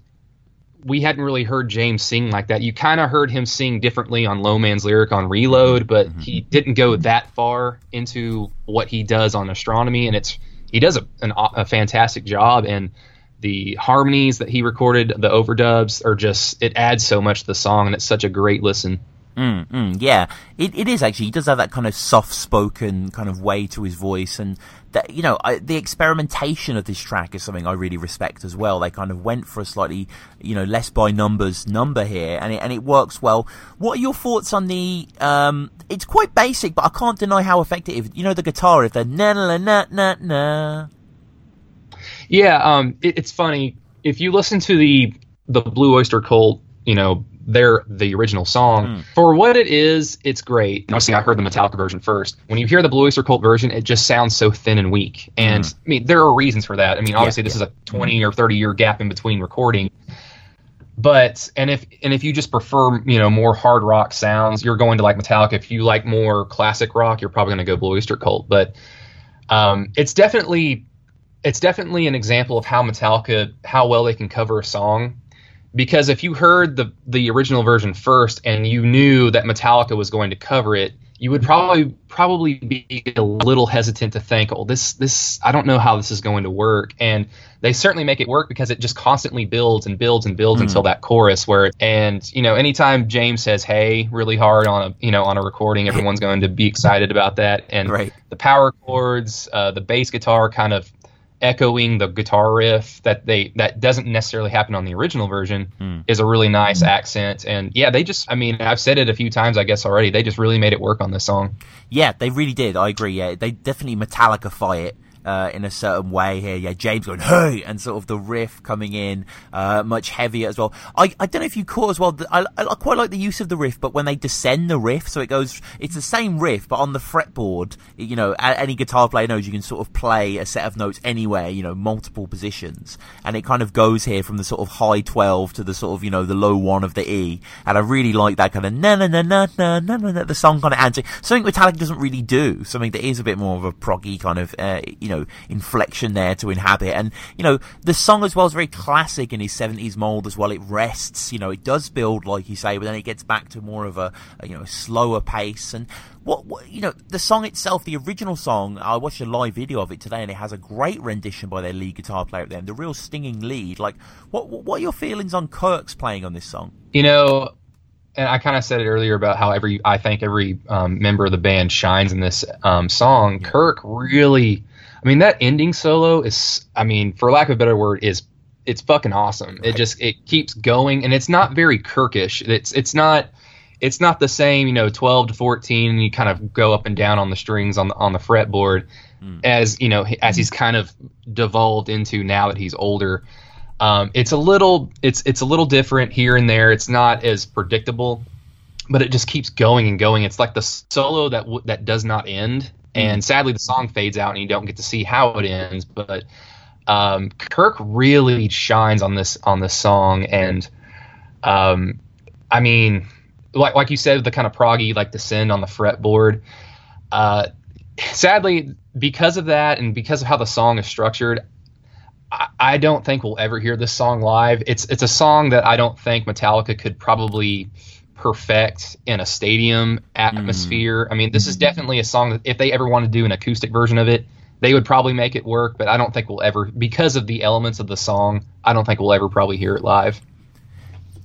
we hadn't really heard James sing like that. You kind of heard him sing differently on Low Man's Lyric on Reload, but mm-hmm. he didn't go that far into what he does on Astronomy, and it's he does a, an, a fantastic job. And the harmonies that he recorded, the overdubs, are just it adds so much to the song, and it's such a great listen. Mm, mm, yeah, it, it is actually. He does have that kind of soft spoken kind of way to his voice, and that you know I, the experimentation of this track is something I really respect as well. They kind of went for a slightly you know less by numbers number here, and it and it works well. What are your thoughts on the? Um, it's quite basic, but I can't deny how effective. You know the guitar, if the na na na na na. Yeah, um, it, it's funny if you listen to the the Blue Oyster Cult, you know their the original song. Mm. For what it is, it's great. Obviously, I heard the Metallica version first. When you hear the Blue Oyster Cult version, it just sounds so thin and weak. And mm. I mean, there are reasons for that. I mean, obviously, yeah, this yeah. is a 20 or 30 year gap in between recording. But and if and if you just prefer you know more hard rock sounds, you're going to like Metallica. If you like more classic rock, you're probably going to go Blue Oyster Cult. But um, it's definitely it's definitely an example of how Metallica how well they can cover a song because if you heard the the original version first and you knew that Metallica was going to cover it, you would probably probably be a little hesitant to think, "Oh, this this I don't know how this is going to work." And they certainly make it work because it just constantly builds and builds and builds mm. until that chorus where and you know, anytime James says "hey" really hard on a, you know, on a recording, everyone's going to be excited about that and right. the power chords, uh, the bass guitar kind of echoing the guitar riff that they that doesn't necessarily happen on the original version mm. is a really nice mm. accent. And yeah they just i mean i've said it a few times i guess already. They just really made it work on this song. Yeah they really did. I agree. Yeah they definitely metallicify it uh, in a certain way here. Yeah, James going hey, and sort of the riff coming in uh, much heavier as well. I, I don't know if you caught as well. I, I quite like the use of the riff, but when they descend the riff, so it goes, it's the same riff, but on the fretboard. You know, any guitar player knows you can sort of play a set of notes anywhere. You know, multiple positions, and it kind of goes here from the sort of high twelve to the sort of you know the low one of the E, and I really like that kind of na na na na na na na. The song kind of answering something Metallica doesn't really do. Something that is a bit more of a proggy kind of uh, you know know inflection there to inhabit. And you know the song as well is very classic in his seventies mold as well. It rests, you know, it does build like you say, but then it gets back to more of a, a you know slower pace. And what, what, you know the song itself, the original song, I watched a live video of it today, and it has a great rendition by their lead guitar player at the end, the real stinging lead. Like, what what are your feelings on Kirk's playing on this song? You know, and I kind of said it earlier about how every I think every um, member of the band shines in this um, song. Kirk really I mean, that ending solo is, I mean, for lack of a better word, is it's fucking awesome. It just it keeps going, and it's not very Kirkish. It's it's not it's not the same, you know, 12 to 14, and you kind of go up and down on the strings on the on the fretboard, mm. as you know, as he's kind of devolved into now that he's older. Um, it's a little it's it's a little different here and there. It's not as predictable, but it just keeps going and going. It's like the solo that w- that does not end, and sadly the song fades out and you don't get to see how it ends. But um, Kirk really shines on this on this song, and um, I mean, like like you said, the kind of proggy like descend on the fretboard. Uh, sadly, because of that and because of how the song is structured, I, I don't think we'll ever hear this song live. It's it's a song that I don't think Metallica could probably perfect in a stadium atmosphere. I mean, this is definitely a song that if they ever want to do an acoustic version of it, they would probably make it work. But I don't think we'll ever because of the elements of the song. I don't think we'll ever probably hear it live.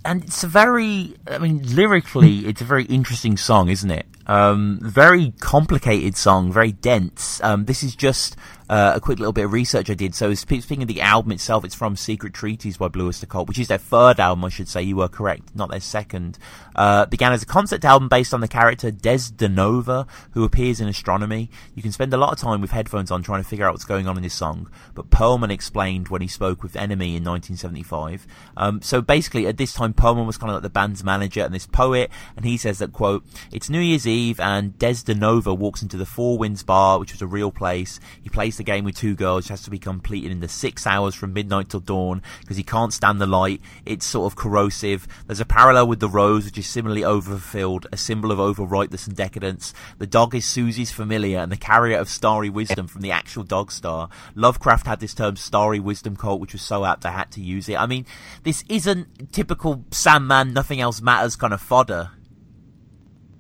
and it's a very i mean lyrically it's a very interesting song isn't it um, very complicated song very dense um, this is just uh, a quick little bit of research i did so speaking of the album itself it's from secret treaties by blue oyster cult which is their third album i should say you were correct not their second uh, began as a concept album based on the character des denova who appears in astronomy you can spend a lot of time with headphones on trying to figure out what's going on in this song but perlman explained when he spoke with enemy in 1975 um, so basically at this time Perlman was kind of like the band's manager and this poet, and he says that quote, "It's New Year's Eve and Des DeNova walks into the Four Winds Bar, which was a real place. He plays the game with two girls, which has to be completed in the six hours from midnight till dawn because he can't stand the light. It's sort of corrosive. There's a parallel with the rose, which is similarly overfilled, a symbol of overripeness and decadence. The dog is Susie's familiar and the carrier of starry wisdom from the actual dog star. Lovecraft had this term starry wisdom cult, which was so apt I had to use it. I mean, this isn't typical Sandman, nothing else matters kind of fodder.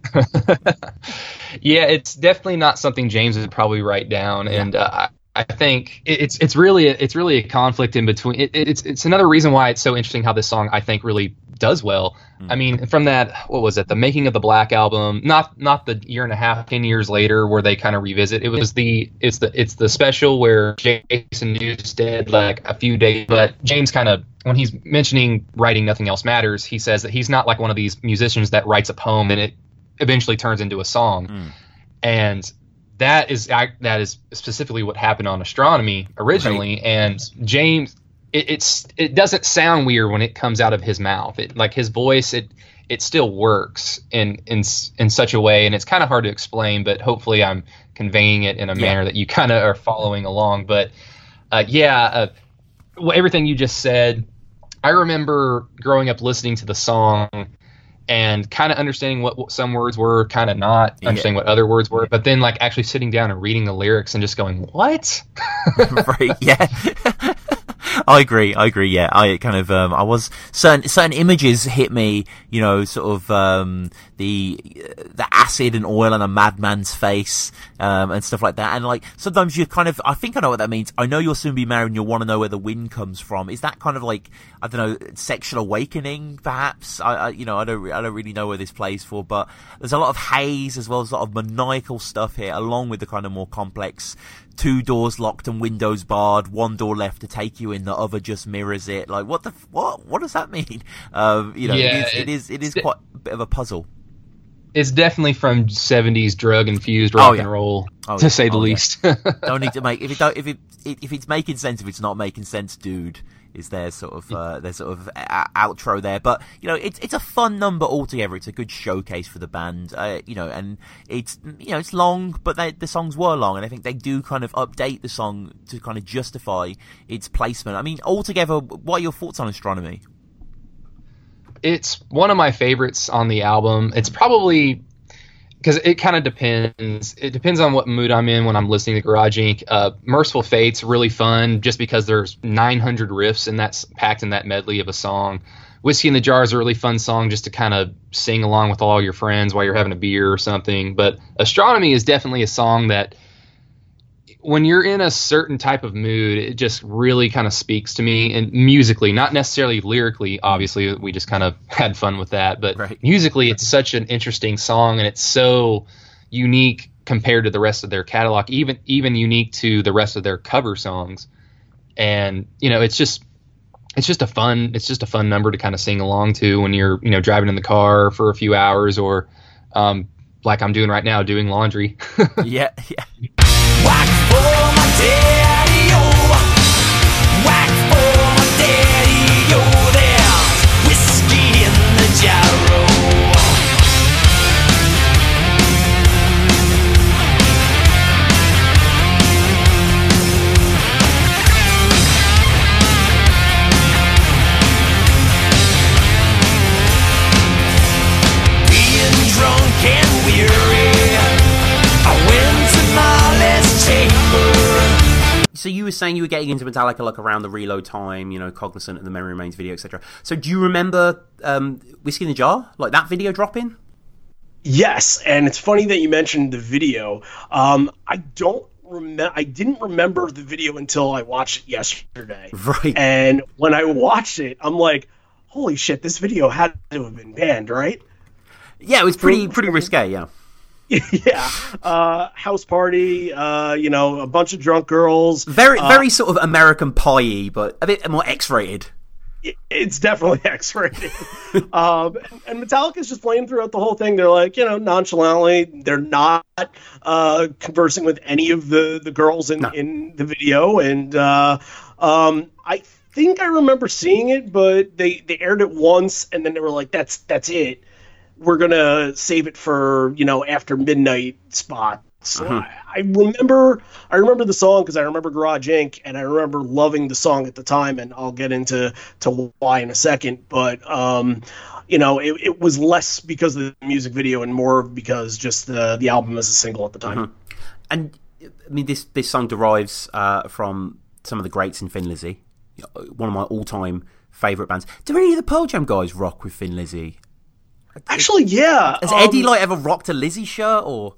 yeah, it's definitely not something James would probably write down, and uh, I think it's it's really a, it's really a conflict in between. It, it's it's another reason why it's so interesting how this song I think really does well. Mm. I mean, from that what was it, the making of the Black album? Not not the year and a half, ten years later, where they kind of revisit. It was the it's the it's the special where Jason Newsted like a few days, but James kind of when he's mentioning writing nothing else matters, he says that he's not like one of these musicians that writes a poem and it eventually turns into a song. Mm. And that is that is specifically what happened on astronomy originally. And James, it, it's it doesn't sound weird when it comes out of his mouth. It like his voice, it it still works in in in such a way, and it's kind of hard to explain. But hopefully, I'm conveying it in a manner that you kind of are following along. But uh, yeah, uh, well, everything you just said. I remember growing up listening to the song and kind of understanding what, some words were, kind of not Yeah. understanding what other words were, but then like actually sitting down and reading the lyrics and just going, "What?" right? Yeah. I agree. I agree. Yeah, I kind of um, I was certain certain images hit me. You know, sort of um, the the acid and oil on a madman's face um, and stuff like that. And like sometimes you kind of I think I know what that means. I know you'll soon be married and you'll want to know where the wind comes from. Is that kind of like I don't know sexual awakening? Perhaps I, I you know I don't I don't really know where this plays for, but there's a lot of haze as well as a lot of maniacal stuff here, along with the kind of more complex two doors locked and windows barred, one door left to take you in, the other just mirrors it. Like, what the what? What does that mean? Um, you know, Yeah, it, is, it it- is it is quite a bit of a puzzle. It's definitely from '70s drug infused Oh, rock yeah. and roll, Oh, to yeah. say the Oh, yeah. least. Don't need to make if it don't if it if it's making sense. If it's not making sense, dude. Is their sort of uh, their sort of uh, outro there, but you know it's it's a fun number altogether. It's a good showcase for the band, uh, you know, and it's you know it's long, but they, the songs were long, and I think they do kind of update the song to kind of justify its placement. I mean, altogether, what are your thoughts on astronomy? It's one of my favorites on the album. It's probably because it kind of depends. It depends on what mood I'm in when I'm listening to Garage Inc. Uh, Mercyful Fate's really fun just because there's 900 riffs and that's packed in that medley of a song. Whiskey in the Jar is a really fun song just to kind of sing along with all your friends while you're having a beer or something. But Astronomy is definitely a song that when you're in a certain type of mood, it just really kind of speaks to me and musically, not necessarily lyrically. Obviously, we just kind of had fun with that, but Right. musically, it's such an interesting song and it's so unique compared to the rest of their catalog, even even unique to the rest of their cover songs. And you know, it's just it's just a fun it's just a fun number to kind of sing along to when you're you know driving in the car for a few hours or um, like I'm doing right now, doing laundry. yeah, yeah. So you were saying you were getting into Metallica like around the reload time, you know, cognizant of the Memory Remains video, etc. So do you remember um, Whiskey in the Jar, like that video dropping? Yes, and it's funny that you mentioned the video. Um, I don't remember. I didn't remember the video until I watched it yesterday. Right. And when I watched it, I'm like, "Holy shit! This video had to have been banned, right?" Yeah, it was pretty pretty risque. Yeah. yeah, uh, house party. Uh, you know, a bunch of drunk girls. Very Uh, very sort of American Pie, but a bit more X-rated. it's definitely X-rated. um, and Metallica's just playing throughout the whole thing. They're like, you know, nonchalantly. They're not uh, conversing with any of the the girls in in the video, and uh, um, I think I remember seeing it, but they they aired it once, and then they were like, that's that's it. We're gonna save it for you know after midnight spot. So Mhm. I, I remember I remember the song because I remember Garage Inc. and I remember loving the song at the time, and I'll get into to why in a second. But um, you know, it, it was less because of the music video and more because just the the album as a single at the time. Mhm. And I mean, this this song derives uh, from some of the greats in Thin Lizzy, one of my all time favorite bands. Do any of the Pearl Jam guys rock with Thin Lizzy? Actually, yeah. Has um, Eddie like ever rocked a Lizzy shirt, or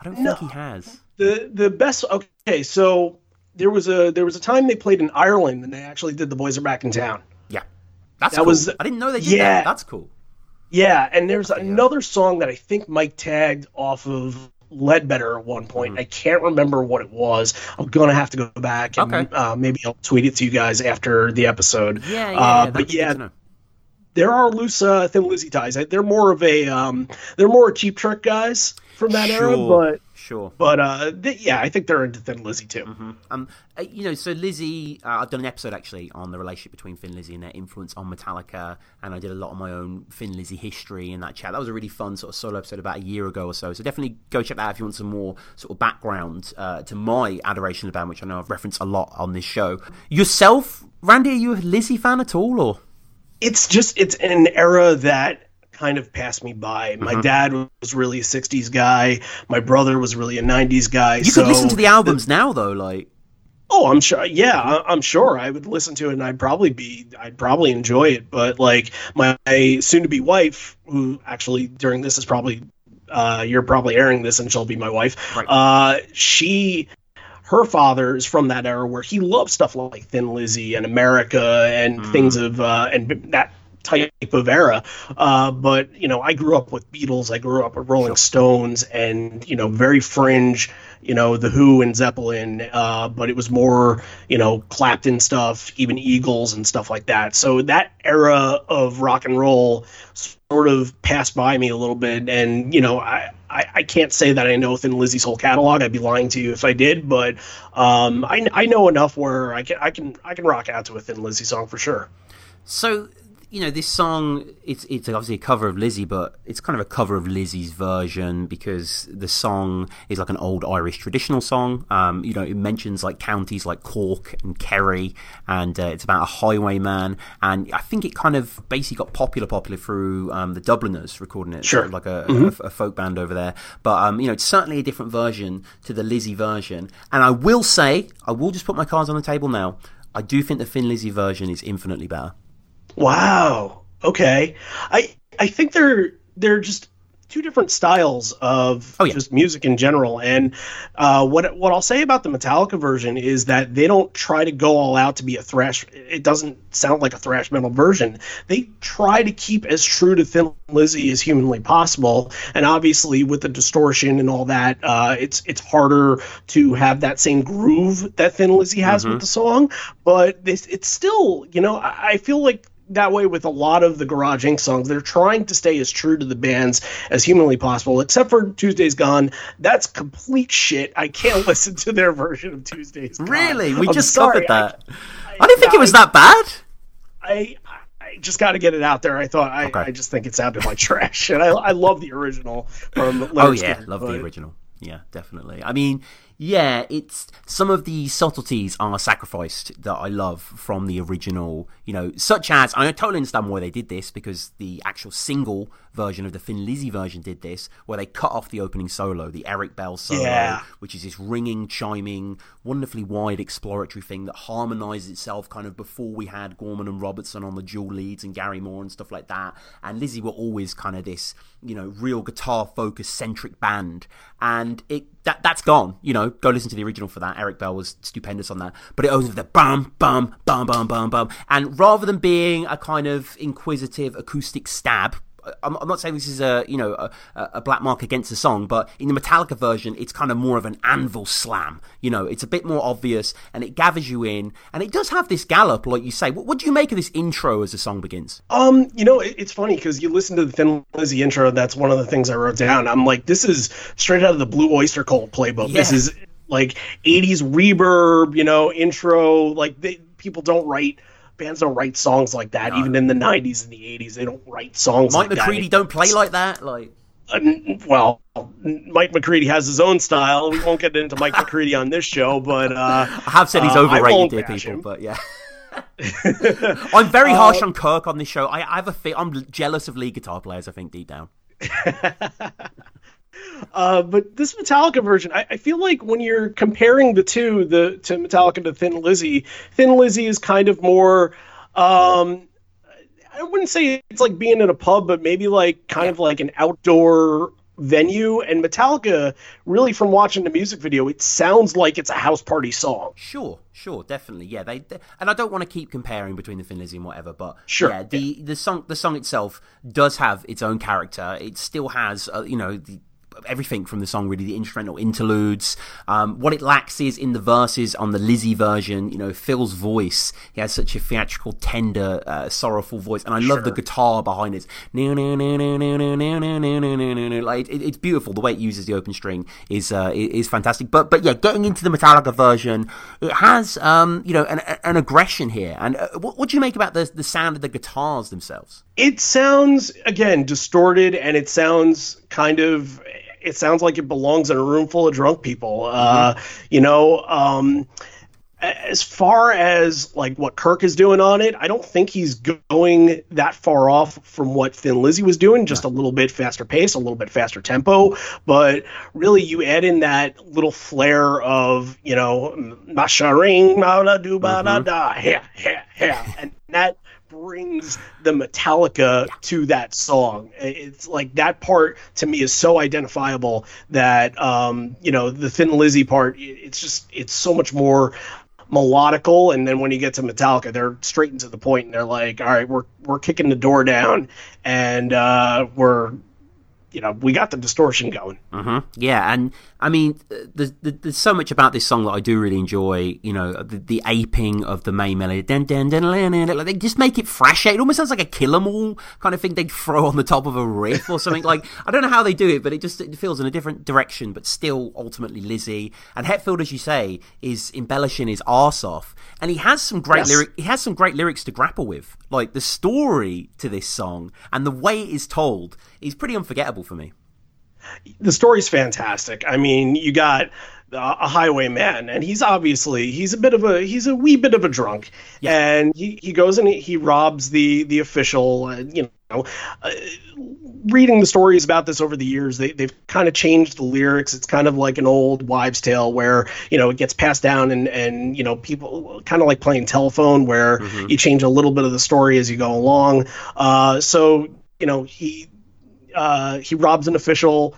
I don't think he has. the the best okay so there was a there was a time they played in ireland and they actually did the boys are back in town Yeah, that's That cool. was- I didn't know they did yeah. that. That's cool. yeah and there's another song that i think mike tagged off of ledbetter at one Mm-hmm. point i can't remember what it was i'm gonna have to go back and Okay. uh, maybe i'll tweet it to you guys after the episode Yeah, yeah, uh, yeah, but yeah to know. There are loose uh, thin lizzy ties they're more of a um, they're more cheap trick guys from that era Sure, but sure. but uh, they, yeah i think they're into thin lizzy too Um, uh, you know, so Lizzy, uh, I've done an episode actually on the relationship between Thin Lizzy and their influence on Metallica, and I did a lot of my own Thin Lizzy history in that chat. That was a really fun sort of solo episode about a year ago or so. So definitely go check that out if you want some more sort of background uh, to my adoration of the band, which I know I've referenced a lot on this show. Yourself, Randy, are you a Lizzy fan at all, or? It's just it's an era that kind of passed me by. My Mhm. dad was really a '60s guy. My brother was really a '90s guy. You so, could listen to the albums now, though, like. Oh, I'm sure. Yeah, I- I'm sure I would listen to it, and I'd probably be, I'd probably enjoy it. But like my soon-to-be wife, who actually during this is probably, uh, you're probably airing this, and she'll be my wife. Uh, she her father is from that era where he loved stuff like Thin Lizzy and America and things of uh, and that type of era. Uh, but you know, I grew up with Beatles. I grew up with Rolling Stones, and you know, very fringe. You know, the Who and Zeppelin. Uh, but it was more you know Clapton stuff, even Eagles and stuff like that. So that era of rock and roll sort of passed by me a little bit, and you know, I. I, I can't say that I know within Lizzy's whole catalog. I'd be lying to you if I did, but um, I, I know enough where I can I can I can rock out to a Thin Lizzy song for sure. So, you know, this song it's it's obviously a cover of Lizzy, but it's kind of a cover of Lizzy's version because the song is like an old Irish traditional song. Um, you know, it mentions like counties like Cork and Kerry, and uh, it's about a highwayman. And I think it kind of basically got popular, popular through um, the Dubliners recording it, Sure. sort of like a, Mhm. a, a folk band over there. But um, you know, it's certainly a different version to the Lizzie version. And I will say, I will just put my cards on the table now. I do think the Thin Lizzy version is infinitely better. Wow. Okay. I I think they're they're just two different styles of just music in general. And uh, what what I'll say about the Metallica version is that they don't try to go all out to be a thrash. It doesn't sound like a thrash metal version. They try to keep as true to Thin Lizzy as humanly possible. And obviously, with the distortion and all that, uh, it's it's harder to have that same groove that Thin Lizzy has Mhm. with the song. But this, it's still, you know, I, I feel like that way with a lot of the Garage Inc. songs. They're trying to stay as true to the bands as humanly possible, except for Tuesday's Gone. That's complete shit. I can't listen to their version of Tuesday's Gone. Really? We I'm just sorry. covered that. I, didn't think it was that bad. I, I just got to get it out there. I thought I, I just think it sounded like trash, and I, I love the original from. Oh yeah, Skynyrd, love but- the original. Yeah, definitely. I mean, Yeah, it's some of the subtleties are sacrificed that I love from the original, you know, such as I totally understand why they did this because the actual single version of the Thin Lizzy version did this, where they cut off the opening solo, the Eric Bell solo, Yeah. which is this ringing, chiming, wonderfully wide exploratory thing that harmonizes itself kind of before we had Gorham and Robertson on the dual leads and Gary Moore and stuff like that. And Lizzy were always kind of this, you know, real guitar focused centric band. And it that that's gone. You know, go listen to the original for that. Eric Bell was stupendous on that. But it owns with the bum bum bum bum bum bum. And rather than being a kind of inquisitive acoustic stab I'm, I'm not saying this is a you know a, a black mark against the song, but in the Metallica version, it's kind of more of an anvil slam. You know, it's a bit more obvious, and it gathers you in, and it does have this gallop, like you say. What, what do you make of this intro as the song begins? Um, you know, it, it's funny because you listen to the Thin Lizzy intro. That's one of the things I wrote down. I'm like, this is straight out of the Blue Oyster Cult playbook. This is like 80s reverb, you know, intro. Like they, people don't write bands don't write songs like that. Even in the 90s and the 80s, they don't write songs like that. Mike like McCready that. don't play like that. Like Uh, well, Mike McCready has his own style. We won't get into Mike McCready on this show, but uh, I have said he's uh, overrated, dear people, him. but yeah. I'm very harsh Uh, on Kirk on this show. I, I have a I'm jealous of lead guitar players. I think deep down. Uh, but this Metallica version, I, I feel like when you're comparing the two, the to Metallica to Thin Lizzy, Thin Lizzy is kind of more. Um, I wouldn't say it's like being in a pub, but maybe like kind of like an outdoor venue. And Metallica, really, from watching the music video, it sounds like it's a house party song. Sure, sure, definitely, yeah. They, they and I don't want to keep comparing between the Thin Lizzy and whatever, but Sure, yeah, the the song the song itself does have its own character. It still has, uh, you know, the, everything from the song really the instrumental interludes. Um, what it lacks is in the verses on the lizzy version you know phil's voice he has such a theatrical tender uh, sorrowful voice and i love the guitar behind it. Like it, it's beautiful. The way it uses the open string is uh, is fantastic. But but yeah getting into the metallica version it has um, you know an, an aggression here. And uh, what, what do you make about the the sound of the guitars themselves It sounds again distorted, and it sounds kind of. It sounds like it belongs in a room full of drunk people. Uh, you know, um, as far as like what Kirk is doing on it, I don't think he's going that far off from what Thin Lizzy was doing. Just a little bit faster pace, a little bit faster tempo. But really, you add in that little flair of you know, masharing, ma da do ba da da, yeah, yeah, yeah, and that brings the Metallica to that song. It's like that part to me is so identifiable that um, you know the Thin Lizzy part. It's just it's so much more melodical and then when you get to metallica they're straight into the point and they're like all right we're we're kicking the door down and uh we're you know we got the distortion going hmm Yeah, and I mean, there's, there's so much about this song that I do really enjoy. You know, the, the aping of the main melody, dun, dun, dun, like they just make it fresh. It almost sounds like a Kill 'Em All kind of thing they'd throw on the top of a riff or something. like I don't know how they do it, but it just it feels in a different direction, but still ultimately Lizzy. And Hetfield, as you say, is embellishing his arse off, and he has some great Yes. lyric. He has some great lyrics to grapple with. Like the story to this song and the way it is told is pretty unforgettable for me. The story's fantastic. I mean, you got a highwayman, and he's obviously he's a bit of a he's a wee bit of a drunk, and he, he goes and he, he robs the the official. Uh, you know, uh, reading the stories about this over the years, they they've kind of changed the lyrics. It's kind of like an old wives' tale where you know it gets passed down, and and you know people kind of like playing telephone, where you change a little bit of the story as you go along. Uh, so you know he uh, he robs an official,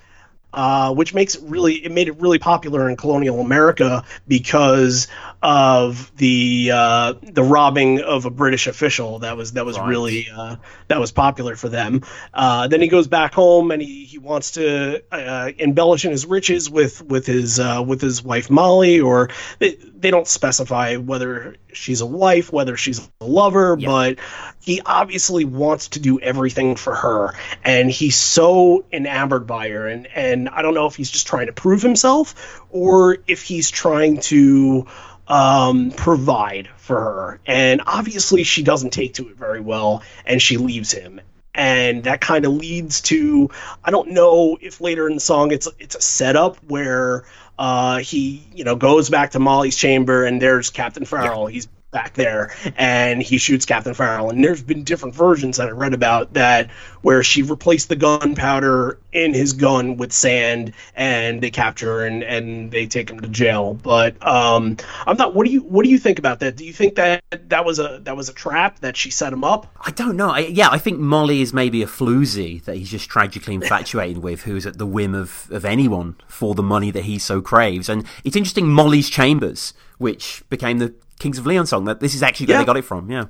uh, which makes it really it made it really popular in colonial America because of the uh, the robbing of a British official that was that was really uh, that was popular for them. Uh, then he goes back home and he, he wants to uh, embellish in his riches with with his uh, with his wife Molly, or they, they don't specify whether she's a wife, whether she's a lover, but he obviously wants to do everything for her, and he's so enamored by her, and and I don't know if he's just trying to prove himself or if he's trying to um, provide for her. And obviously, she doesn't take to it very well, and she leaves him. And that kind of leads to I don't know if later in the song it's it's a setup where uh, he you know goes back to Molly's chamber and there's Captain Farrell. He's back there and he shoots Captain Farrell. And there's been different versions that I read about that where she replaced the gunpowder in his gun with sand and they capture and, and they take him to jail. But um, I'm not. What do you what do you think about that? Do you think that that was a that was a trap that she set him up? I don't know. I, yeah, I think Molly is maybe a floozy that he's just tragically infatuated with, who's at the whim of, of anyone for the money that he so craves. And it's interesting, Molly's Chambers, which became the Kings of Leon song. That this is actually where Yeah. they got it from. Yeah.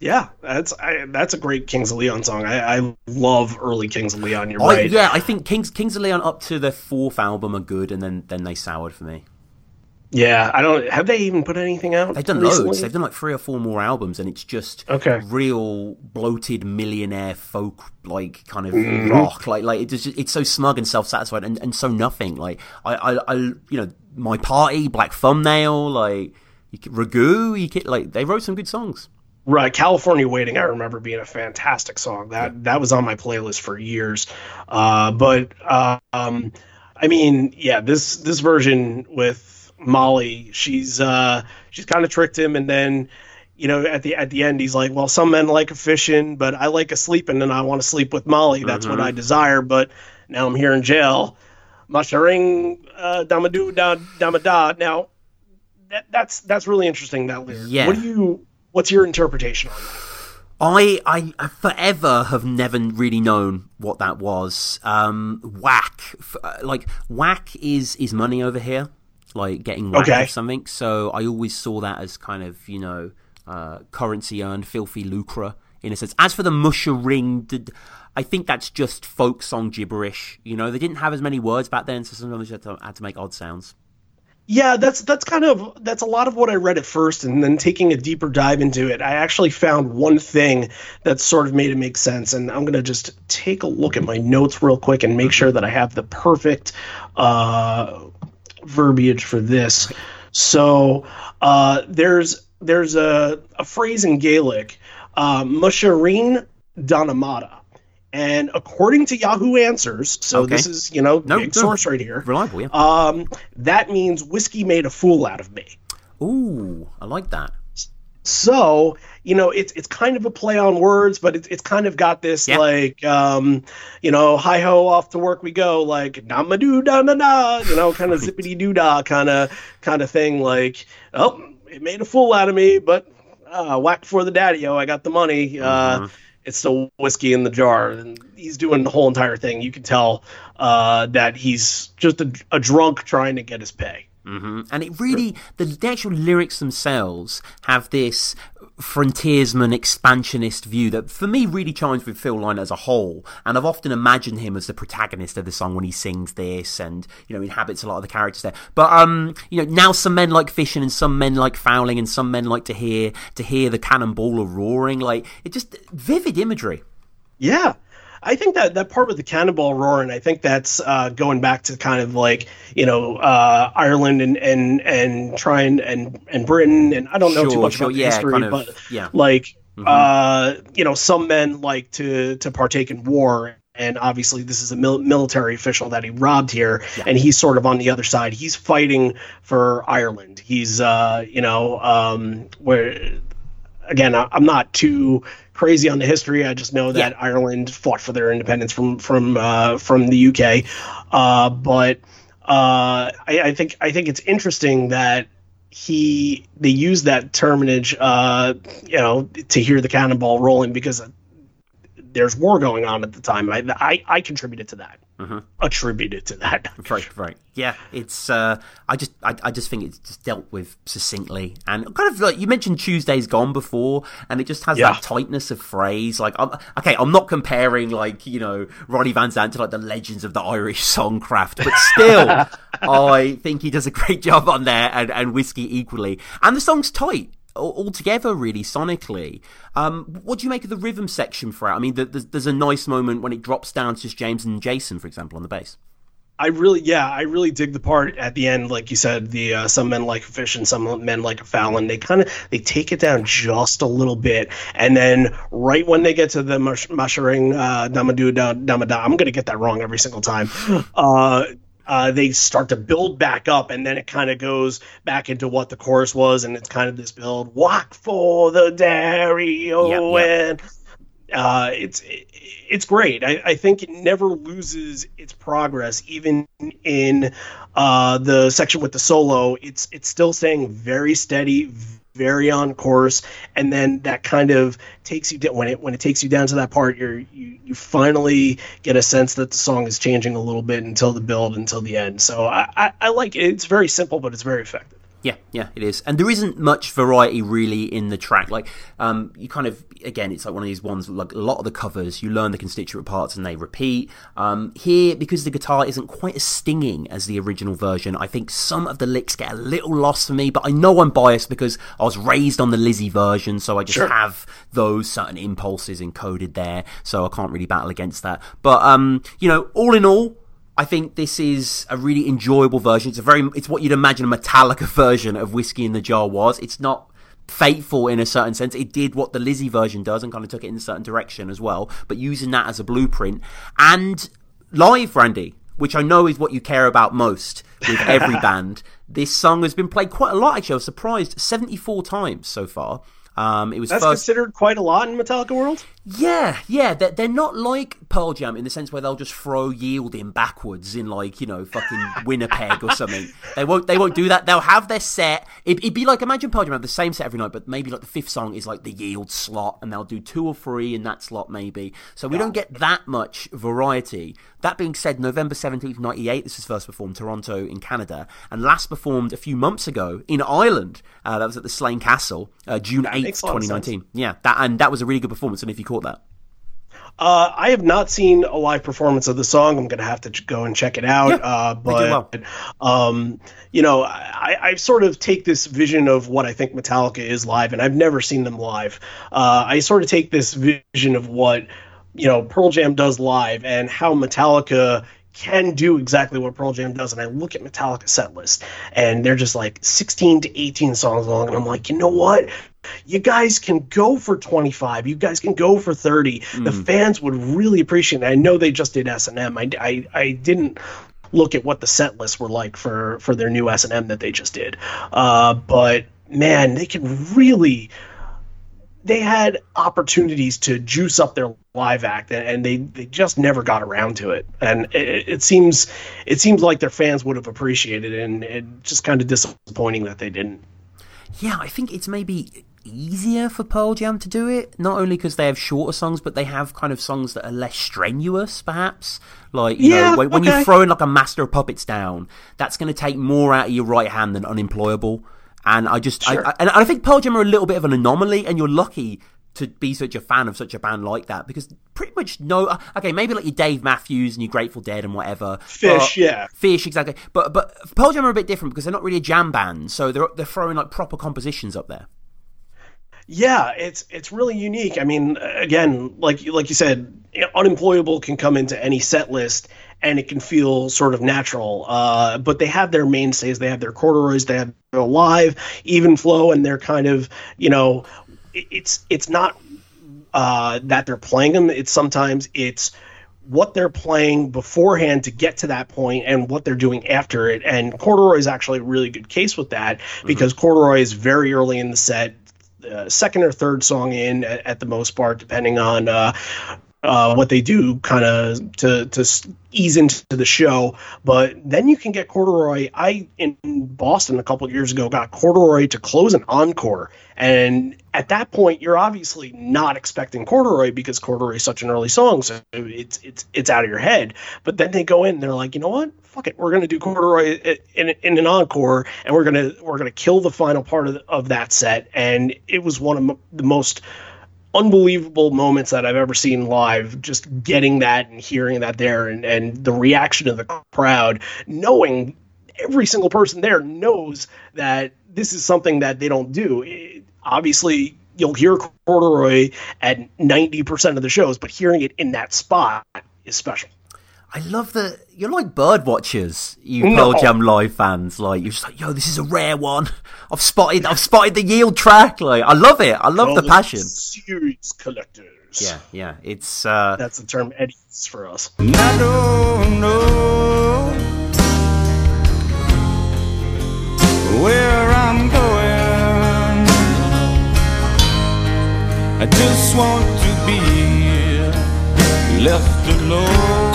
Yeah, that's I, that's a great Kings of Leon song. I, I love early Kings of Leon. You're I, right. yeah, I think Kings Kings of Leon up to their fourth album are good, and then then they soured for me. Yeah, I don't. Have they even put anything out? They've done recently? loads. They've done like three or four more albums, and it's just Okay. real bloated millionaire folk like kind of Mhm. rock. Like like it's just, it's so smug and self satisfied and, and so nothing. Like I, I I you know my party, Black Thumbnail, like you could, Ragoo. You could, like they wrote some good songs. Right, California Waiting. I remember being a fantastic song. That that was on my playlist for years. Uh, but uh, um, I mean, yeah, this this version with Molly, she's uh, she's kind of tricked him, and then you know at the at the end he's like, well, some men like a fishing, but I like a sleeping, and I want to sleep with Molly. That's what Mhm. I desire. But now I'm here in jail. Masharing uh, damadoo da damada. Now that, that's that's really interesting. That lyric. Yeah. What do you? What's your interpretation on that? I, I forever have never really known what that was. Um, whack, uh, like whack is is money over here, like getting whack Okay. of something. So I always saw that as kind of you know uh, currency earned, filthy lucre in a sense. As for the musher ring, did, I think that's just folk song gibberish. You know, they didn't have as many words back then, so sometimes you had to, had to make odd sounds. Yeah, that's that's kind of that's a lot of what I read at first, and then taking a deeper dive into it, I actually found one thing that sort of made it make sense. And I'm gonna just take a look at my notes real quick and make sure that I have the perfect uh, verbiage for this. So uh, there's there's a, a phrase in Gaelic, uh, Donamata. And according to Yahoo Answers, so Okay. this is you know No, big no. source right here. Reliable, yeah. Um, that means whiskey made a fool out of me. Ooh, I like that. So you know, it's it's kind of a play on words, but it's it's kind of got this Yeah. like, um, you know, hi ho, off to work we go, like nama doo da na na, you know, kind of zippity doo dah kind of kind of thing. Like, oh, it made a fool out of me, but uh, whack for the daddy o, I got the money. Uh, it's still whiskey in the jar, and he's doing the whole entire thing. You can tell uh, that he's just a, a drunk trying to get his pay. hmm And it really, the, the actual lyrics themselves have this frontiersman expansionist view that for me really chimes with Phil Lynott as a whole. And I've often imagined him as the protagonist of the song when he sings this and, you know, inhabits a lot of the characters there. But, um, you know, now some men like fishing and some men like fouling and some men like to hear, to hear the cannonballer roaring. Like, it just, vivid imagery. Yeah. I think that that part with the cannonball roaring, I think that's uh, going back to kind of like you know uh, Ireland and and and trying and and Britain and I don't know too much sure, about yeah, history, kind of, but yeah. like Mhm. uh, you know some men like to to partake in war. And obviously, this is a mil- military official that he robbed here, and he's sort of on the other side. He's fighting for Ireland. He's, uh, you know, um, where again, I, I'm not too crazy on the history. I just know that Ireland fought for their independence from from uh, from the UK. Uh, but uh, I, I think I think it's interesting that he they use that terminage, uh, you know, to hear the cannonball rolling because there's war going on at the time. I I, I contributed to that. Mhm. Attributed to that. Right, right. Yeah, it's. Uh, I just, I, I just think it's just dealt with succinctly, and kind of like you mentioned, Tuesday's gone before, and it just has Yeah. that tightness of phrase. Like, I'm, okay, I'm not comparing like you know Ronnie Van Zant to like the legends of the Irish songcraft, but still, I think he does a great job on there, and and whiskey equally, and the song's tight. Al- Altogether, really sonically, um, what do you make of the rhythm section for it? I mean, the, there's, there's a nice moment when it drops down to just James and Jason, for example, on the bass. I really, yeah, I really dig the part at the end, like you said, the uh, some men like a fish and some men like a fowl, and they kind of they take it down just a little bit, and then right when they get to the mush- mushering uh, damadu da- damada, I'm gonna get that wrong every single time. Uh, uh, they start to build back up, and then it kind of goes back into what the chorus was, and it's kind of this build. Walk for the Dario, Yep, yep. and uh, it's it's great. I, I think it never loses its progress, even in uh, the section with the solo. It's it's still staying very steady, very on course, and then that kind of takes you down when it when it takes you down to that part. You're you, you finally get a sense that the song is changing a little bit until the build until the end. So I, I, I like it. It's very simple, but it's very effective. Yeah, yeah, it is. And there isn't much variety really in the track. Like, um, you kind of, again, it's like one of these ones, like a lot of the covers, you learn the constituent parts and they repeat. Um, here, because the guitar isn't quite as stinging as the original version, I think some of the licks get a little lost for me, but I know I'm biased because I was raised on the Lizzy version, so I just Sure. have those certain impulses encoded there, so I can't really battle against that. But, um, you know, all in all, I think this is a really enjoyable version. It's a very, it's what you'd imagine a Metallica version of Whiskey in the Jar was. It's not faithful in a certain sense. It did what the Lizzy version does and kind of took it in a certain direction as well, but using that as a blueprint. And live, Randy, which I know is what you care about most with every band, this song has been played quite a lot, actually. I was surprised 74 times so far. Um, it was That's first. considered quite a lot in Metallica world. Yeah, yeah, they're, they're not like Pearl Jam in the sense where they'll just throw yielding backwards in like you know fucking Winnipeg or something. They won't they won't do that. They'll have their set. It, it'd be like imagine Pearl Jam have the same set every night, but maybe like the fifth song is like the yield slot, and they'll do two or three in that slot maybe. So we don't get that much variety. That being said, November seventeenth, ninety eight. This was first performed Toronto in Canada, and last performed a few months ago in Ireland. Uh, that was at the Slane Castle, uh, June eighth, makes a lot of twenty nineteen. Yeah, that and that was a really good performance. And if you that. Uh, I have not seen a live performance of the song. I'm going to have to ch- go and check it out. Yeah, uh, but um, you know, I, I sort of take this vision of what I think Metallica is live, and I've never seen them live. Uh, I sort of take this vision of what you know Pearl Jam does live and how Metallica can do exactly what Pearl Jam does. And I look at Metallica set list, and they're just like 16 to 18 songs long, and I'm like, you know what? You guys can go for 25. You guys can go for 30. The fans would really appreciate it. I know they just did S&M. I, I, I didn't look at what the set lists were like for, for their new S&M that they just did. Uh, but man, they can really they had opportunities to juice up their live act and, and they, they just never got around to it and it, it seems it seems like their fans would have appreciated it and it just kind of disappointing that they didn't Yeah, I think it's maybe easier for Pearl Jam to do it. Not only because they have shorter songs, but they have kind of songs that are less strenuous, perhaps. Like, you Yeah, know, when, when you're throwing like a Master of Puppets down, that's going to take more out of your right hand than Unemployable. And I just, Sure. I, I, and I think Pearl Jam are a little bit of an anomaly, and you're lucky to be such a fan of such a band like that because pretty much no, uh, okay, maybe like your Dave Matthews and your Grateful Dead and whatever. Phish, yeah. Phish, exactly. But but Pearl Jam are a bit different because they're not really a jam band, so they're they're throwing like proper compositions up there. Yeah, it's it's really unique. I mean, again, like like you said, unemployable can come into any set list and it can feel sort of natural. Uh, but they have their mainstays. They have their corduroys. They have their live even flow, and they're kind of you know, it's it's not uh, that they're playing them. It's sometimes it's what they're playing beforehand to get to that point and what they're doing after it. And Corduroy is actually a really good case with that because Corduroy is very early in the set, second or third song in at, at the most part, depending on uh, uh, what they do, kind of to to ease into the show. But then you can get Corduroy. I in Boston a couple years ago got Corduroy to close an encore, and at that point you're obviously not expecting Corduroy because Corduroy is such an early song, so it's it's it's out of your head. But then they go in, and they're like, you know what? Fuck it, we're gonna do Corduroy in, in an encore, and we're gonna we're gonna kill the final part of, of that set. And it was one of the most unbelievable moments that I've ever seen live. Just getting that and hearing that there, and and the reaction of the crowd, knowing every single person there knows that this is something that they don't do. It- obviously, you'll hear corduroy at 90% of the shows, but hearing it in that spot is special. I love that you're like bird watchers, you no. Pearl Jam live fans. Like you're just like, yo, this is a rare one. I've spotted, I've spotted the yield track. Like I love it. I love the passion. Series collectors. Yeah, yeah. It's uh, that's the term eddies for us. I don't know where I'm going. I just want to be left alone.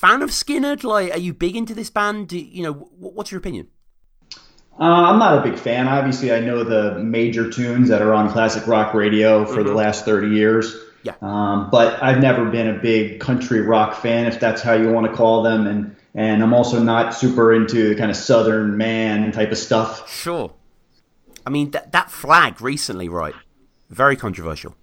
Fan of Skynyrd? Like, are you big into this band? Do, you know, what's your opinion? Uh, I'm not a big fan. Obviously, I know the major tunes that are on classic rock radio for mm-hmm. the last 30 years. Yeah. Um, but I've never been a big country rock fan, if that's how you want to call them. And and I'm also not super into the kind of Southern man type of stuff. Sure. I mean that that flag recently, right? Very controversial.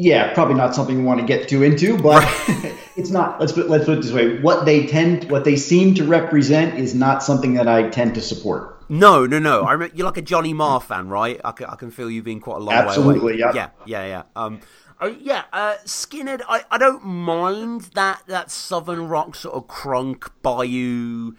Yeah, probably not something we want to get too into, but it's not. Let's put let's put it this way: what they tend, what they seem to represent, is not something that I tend to support. No, no, no. I remember, you're like a Johnny Marr fan, right? I can, I can feel you being quite a long Absolutely, way away. yeah, yeah, yeah, yeah. Um, uh, yeah, uh, Skynyrd. I, I don't mind that that southern rock sort of crunk bayou.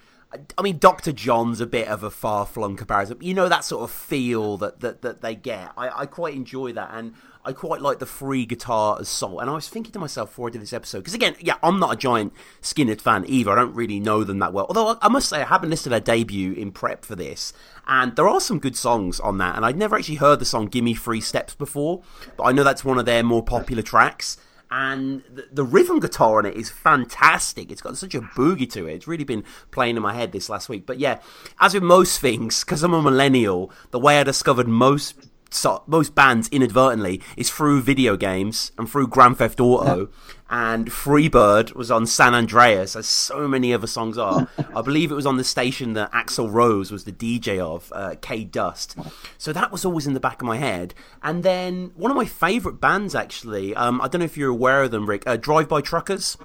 I mean, Dr. John's a bit of a far flung comparison. You know that sort of feel that, that, that they get. I, I quite enjoy that, and I quite like the free guitar as soul. And I was thinking to myself before I did this episode, because again, yeah, I'm not a giant Skynyrd fan either. I don't really know them that well. Although I, I must say, I haven't listened to their debut in prep for this, and there are some good songs on that. And I'd never actually heard the song "Gimme Three Steps" before, but I know that's one of their more popular tracks and the, the, rhythm guitar on it is fantastic. It's got such a boogie to it. It's really been playing in my head this last week. But yeah, as with most things, because I'm a millennial, the way I discovered most so, most bands inadvertently is through video games and through Grand Theft Auto. Yeah. And Freebird was on San Andreas, as so many other songs are. I believe it was on the station that Axl Rose was the DJ of, uh, K Dust. So that was always in the back of my head. And then one of my favourite bands, actually, um, I don't know if you're aware of them, Rick, uh, Drive By Truckers.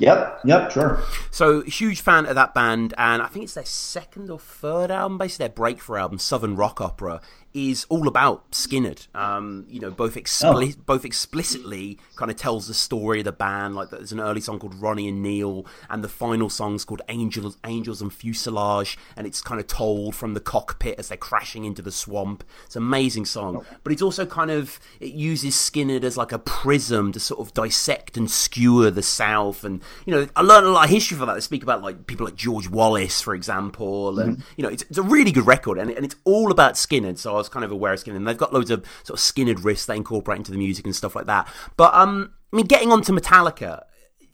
Yep, yep, sure. So huge fan of that band, and I think it's their second or third album, basically their breakthrough album, Southern Rock Opera is all about Skynyrd. Um, you know, both expli- oh. both explicitly kind of tells the story of the band. Like there's an early song called Ronnie and Neil, and the final song's called Angels, Angels and Fuselage, and it's kind of told from the cockpit as they're crashing into the swamp. It's an amazing song, oh. but it's also kind of it uses Skynyrd as like a prism to sort of dissect and skewer the South. And you know, I learned a lot of history from that. They speak about like people like George Wallace, for example, and mm-hmm. you know, it's, it's, a really good record, and, and it's all about Skynyrd. So was kind of aware of Skynyrd. And they've got loads of sort of Skynyrd riffs they incorporate into the music and stuff like that. But um, I mean, getting on to Metallica,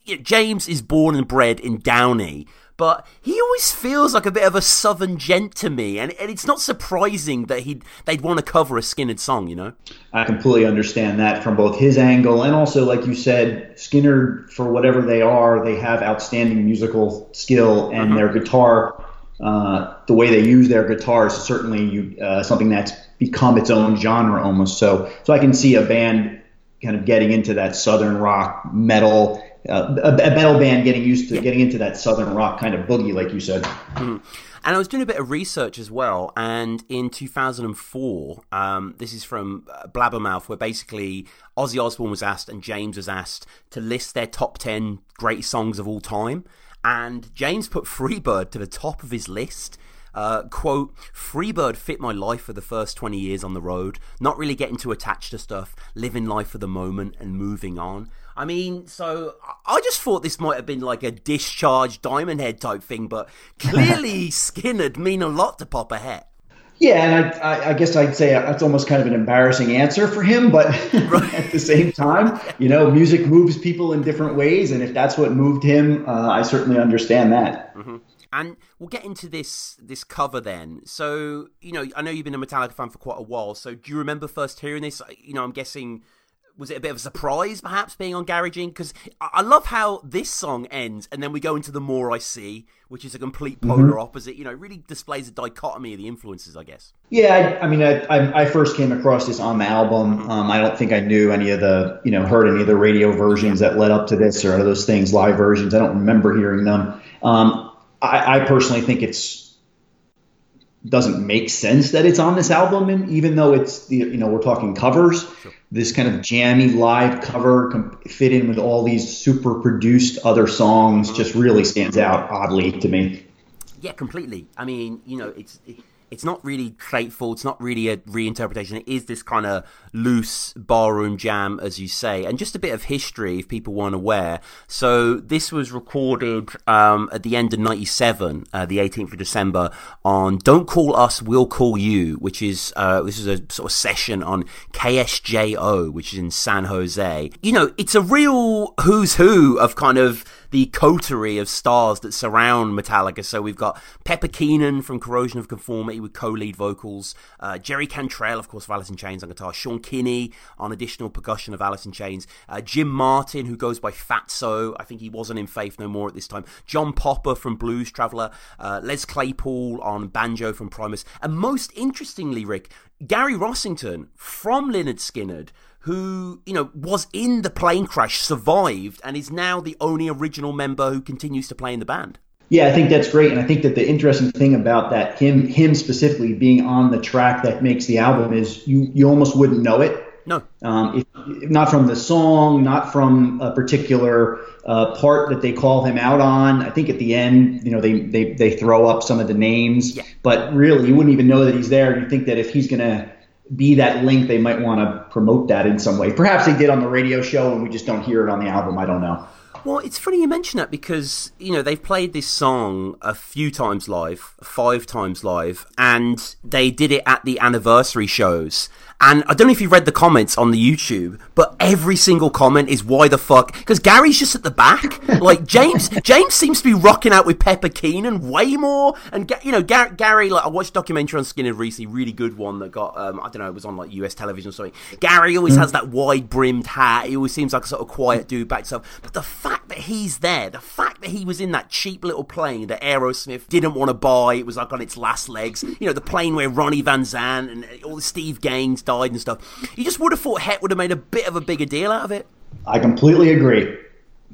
you know, James is born and bred in Downey, but he always feels like a bit of a southern gent to me, and, and it's not surprising that he they'd want to cover a Skynyrd song, you know. I completely understand that from both his angle and also, like you said, Skynyrd for whatever they are, they have outstanding musical skill, and mm-hmm. their guitar uh, the way they use their guitars is certainly you, uh, something that's become its own genre almost. So, so I can see a band kind of getting into that southern rock metal, uh, a, a, metal band getting used to yeah. getting into that southern rock kind of boogie, like you said. Mm. And I was doing a bit of research as well. And in 2004, um, this is from uh, Blabbermouth, where basically Ozzy Osbourne was asked and James was asked to list their top 10 greatest songs of all time and James put Freebird to the top of his list. Uh, quote, Freebird fit my life for the first 20 years on the road, not really getting too attached to stuff, living life for the moment and moving on. I mean, so I just thought this might have been like a discharged diamond head type thing, but clearly Skynyrd mean a lot to Papa Het. Yeah, and I, I, I, guess I'd say that's almost kind of an embarrassing answer for him, but at the same time, you know, music moves people in different ways, and if that's what moved him, uh, I certainly understand that. Mm-hmm. And we'll get into this this cover then. So, you know, I know you've been a Metallica fan for quite a while. So, do you remember first hearing this? You know, I'm guessing was it a bit of a surprise perhaps being on Garage Inc? Because I love how this song ends and then we go into The More I See, which is a complete polar mm-hmm. opposite. You know, really displays a dichotomy of the influences, I guess. Yeah, I, I mean, I, I, first came across this on the album. Mm-hmm. Um, I don't think I knew any of the, you know, heard any of the radio versions that led up to this or any of those things, live versions. I don't remember hearing them. Um, I, I personally think it's doesn't make sense that it's on this album, and even though it's you know we're talking covers, sure this kind of jammy live cover com- fit in with all these super produced other songs just really stands out oddly to me. Yeah, completely. I mean, you know, it's. It, it's not really faithful. It's not really a reinterpretation. It is this kind of loose barroom jam, as you say, and just a bit of history if people weren't aware. So this was recorded um, at the end of '97, uh, the 18th of December, on "Don't Call Us, We'll Call You," which is uh, this is a sort of session on KSJO, which is in San Jose. You know, it's a real who's who of kind of the coterie of stars that surround Metallica. So we've got Pepper Keenan from Corrosion of Conformity with co-lead vocals, uh, Jerry Cantrell, of course, of Alice in Chains on guitar, Sean Kinney on additional percussion of Alice in Chains, uh, Jim Martin, who goes by Fatso, I think he wasn't in Faith No More at this time, John Popper from Blues Traveler, uh, Les Claypool on banjo from Primus, and most interestingly, Rick, Gary Rossington from Lynyrd Skynyrd, who, you know, was in the plane crash, survived, and is now the only original member who continues to play in the band. Yeah, I think that's great, and I think that the interesting thing about that him him specifically being on the track that makes the album is you you almost wouldn't know it. No, um, if, not from the song, not from a particular uh, part that they call him out on. I think at the end, you know, they they they throw up some of the names, yeah. but really you wouldn't even know that he's there. You think that if he's gonna be that link, they might want to promote that in some way. Perhaps they did on the radio show, and we just don't hear it on the album. I don't know. Well, it's funny you mention that because, you know, they've played this song a few times live, five times live, and they did it at the anniversary shows. And I don't know if you read the comments on the YouTube, but every single comment is why the fuck? Because Gary's just at the back. Like James, James seems to be rocking out with Pepper Keenan way more. And you know, Gary, Gary like I watched a documentary on Skynyrd recently, really good one that got um, I don't know, it was on like US television or something. Gary always has that wide brimmed hat. He always seems like a sort of quiet dude back to himself. But the fact that he's there, the fact that he was in that cheap little plane that Aerosmith didn't want to buy, it was like on its last legs. You know, the plane where Ronnie Van Zant and all the Steve Gaines died and stuff. You just would have thought Het would have made a bit of a bigger deal out of it. I completely agree.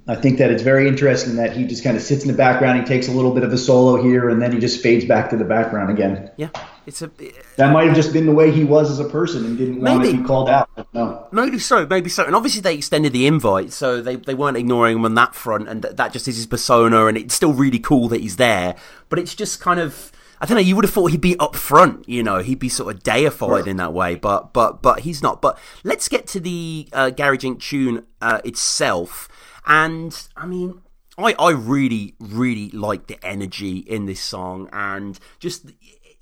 I think that it's very interesting that he just kind of sits in the background. He takes a little bit of a solo here, and then he just fades back to the background again. Yeah, it's a. That might have just been the way he was as a person and didn't want to be called out. No. Maybe so, maybe so. And obviously they extended the invite, so they, they weren't ignoring him on that front, and that just is his persona, and it's still really cool that he's there. But it's just kind of I don't know. You would have thought he'd be up front. You know, he'd be sort of deified in that way, but but but he's not. But let's get to the uh, Garage Inc. tune uh, itself. And I mean, I I really really like the energy in this song, and just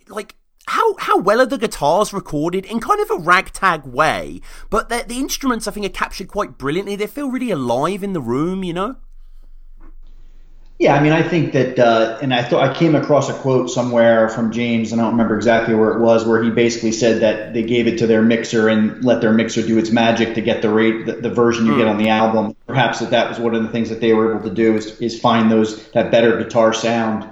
like how how well are the guitars recorded in kind of a ragtag way, but the, the instruments I think are captured quite brilliantly. They feel really alive in the room, you know. Yeah, I mean, I think that, uh, and I thought I came across a quote somewhere from James, and I don't remember exactly where it was, where he basically said that they gave it to their mixer and let their mixer do its magic to get the rate, the, the version you mm. get on the album. Perhaps that that was one of the things that they were able to do is, is find those that better guitar sound.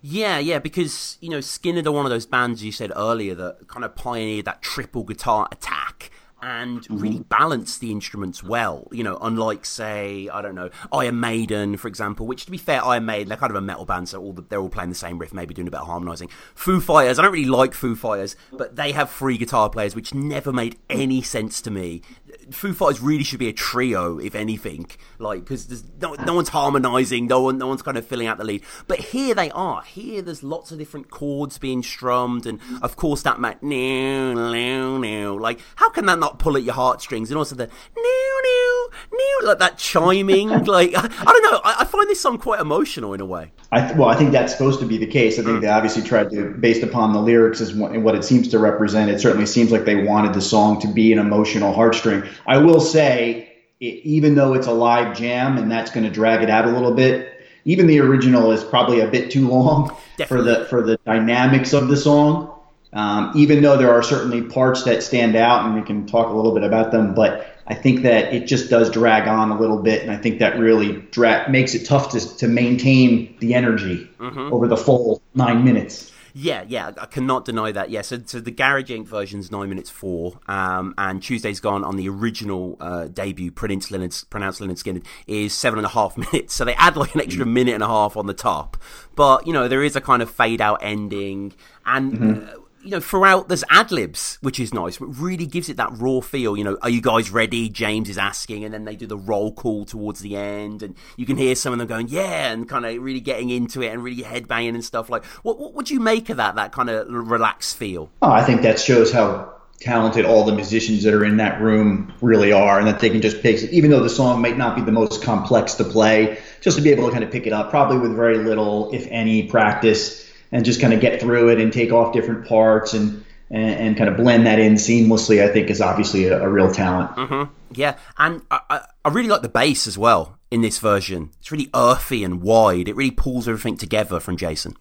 Yeah, yeah, because you know Skynyrd are one of those bands you said earlier that kind of pioneered that triple guitar attack and mm-hmm. really balance the instruments well. You know, unlike say, I don't know, Iron Maiden, for example, which to be fair, Iron Maiden, they're kind of a metal band, so all the, they're all playing the same riff, maybe doing a bit of harmonizing. Foo Fighters, I don't really like Foo Fighters, but they have three guitar players, which never made any sense to me. Foo Fighters really should be a trio, if anything, like because no, no one's harmonizing, no one, no one's kind of filling out the lead. But here they are. Here, there's lots of different chords being strummed, and of course that new. Like, how can that not pull at your heartstrings? And also the new, new, new, like that chiming. like, I, I don't know. I, I, find this song quite emotional in a way. I th- well, I think that's supposed to be the case. I think mm. they obviously tried to, based upon the lyrics and what it seems to represent. It certainly seems like they wanted the song to be an emotional heartstring. I will say, it, even though it's a live jam and that's going to drag it out a little bit, even the original is probably a bit too long for the for the dynamics of the song. Um, even though there are certainly parts that stand out, and we can talk a little bit about them, but I think that it just does drag on a little bit, and I think that really dra- makes it tough to, to maintain the energy mm-hmm. over the full nine minutes. Yeah, yeah, I cannot deny that. Yeah, so, so the Garage Inc. version is nine minutes four, um, and Tuesday's Gone on the original uh, debut, pronounced Lynyrd, pronounced Lynyrd Skynyrd, is seven and a half minutes. So they add like an extra mm. minute and a half on the top, but you know there is a kind of fade out ending, and. Mm-hmm. Uh, you know, throughout there's ad libs, which is nice. It really gives it that raw feel. You know, are you guys ready? James is asking, and then they do the roll call towards the end, and you can hear some of them going, yeah, and kind of really getting into it and really headbanging and stuff. Like, what what would you make of that? That kind of relaxed feel. Oh, I think that shows how talented all the musicians that are in that room really are, and that they can just pick, even though the song might not be the most complex to play, just to be able to kind of pick it up, probably with very little, if any, practice and just kind of get through it and take off different parts and and, and kind of blend that in seamlessly, I think is obviously a, a real talent. Mm-hmm. Yeah, and I, I really like the bass as well in this version. It's really earthy and wide. It really pulls everything together from Jason.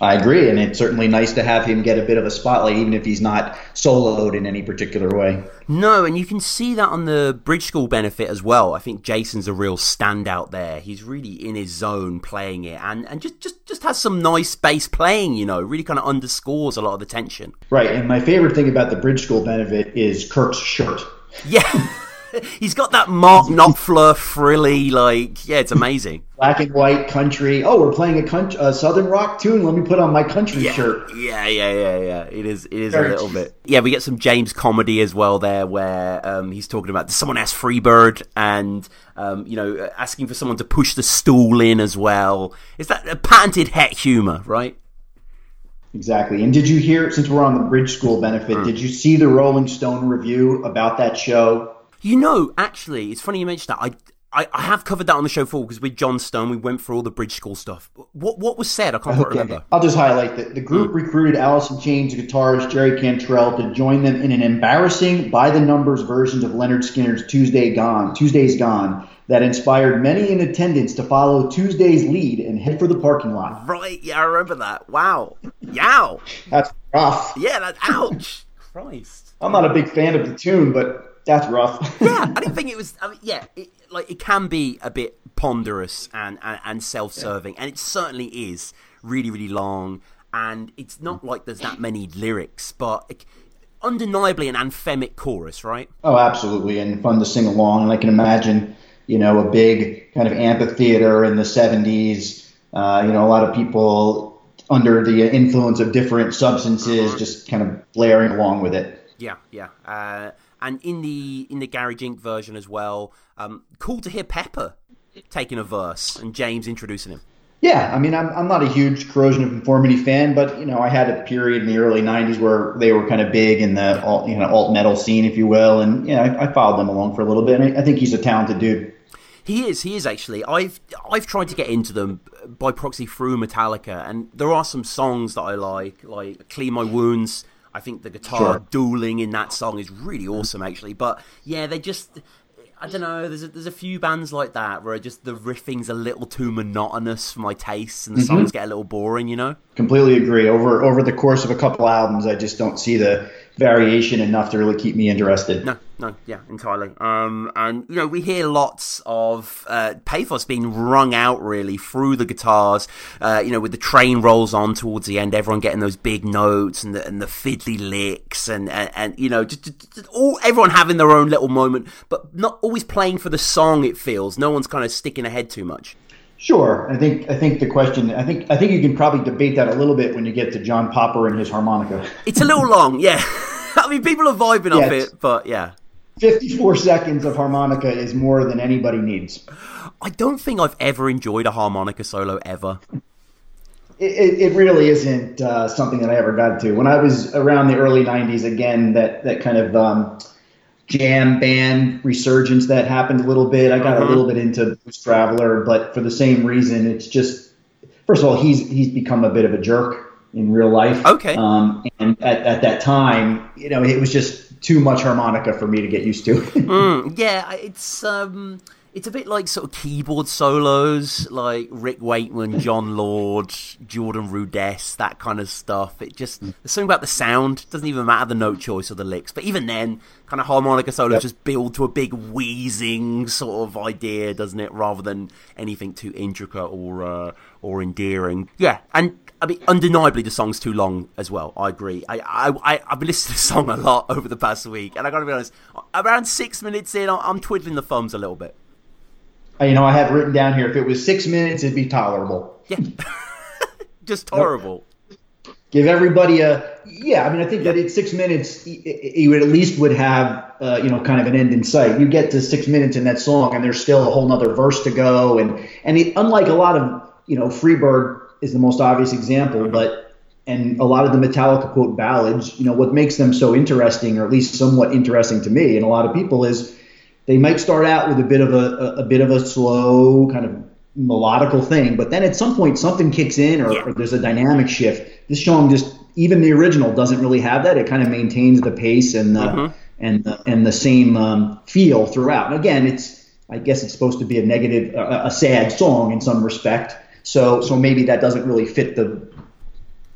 I agree, and it's certainly nice to have him get a bit of a spotlight, even if he's not soloed in any particular way. No, and you can see that on the Bridge School benefit as well. I think Jason's a real standout there. He's really in his zone playing it, and, and just, just, just has some nice bass playing, you know, really kind of underscores a lot of the tension. Right, and my favorite thing about the Bridge School benefit is Kirk's shirt. Yeah. He's got that Mark Knopfler frilly, like, yeah, it's amazing. Black and white country. Oh, we're playing a, country, a southern rock tune. Let me put on my country yeah. shirt. Yeah, yeah, yeah, yeah. It is, it is a little bit. Yeah, we get some James comedy as well there, where um, he's talking about someone asked Freebird and um, you know asking for someone to push the stool in as well. Is that a patented het humor, right? Exactly. And did you hear, since we're on the Bridge School benefit, mm. did you see the Rolling Stone review about that show? You know, actually, it's funny you mentioned that. I I, I have covered that on the show before because with John Stone we went through all the Bridge School stuff. What what was said? I can't okay. remember. I'll just highlight that the group mm. recruited in Chains guitarist Jerry Cantrell to join them in an embarrassing by the numbers versions of Lynyrd Skynyrd's Tuesday Gone, Tuesday's Gone, that inspired many in attendance to follow Tuesday's lead and head for the parking lot. Right, yeah, I remember that. Wow. Yow. That's rough. Yeah, that's ouch. Christ. I'm not a big fan of the tune, but that's rough. yeah, I didn't think it was. I mean, yeah, it, like it can be a bit ponderous and and, and self-serving, yeah. and it certainly is really really long. And it's not like there's that many lyrics, but it, undeniably an anthemic chorus, right? Oh, absolutely, and fun to sing along. And I can imagine, you know, a big kind of amphitheater in the '70s. Uh, you know, a lot of people under the influence of different substances, uh-huh. just kind of blaring along with it. Yeah, yeah. Uh, and in the in the Garage Inc. version as well, um, cool to hear Pepper taking a verse and James introducing him. Yeah, I mean, I'm I'm not a huge Corrosion of Conformity fan, but you know, I had a period in the early '90s where they were kind of big in the alt, you know, alt metal scene, if you will, and yeah, I, I followed them along for a little bit. And I, I think he's a talented dude. He is. He is actually. I've I've tried to get into them by proxy through Metallica, and there are some songs that I like, like "Clean My Wounds." I think the guitar sure. dueling in that song is really awesome, actually. But yeah, they just. I don't know. There's a, there's a few bands like that where just the riffing's a little too monotonous for my tastes, and the mm-hmm. songs get a little boring. You know. Completely agree. Over over the course of a couple albums, I just don't see the variation enough to really keep me interested. No, no, yeah, entirely. Um, and you know, we hear lots of uh, pathos being wrung out really through the guitars. Uh, you know, with the train rolls on towards the end, everyone getting those big notes and the and the fiddly licks, and and, and you know, just, just, just, all everyone having their own little moment, but not always playing for the song. It feels no one's kind of sticking ahead too much. Sure. I think I think the question I think I think you can probably debate that a little bit when you get to John Popper and his harmonica. It's a little long, yeah. I mean people are vibing yeah, off it, but yeah. 54 seconds of harmonica is more than anybody needs. I don't think I've ever enjoyed a harmonica solo ever. It, it, it really isn't uh, something that I ever got to. When I was around the early 90s, again, that, that kind of um, jam band resurgence that happened a little bit. I got uh-huh. a little bit into Blues Traveler, but for the same reason, it's just first of all, he's he's become a bit of a jerk in real life. Okay. Um, and at, at that time, you know, it was just too much harmonica for me to get used to. mm, yeah, it's um it's a bit like sort of keyboard solos, like Rick Wakeman, Jon Lord, Jordan Rudess, that kind of stuff. It just there's something about the sound. It doesn't even matter the note choice or the licks. But even then, kind of harmonica solos yep. just build to a big wheezing sort of idea, doesn't it? Rather than anything too intricate or uh, or endearing. Yeah, and I mean, undeniably, the song's too long as well. I agree. I, I, I, have been listening to the song a lot over the past week, and I gotta be honest, around six minutes in, I'm twiddling the thumbs a little bit. You know, I have written down here if it was six minutes, it'd be tolerable. Yeah, just tolerable. Give everybody a yeah. I mean, I think that at six minutes, you at least would have uh, you know kind of an end in sight. You get to six minutes in that song, and there's still a whole other verse to go, and and it, unlike a lot of you know, Freebird is the most obvious example, but and a lot of the Metallica quote ballads, you know, what makes them so interesting, or at least somewhat interesting to me and a lot of people, is they might start out with a bit of a, a, a bit of a slow kind of melodical thing, but then at some point something kicks in or, yeah. or, there's a dynamic shift. This song just even the original doesn't really have that. It kind of maintains the pace and the mm-hmm. and the, and the same um, feel throughout. And again, it's I guess it's supposed to be a negative, a, a sad song in some respect. So so maybe that doesn't really fit the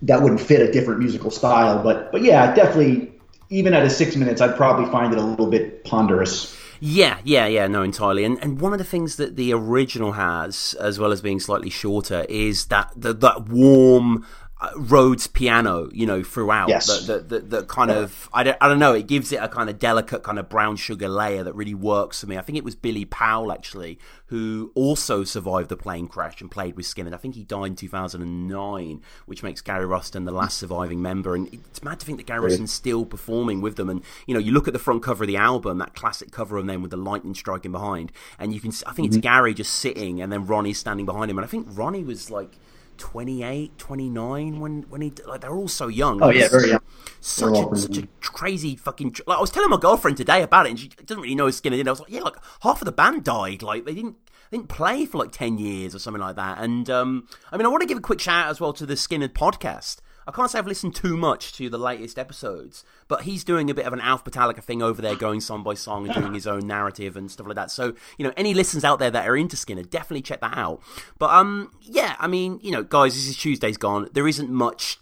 that wouldn't fit a different musical style. But but yeah, definitely even at a six minutes, I'd probably find it a little bit ponderous. Yeah, yeah, yeah, no, entirely. And and one of the things that the original has, as well as being slightly shorter, is that the, that warm Rhodes piano, you know, throughout. Yes. The, the, the kind yeah. of, I don't, I don't know, it gives it a kind of delicate kind of brown sugar layer that really works for me. I think it was Billy Powell, actually, who also survived the plane crash and played with Skynyrd. I think he died in 2009, which makes Gary Rossington the last surviving member. And it's mad to think that Gary really? Rossington's still performing with them. And, you know, you look at the front cover of the album, that classic cover of them with the lightning striking behind, and you can, I think it's mm-hmm. Gary just sitting and then Ronnie standing behind him. And I think Ronnie was like, 28, 29 when when he like they're all so young. Oh yeah, very young. Such a, such a crazy fucking. Like I was telling my girlfriend today about it, and she doesn't really know his skin. And I was like, yeah, like half of the band died. Like they didn't didn't play for like ten years or something like that. And um, I mean, I want to give a quick shout out as well to the Skynyrd podcast. I can't say I've listened too much to the latest episodes, but he's doing a bit of an Alf Metallica thing over there, going song by song and doing his own narrative and stuff like that. So, you know, any listeners out there that are into Skynyrd, definitely check that out. But um, yeah, I mean, you know, guys, this is Tuesday's gone. There isn't much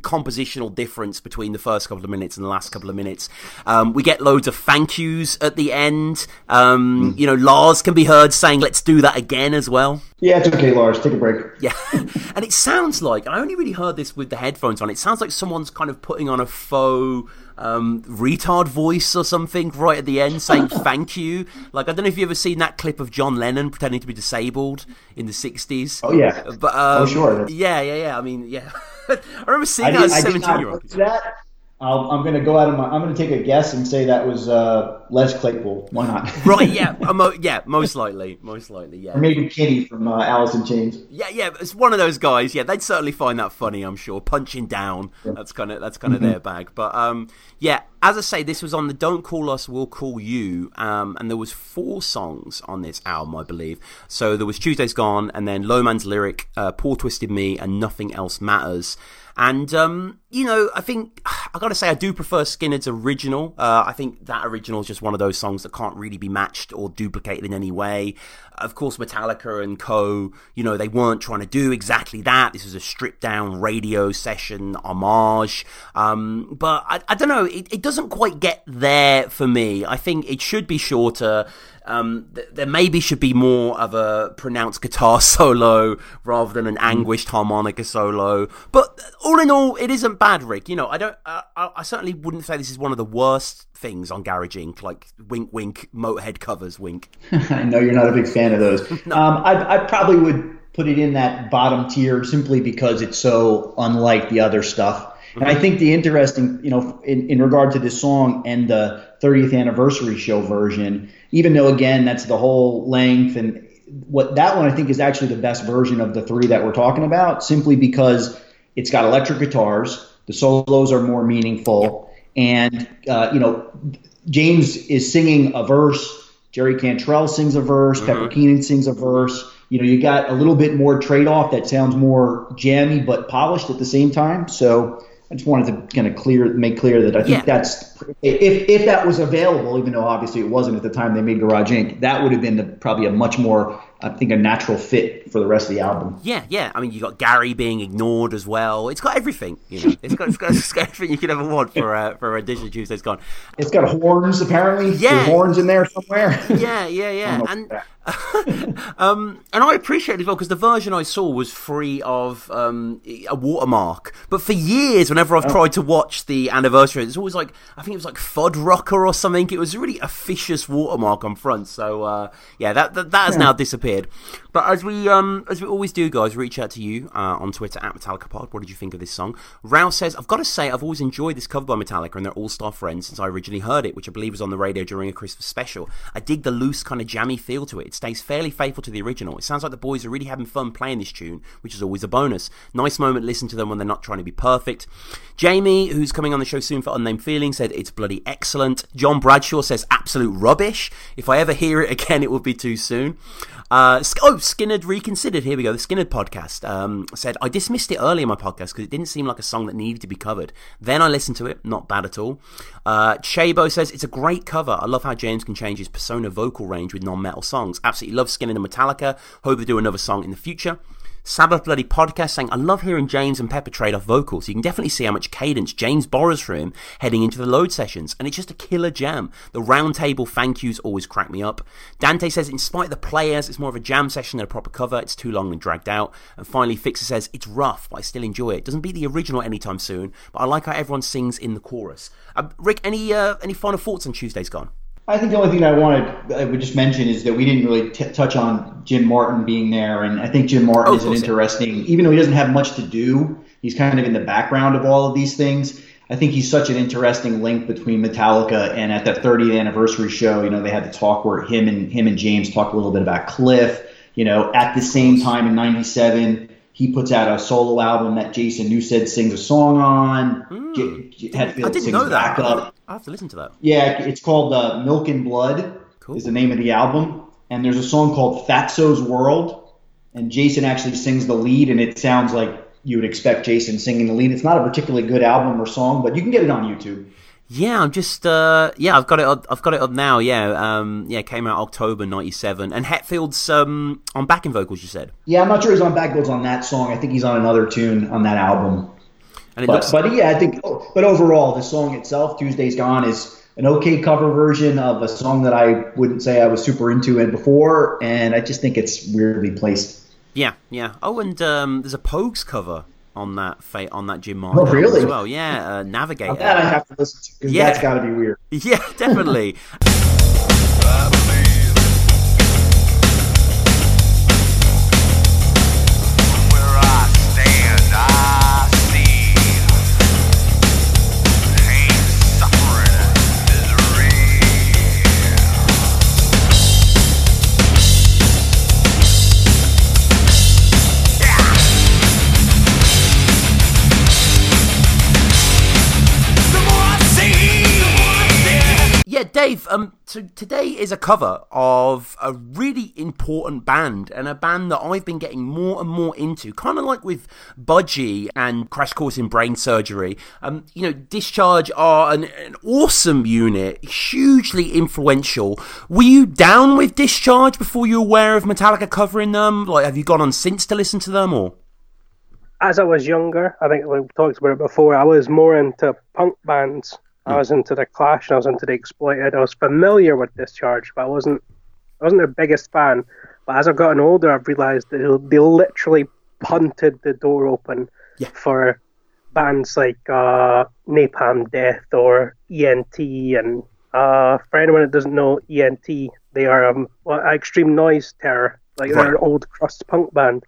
compositional difference between the first couple of minutes and the last couple of minutes. Um, we get loads of thank yous at the end. Um, mm. You know, Lars can be heard saying, let's do that again as well. Yeah, it's okay, Lars. Take a break. Yeah. and it sounds like, I only really heard this with the headphones on, it sounds like someone's kind of putting on a faux um, retard voice or something right at the end saying thank you. Like, I don't know if you've ever seen that clip of John Lennon pretending to be disabled in the 60s. Oh, yeah. But, um, oh, sure. Yeah, yeah, yeah. I mean, yeah. I remember seeing that as a 17 year old. That. I'll, I'm going to go out of my. I'm going to take a guess and say that was uh, Les Claypool. Why not? right? Yeah. Mo- yeah. Most likely. Most likely. Yeah. Or maybe Kenny from uh, Alice in Chains. Yeah. Yeah. It's one of those guys. Yeah. They'd certainly find that funny. I'm sure. Punching down. Yeah. That's kind of that's kind of mm-hmm. their bag. But um, yeah. As I say, this was on the "Don't Call Us, We'll Call You," um, and there was four songs on this album, I believe. So there was "Tuesday's Gone," and then "Low Man's Lyric," uh, "Poor Twisted Me," and "Nothing Else Matters." And, um, you know, I think, I gotta say, I do prefer Skynyrd's original. Uh, I think that original is just one of those songs that can't really be matched or duplicated in any way. Of course, Metallica and co, you know, they weren't trying to do exactly that. This was a stripped down radio session homage. Um, but I, I don't know, it, it doesn't quite get there for me. I think it should be shorter. Um, th- there maybe should be more of a pronounced guitar solo rather than an anguished harmonica solo. But all in all, it isn't bad, Rick. You know, I don't. Uh, I certainly wouldn't say this is one of the worst things on Garage Inc. Like wink, wink, Motorhead covers, wink. I know you're not a big fan of those. no. um, I, I probably would put it in that bottom tier simply because it's so unlike the other stuff. And I think the interesting, you know, in, in regard to this song and the 30th anniversary show version, even though again that's the whole length and what that one I think is actually the best version of the three that we're talking about, simply because it's got electric guitars, the solos are more meaningful, and uh, you know James is singing a verse, Jerry Cantrell sings a verse, mm-hmm. Pepper Keenan sings a verse. You know, you got a little bit more trade off that sounds more jammy but polished at the same time. So I just wanted to kind of clear, make clear that I think yeah. that's if if that was available, even though obviously it wasn't at the time they made Garage Inc. That would have been the, probably a much more, I think, a natural fit for the rest of the album. Yeah, yeah. I mean, you got Gary being ignored as well. It's got everything. You know, it's got, it's got, it's got everything you could ever want for uh, for a Digital Tuesday's gone. It's got horns apparently. Yeah, There's horns in there somewhere. Yeah, yeah, yeah. and um, and I appreciate it as well because the version I saw was free of um, a watermark. But for years, whenever I've oh. tried to watch the anniversary, it's always like I think it was like Fuddrucker or something. It was really officious watermark on front. So uh, yeah, that that, that has yeah. now disappeared. But as we um, as we always do, guys, reach out to you uh, on Twitter at Metallica Pod. What did you think of this song? Rouse says, I've got to say, I've always enjoyed this cover by Metallica and their All Star Friends since I originally heard it, which I believe was on the radio during a Christmas special. I dig the loose kind of jammy feel to it It stays fairly faithful to the original. It sounds like the boys are really having fun playing this tune, which is always a bonus. Nice moment listen to them when they're not trying to be perfect. Jamie, who's coming on the show soon for Unnamed Feeling, said it's bloody excellent. John Bradshaw says absolute rubbish. If I ever hear it again, it will be too soon. Uh, oh, Skynyrd reconsidered. Here we go. The Skynyrd podcast um, said I dismissed it early in my podcast because it didn't seem like a song that needed to be covered. Then I listened to it, not bad at all. Uh, Chabo says it's a great cover. I love how James can change his persona vocal range with non-metal songs. Absolutely love Skynyrd and Metallica. Hope they do another song in the future. Sabbath Bloody Podcast saying, I love hearing James and Pepper trade off vocals. You can definitely see how much cadence James borrows from him heading into the load sessions, and it's just a killer jam. The roundtable thank yous always crack me up. Dante says, in spite of the players, it's more of a jam session than a proper cover. It's too long and dragged out. And finally, Fixer says, it's rough, but I still enjoy it. Doesn't beat the original anytime soon, but I like how everyone sings in the chorus. Uh, Rick, any uh, any final thoughts on Tuesday's Gone? I think the only thing I wanted I would just mention is that we didn't really t- touch on Jim Martin being there, and I think Jim Martin Oh, is an interesting, even though he doesn't have much to do, he's kind of in the background of all of these things. I think he's such an interesting link between Metallica and at that 30th anniversary show, you know, they had the talk where him and him and James talked a little bit about Cliff. You know, at the same time in '97, he puts out a solo album that Jason Newsted sings a song on. J- J- Hmm. I didn't sings know that. backup. I have to listen to that. Yeah, it's called uh, Milk and Blood. Is the name of the album, and there's a song called Fatso's World, and Jason actually sings the lead, and it sounds like you would expect Jason singing the lead. It's not a particularly good album or song, but you can get it on YouTube. Yeah, I'm just uh yeah, I've got it up, I've got it up now. Yeah. Um yeah, came out October 97 and Hetfield's um on backing vocals you said. Yeah, I'm not sure he's on backwards on that song. I think he's on another tune on that album. And but, looks but yeah, I think. But overall, the song itself, "Tuesday's Gone," is an okay cover version of a song that I wouldn't say I was super into it before, and I just think it's weirdly placed. Yeah, yeah. Oh, and um there's a Pogues cover on that fa- on that Jim Martin Oh, really? as well. Yeah, uh, Navigator. That I have to listen to because Yeah. that's got to be weird. Yeah, definitely. Dave. Um, so today is a cover of a really important band and a band that I've been getting more and more into, kind of like with Budgie and Crash Course in Brain Surgery. Um, you know, Discharge are an, an awesome unit, hugely influential. Were you down with Discharge before you were aware of Metallica covering them? Like, have you gone on since to listen to them, or? as I was younger, I think we talked about it before, I was more into punk bands. I was into the Clash and I was into the Exploited. I was familiar with Discharge, but I wasn't I wasn't their biggest fan. But as I've gotten older, I've realised that they literally punted the door open for bands like uh, Napalm Death or ENT. And uh, for anyone that doesn't know ENT, they are um, well, Extreme Noise Terror. Like they're an old crust punk band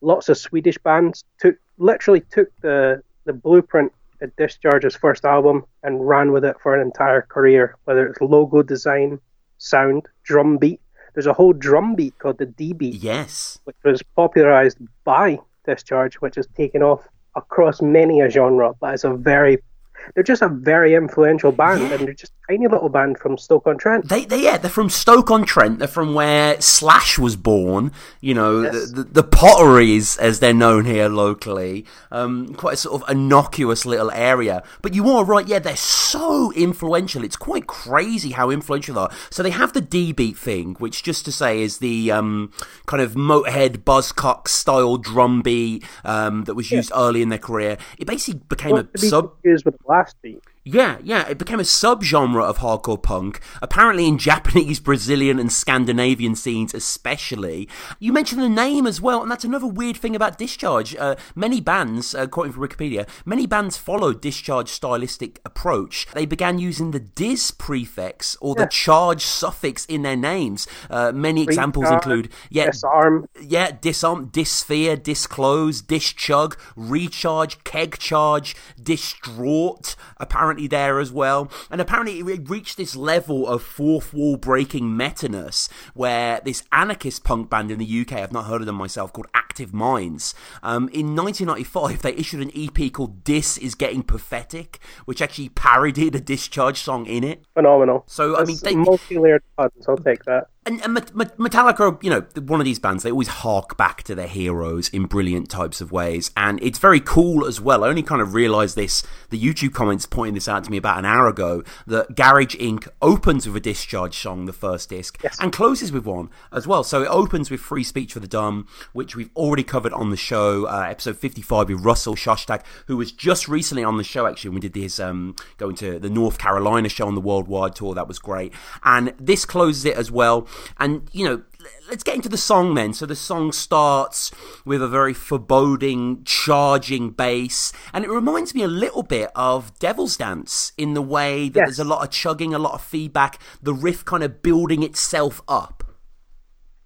lots of Swedish bands took literally took the the blueprint at Discharge's first album and ran with it for an entire career, whether it's logo design, sound, drum beat. There's a whole drum beat called the D beat. Yes. Which was popularized by Discharge, which has taken off across many a genre, but it's a very they're just a very influential band and they're just a tiny little band from Stoke on Trent. They, they, yeah, they're from Stoke on Trent. They're from where Slash was born. You know, the, the, the Potteries, as they're known here locally. Um, quite a sort of innocuous little area. But you are right. Yeah, they're so influential. It's quite crazy how influential they are. So they have the D beat thing, which just to say is the um, kind of Motorhead Buzzcock style drum beat um, that was used early in their career. It basically became Not a sub. confused with blast beat. Yeah, yeah, it became a subgenre of hardcore punk, apparently in Japanese, Brazilian, and Scandinavian scenes especially. You mentioned the name as well, and that's another weird thing about Discharge. Uh, many bands, uh, quoting from Wikipedia, many bands followed Discharge stylistic approach. They began using the dis prefix or the charge suffix in their names. Uh, many examples Recharge, include, yeah, disarm. yeah, disarm, Disfear, disclose, dischug, recharge, keg charge, distraught. Apparently, apparently there as well. And apparently it reached this level of fourth wall breaking meta-ness where this anarchist punk band in the UK, I've not heard of them myself, called Active Minds, um, in 1995 they issued an EP called This Is Getting Pathetic, which actually parodied a Discharge song in it. Phenomenal. So, I mean, they, multi-layered puns. I'll take that. And, and Metallica, you know, one of these bands, they always hark back to their heroes in brilliant types of ways. And it's very cool as well. I only kind of realised this, the YouTube comments pointing this out to me about an hour ago, that Garage Inc. opens with a Discharge song, the first disc, yes. and closes with one as well. So it opens with Free Speech for the Dumb, which we've already covered on the show, uh, episode 55 with Russell Shostak, who was just recently on the show, actually, when we did his um, going to the North Carolina show on the worldwide tour. That was great. And this closes it as well. And, you know, let's get into the song then. So the song starts with a very foreboding, charging bass, and it reminds me a little bit of Devil's Dance in the way that yes. there's a lot of chugging, a lot of feedback, the riff kind of building itself up.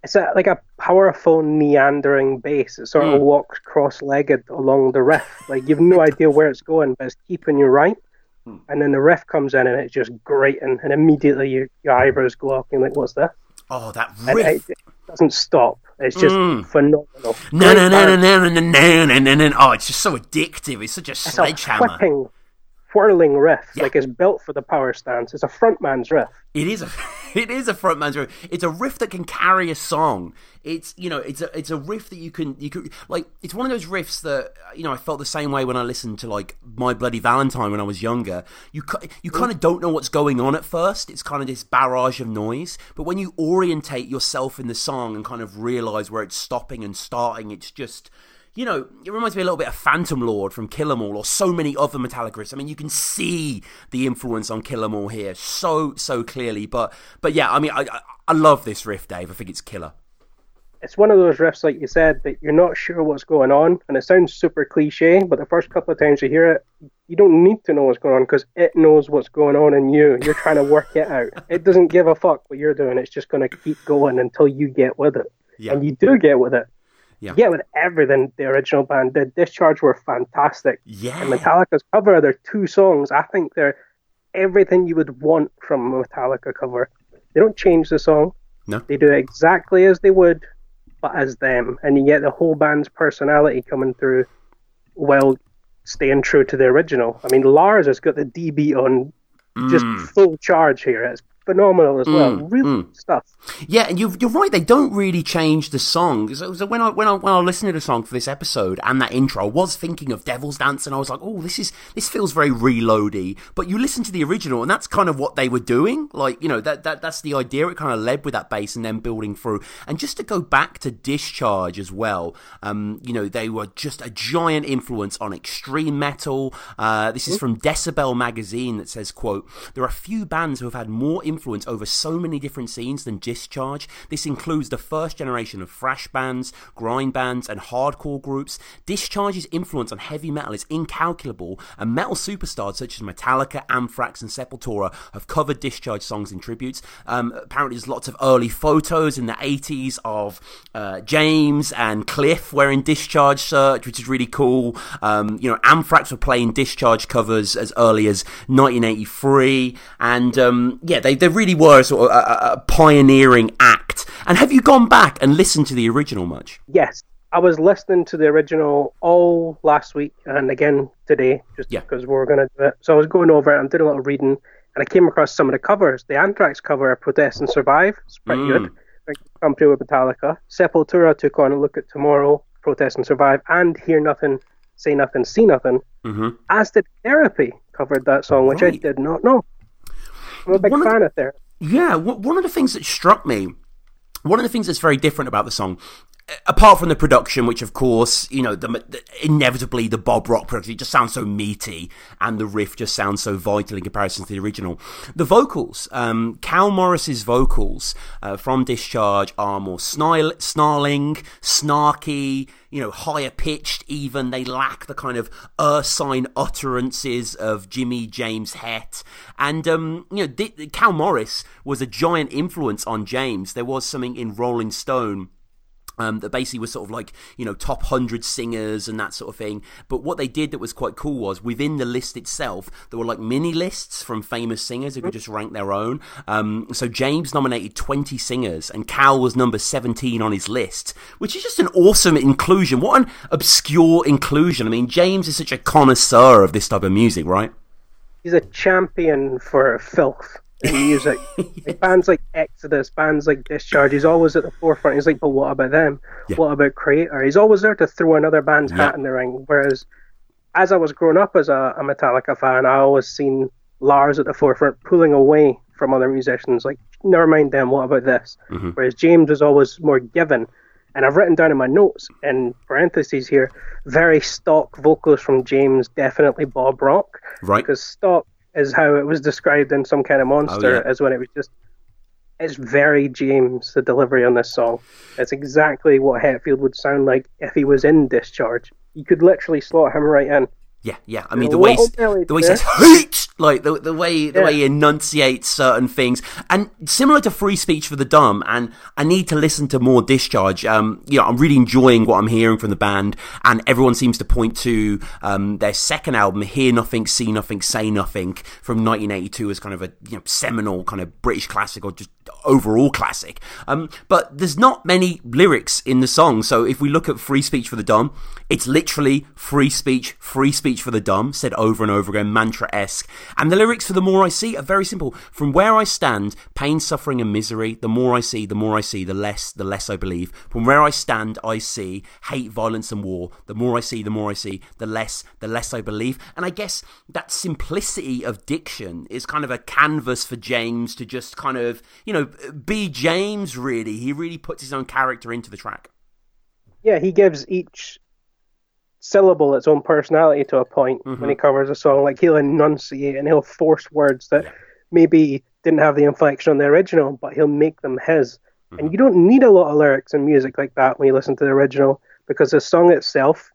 It's a, like a powerful meandering bass. It sort Mm. of walks cross-legged along the riff. Like you've no idea where it's going, but it's keeping you right. And then the riff comes in and it's just grating, and immediately your, your eyebrows go up. And you're like, "What's that?" Oh, that riff. it, it doesn't stop. It's just Mm. phenomenal. No, no, no, no, no, no, no, no, no, no. Oh, it's just so addictive. It's such a It's a sledgehammer. whipping, whirling riff. Like it's built for the power stance. It's a frontman's riff. It is a it is a frontman's riff. It's a riff that can carry a song. It's you know it's a it's a riff that you can you could like it's one of those riffs that you know I felt the same way when I listened to like My Bloody Valentine when I was younger. You you mm. kind of don't know what's going on at first. It's kind of this barrage of noise, but when you orientate yourself in the song and kind of realize where it's stopping and starting, it's just you know, it reminds me a little bit of Phantom Lord from Kill 'Em All or so many other Metallica riffs. I mean, you can see the influence on Kill 'Em All here so, so clearly. But, but yeah, I mean, I, I, I love this riff, Dave. I think it's killer. It's one of those riffs, like you said, that you're not sure what's going on, and it sounds super cliche. But the first couple of times you hear it, you don't need to know what's going on because it knows what's going on in you. You're trying to work it out. It doesn't give a fuck what you're doing. It's just going to keep going until you get with it, Yeah. and you do get with it. Yeah. Get with everything. The original band did. Discharge were fantastic. Yeah. And Metallica's cover, their two songs, I think they're everything you would want from a Metallica cover. They don't change the song. No. They do it exactly as they would, but as them. And you get the whole band's personality coming through while staying true to the original. I mean, Lars has got the D beat on just Mm. full charge here. It's phenomenal as well. Mm, Really mm. stuff. Yeah, and you're, you're right. They don't really change the song. So, so when I when I when I listened to the song for this episode and that intro, I was thinking of Devil's Dance, and I was like, oh, this is this feels very reloady. But you listen to the original, and that's kind of what they were doing. Like you know that that that's the idea. It kind of led with that bass and then building through. And just to go back to Discharge as well, um, you know, they were just a giant influence on extreme metal. Uh, this is from Decibel magazine that says, "quote There are a few bands who have had more influence over so many different scenes than Discharge. This includes the first generation of thrash bands, grind bands, and hardcore groups. Discharge's influence on heavy metal is incalculable, and metal superstars such as Metallica, Anthrax, and Sepultura have covered Discharge songs in tributes. Um, apparently, there's lots of early photos in the 80s of uh, James and Cliff wearing Discharge shirts, which is really cool. Um, you know, Anthrax were playing Discharge covers as early as 1983, and um, yeah, they, they really were sort of a, a- pioneering act. And have you gone back and listened to the original much? Yes, I was listening to the original all last week and again today, just Yeah. because we were going to do it. So I was going over it and did a little reading, and I came across some of the covers. The Anthrax cover, of "Protest and Survive," it's pretty Mm. good. Good Company with Metallica. Sepultura took on a look at Tomorrow, "Protest and Survive," and "Hear Nothing, Say Nothing, See Nothing." Mm-hmm. As did Therapy covered that song, which I did not know. I'm a big One fan of Therapy. Yeah, w- one of the things that struck me, one of the things that's very different about the song, apart from the production, which of course, you know, the, the inevitably the Bob Rock production, it just sounds so meaty, and the riff just sounds so vital in comparison to the original. The vocals, um, Cal Morris's vocals uh, from Discharge are more snarl- snarling, snarky, you know, higher pitched even. They lack the kind of ursine utterances of Jimmy James Het. And, um, you know, Di- Cal Morris was a giant influence on James. There was something in Rolling Stone Um, that basically was sort of like you know top hundred singers and that sort of thing. But what they did that was quite cool was within the list itself there were like mini lists from famous singers who could just rank their own. Um, so James nominated twenty singers and Cal was number seventeen on his list, which is just an awesome inclusion. What an obscure inclusion! I mean, James is such a connoisseur of this type of music, right? He's a champion for filth in music. like bands like Exodus, bands like Discharge, he's always at the forefront. He's like, but what about them? Yeah. What about Kreator? He's always there to throw another band's Yeah. hat in the ring. Whereas, as I was growing up as a, a Metallica fan, I always seen Lars at the forefront pulling away from other musicians. Like, never mind them, what about this? Mhm. Whereas James was always more given. And I've written down in my notes, in parentheses here, very stock vocals from James, definitely Bob Rock. Right. Because stock is how it was described in Some Kind of Monster, Oh, yeah. as when it was just. It's very James, the delivery on this song. It's exactly what Hetfield would sound like if he was in Discharge. You could literally slot him right in. Yeah, yeah. I mean, the way the way he says like the the way the Yeah. way he enunciates certain things, and similar to free speech for the dumb. And I need to listen to more discharge. Um, you know, I'm really enjoying what I'm hearing from the band, and everyone seems to point to um their second album, "Hear Nothing, See Nothing, Say Nothing" from 1982 as kind of a you know seminal kind of British classic or just overall classic. Um, but there's not many lyrics in the song. So if we look at free speech for the dumb, it's literally free speech, free speech for the dumb, said over and over again, mantra esque. And the lyrics for the more I see are very simple. From where I stand, pain, suffering, and misery, the more I see, the more I see, the less, the less I believe. From where I stand, I see hate, violence, and war. The more I see, the more I see, the less, the less I believe. And I guess that simplicity of diction is kind of a canvas for James to just kind of, you know, be James, really. He really puts his own character into the track. Yeah, he gives each syllable its own personality to a point when mm-hmm. he covers a song. Like he'll enunciate and he'll force words that maybe didn't have the inflection on the original, but he'll make them his. And mm-hmm. you don't need a lot of lyrics and music like that when you listen to the original because the song itself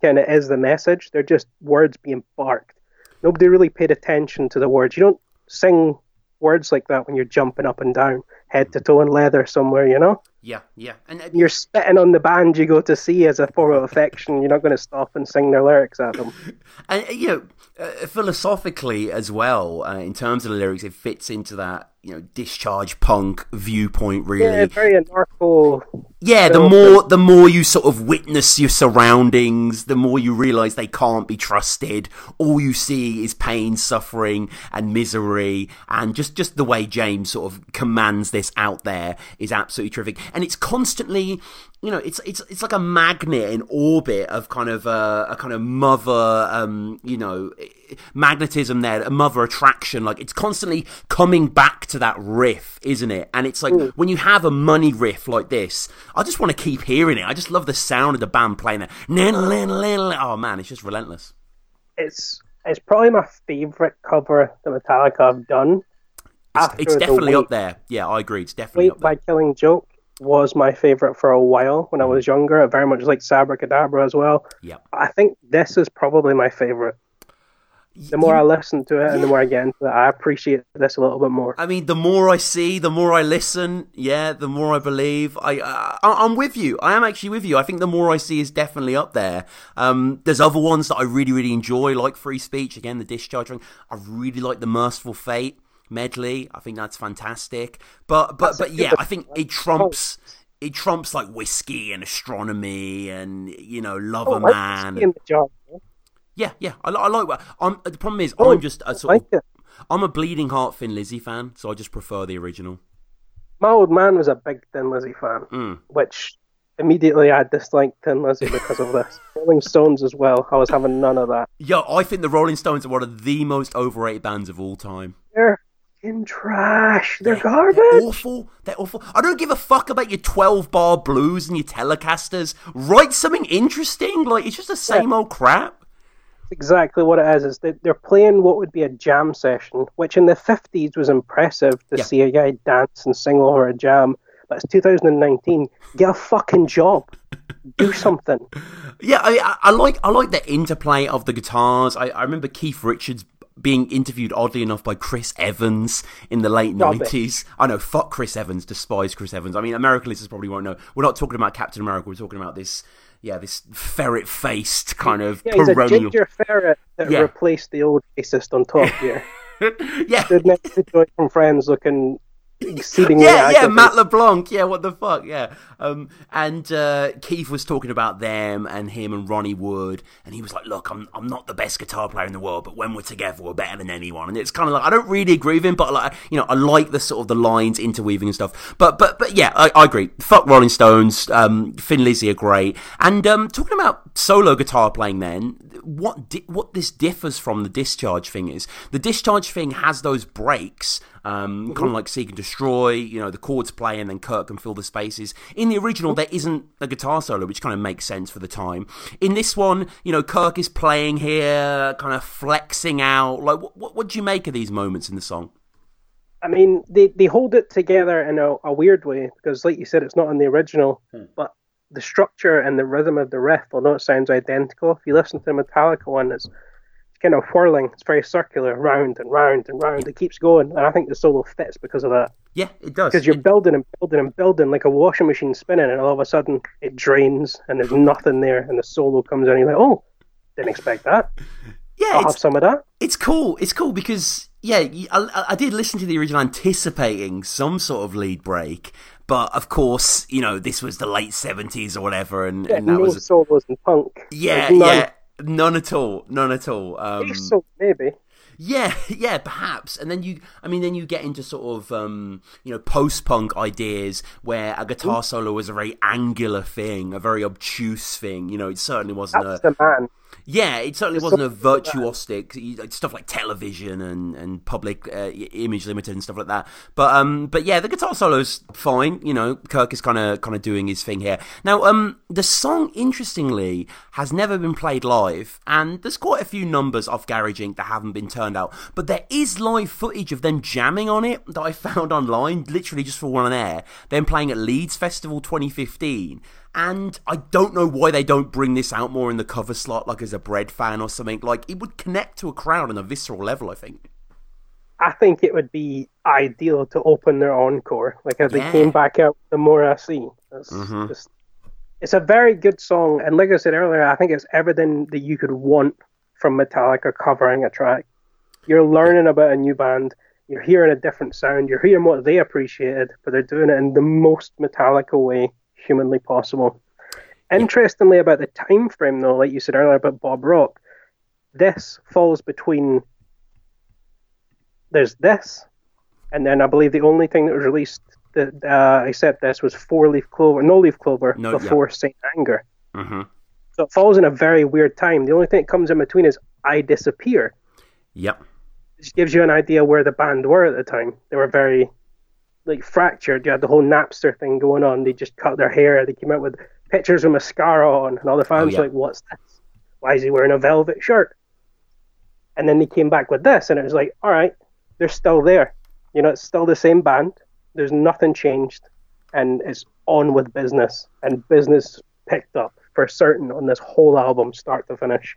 kind of is the message. They're just words being barked. Nobody really paid attention to the words. You don't sing words like that when you're jumping up and down, head to mm-hmm. toe in leather somewhere, you know? Yeah, yeah. And uh, You're spitting on the band you go to see as a form of affection. You're not going to stop and sing their lyrics at them. And uh, you know, uh, philosophically as well, uh, in terms of the lyrics, it fits into that you know discharge punk viewpoint. Really, Yeah, very anarcho. Yeah, the more the more you sort of witness your surroundings, the more you realize they can't be trusted. All you see is pain, suffering, and misery, and just just the way James sort of commands this out there is absolutely terrific. And it's constantly, you know, it's it's it's like a magnet in orbit of kind of a, a kind of mother, um, you know, magnetism there, a mother attraction. Like it's constantly coming back to that riff, isn't it? And it's like when you have a money riff like this, I just want to keep hearing it. I just love the sound of the band playing it. Oh man, it's just relentless. It's it's probably my favorite cover that Metallica have done. It's, it's definitely up there. Yeah, I agree. It's definitely up there. by Killing Joke was my favorite for a while when I was younger. I very much like Sabra as well. Yeah. I think this is probably my favorite. The more I listen to it and the more I get into it, I appreciate this a little bit more. I mean, the more I see, the more I listen. Yeah, the more I believe. I, I I'm with you. I am actually with you. I think the more I see is definitely up there. Um, there's other ones that I really, really enjoy, like Free Speech. Again, the discharge ring. I really like the Mercyful Fate medley. I think that's fantastic. But but That's but yeah, I think it trumps. It trumps like whiskey and astronomy and you know love Oh, a man. Whiskey in the Jar. Yeah, yeah, I, I like. I'm, the problem is, Oh, I'm just a sort like of, it. I'm a bleeding heart Thin Lizzy fan, so I just prefer the original. My old man was a big Thin Lizzy fan, Mm. which immediately I disliked Thin Lizzy because of this. Rolling Stones as well. I was having none of that. Yeah, I think the Rolling Stones are one of the most overrated bands of all time. They're in trash. They're They're garbage. awful. They're awful. I don't give a fuck about your 12 bar blues and your Telecasters. Write something interesting. Like, it's just the same old crap. exactly what it is. Is that they're playing what would be a jam session, which in the fifties was impressive to Yeah. see a guy dance and sing over a jam. But it's 2019. Get a fucking job. Do something. Yeah, I, I, I like I like the interplay of the guitars. I, I remember Keith Richards being interviewed oddly enough by Chris Evans in the late nineties. I know, fuck Chris Evans, despise Chris Evans. I mean, American listeners probably won't know. We're not talking about Captain America. We're talking about this, yeah, this ferret faced kind of Yeah, he's a ginger ferret that Yeah. replaced the old racist on top here. yeah, the next to from Friends looking exceedingly yeah, yeah. Matt LeBlanc. Yeah, what the fuck? Yeah. Um, and uh, Keith was talking about them and him and Ronnie Wood, and he was like, "Look, I'm I'm not the best guitar player in the world, but when we're together, we're better than anyone." And it's kind of like I don't really agree with him, but like you know, I like the sort of the lines interweaving and stuff. But but but yeah, I, I agree. Fuck Rolling Stones. Um, Thin Lizzy are great. And um, talking about solo guitar playing, then what di- what this differs from the discharge thing is the discharge thing has those breaks um, mm-hmm. kind of like seek and destroy you know the chords play and then kirk can fill the spaces. In the original mm-hmm. there isn't a guitar solo which kind of makes sense for the time. In this one you know kirk is playing here kind of flexing out. Like what, what, what do you make of these moments in the song? I mean, they, they hold it together in a, a weird way because, like you said, it's not in the original, hmm. but the structure and the rhythm of the riff, although it sounds identical, if you listen to the Metallica one, it's kind of whirling. It's very circular, round and round and round. It keeps going, and I think the solo fits because of that. yeah it does Because you're building and building and building like a washing machine spinning, and all of a sudden it drains and there's nothing there, and the solo comes in, and you're like, oh, didn't expect that. yeah I'll have some of that. it's cool. It's cool because yeah, I did listen to the original anticipating some sort of lead break, but of course, you know, this was the late seventies or whatever, and, Yeah, and that no was solos in punk. yeah, yeah, none at all, none at all. Um, So maybe. yeah, yeah, perhaps. And then you, I mean, then you get into sort of, um, you know, post punk ideas where a guitar solo was a very angular thing, a very obtuse thing. You know, it certainly wasn't That's a. the man. Yeah, it certainly wasn't a virtuosic like, stuff like television and and public uh, image limited and stuff like that. But um, but yeah, the guitar solo's fine. You know, Kirk is kind of kind of doing his thing here. Now, um, the song interestingly has never been played live, and there's quite a few numbers off Garage Inc. that haven't been turned out. But there is live footage of them jamming on it that I found online, literally just for one on air. Them playing at Leeds Festival 2015 and I don't know why they don't bring this out more in the cover slot, like as a bread fan or something. Like it would connect to a crowd on a visceral level. I think. I think it would be ideal to open their encore, like as Yeah. they came back out. The more I see, it's Mhm. just it's a very good song, and like I said earlier, I think it's everything that you could want from Metallica covering a track. You're learning about a new band. You're hearing a different sound. You're hearing what they appreciated, but they're doing it in the most Metallica way humanly possible. Interestingly, about the time frame, though, like you said earlier about Bob Rock, this falls between there's this, and then I believe the only thing that was released that uh, except this was Four Leaf Clover, No Leaf Clover No, yeah. before Saint Anger. Mm-hmm. So it falls in a very weird time. The only thing that comes in between is I Disappear. Yep. Which gives you an idea where the band were at the time. They were very like fractured. You had the whole Napster thing going on. They just cut their hair. They came out with pictures of mascara on, and all the fans Oh, yeah. were like, "What's this? Why is he wearing a velvet shirt?" And then they came back with this, and it was like, "All right, they're still there. You know, it's still the same band. There's nothing changed, and it's on with business. And business picked up for certain on this whole album, start to finish."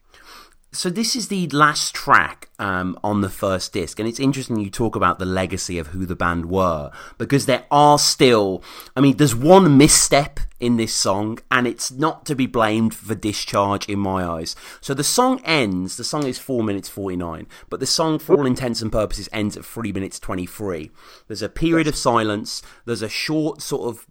So this is the last track um, on the first disc, and it's interesting you talk about the legacy of who the band were because there are still. I mean, there's one misstep in this song, and it's not to be blamed for discharge in my eyes. So the song ends. The song is four minutes forty nine, but the song, for all intents and purposes, ends at three minutes twenty three. There's a period of silence. There's a short sort of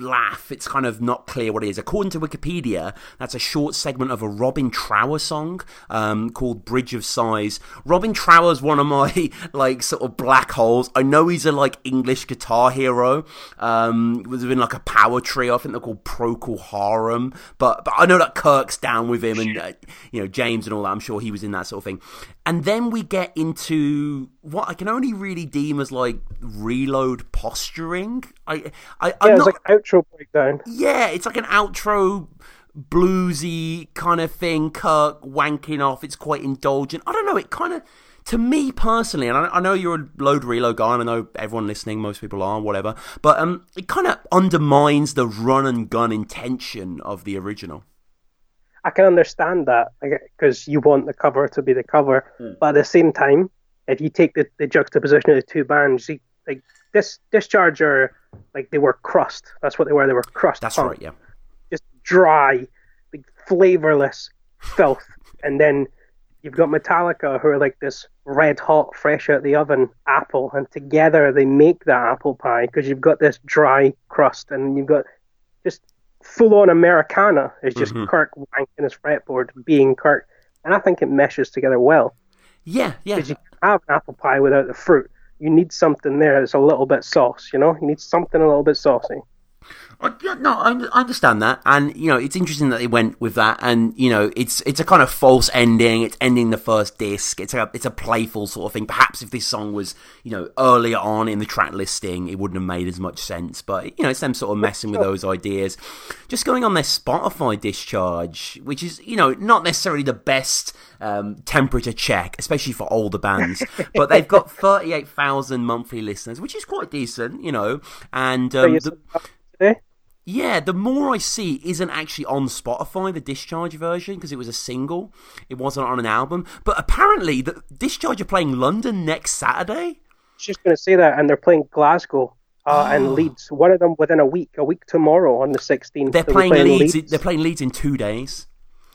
laugh. It's kind of not clear what it is. According to Wikipedia, that's a short segment of a Robin Trower song um, called Bridge of Sighs. Robin Trower's one of my like sort of black holes. I know he's a like English guitar hero. Um, was in like a power trio. I think they're called Procol Harum. But but I know that Kirk's down with him and uh, you know James and all that. I'm sure he was in that sort of thing. And then we get into what I can only really deem as like reload posturing. I I Yeah, I'm it's not, like outro breakdown. yeah, it's like an outro bluesy kind of thing. Kirk wanking off. It's quite indulgent. I don't know. It kind of, to me personally, and I, I know you're a load reload guy, and I know everyone listening, most people are, whatever. But um, it kind of undermines the run and gun intention of the original. I can understand that because you want the cover to be the cover, Hmm. but at the same time, if you take the, the juxtaposition of the two bands, you, like this Discharge are like they were crust. That's what they were. They were crust. That's punk. right, yeah. Just dry, like flavorless filth, and then you've got Metallica who are like this red hot, fresh out the oven apple, and together they make that apple pie because you've got this dry crust, and you've got just full on Americana is just Mhm. Kirk wanking his fretboard being Kirk, and I think it meshes together well. Yeah, yeah. Because you have an apple pie without the fruit. You need something there that's a little bit sauce, you know? You need something a little bit saucy. I, yeah, no, I, I understand that, and you know it's interesting that they went with that, and you know it's it's a kind of false ending. It's ending the first disc. It's a it's a playful sort of thing. Perhaps if this song was you know earlier on in the track listing, it wouldn't have made as much sense. But you know it's them sort of messing with those ideas. Just going on their Spotify discharge, which is you know not necessarily the best um, temperature check, especially for older bands, but they've got thirty eight thousand monthly listeners, which is quite decent, you know, and um, the, today? yeah, the more I see isn't actually on Spotify, the Discharge version, because it was a single. It wasn't on an album. But apparently, the Discharge are playing London next Saturday. Just going to say that, and they're playing Glasgow uh, and Leeds. One of them within a week, a week tomorrow on the 16th. They're they'll be playing, Leeds. Leeds. They're playing Leeds in two days.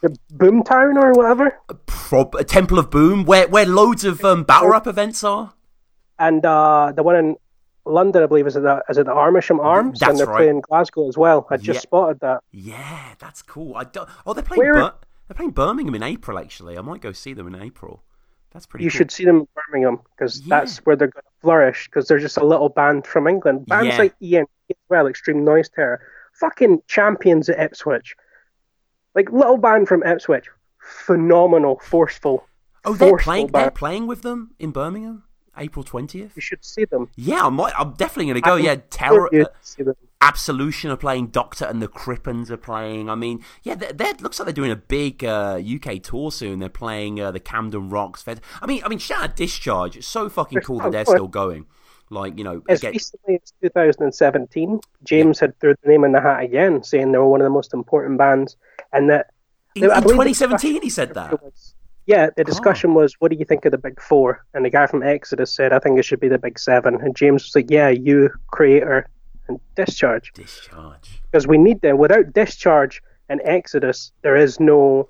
The Boomtown or whatever. Prob- a Temple of Boom, where where loads of um, battle rap events are. And uh, the one in London, I believe, is at the, is it the Amersham Arms? That's and they're right. playing Glasgow as well. I just Yeah. spotted that. Yeah, that's cool. I don't. Oh, they're playing. Where- Bir- they're playing Birmingham in April. Actually, I might go see them in April. That's pretty. You cool. should see them in Birmingham because that's where they're going to flourish because they're just a little band from England. Bands Yeah. like Ian as well, Extreme Noise Terror, fucking champions at Ipswich. Like little band from Ipswich, phenomenal, forceful. Oh, they're forceful playing. They're playing with them in Birmingham, April twentieth. You should see them. Yeah, I might, I'm definitely going to go. I Yeah, Terror, uh. Absolution are playing. Doctor and the Crippens are playing. I mean, yeah, that looks like they're doing a big uh, UK tour soon. They're playing uh, the Camden Rocks. Fed. I mean, I mean, shout out Discharge. It's so fucking cool that they're still going. Like you know, As again, recently as 2017, James had threw the name in the hat again, saying they were one of the most important bands, and that in, in 2017 he said that. Yeah, the discussion was, what do you think of the big four? And the guy from Exodus said, I think it should be the big seven. And James was like, yeah, you, Kreator, and Discharge. Discharge. Because we need them. Without Discharge and Exodus, there is no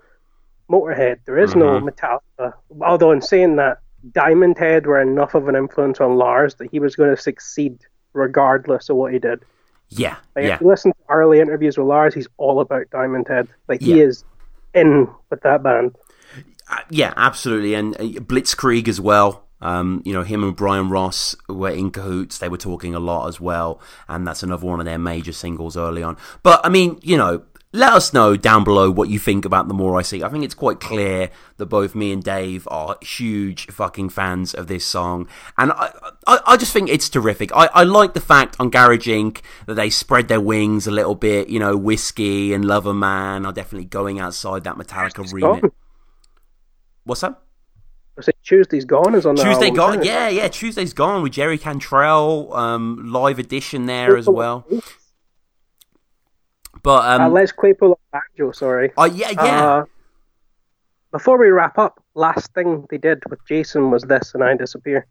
Motorhead, there is no Mhm. Metallica. Although, in saying that, Diamond Head were enough of an influence on Lars that he was going to succeed regardless of what he did. Yeah, Like, yeah. If you listen to early interviews with Lars, he's all about Diamond Head. Like, he is in with that band. Uh, yeah, absolutely, and uh, Blitzkrieg as well. Um, you know, him and Brian Ross were in cahoots. They were talking a lot as well, and that's another one of their major singles early on. But I mean, you know, let us know down below what you think about the more I see. I think it's quite clear that both me and Dave are huge fucking fans of this song, and I, I, I just think it's terrific. I, I like the fact on Garage Inc. that they spread their wings a little bit. You know, Whiskey and Lover Man are definitely going outside that Metallica remit. What's that? I said Tuesday's Gone is on the Tuesday gone, yeah, yeah. Tuesday's gone with Jerry Cantrell, um, live edition there as well. But um, uh, Les Claypool on banjo, sorry. Oh, yeah, yeah. Uh, before we wrap up, last thing they did with Jason was this, and I disappear.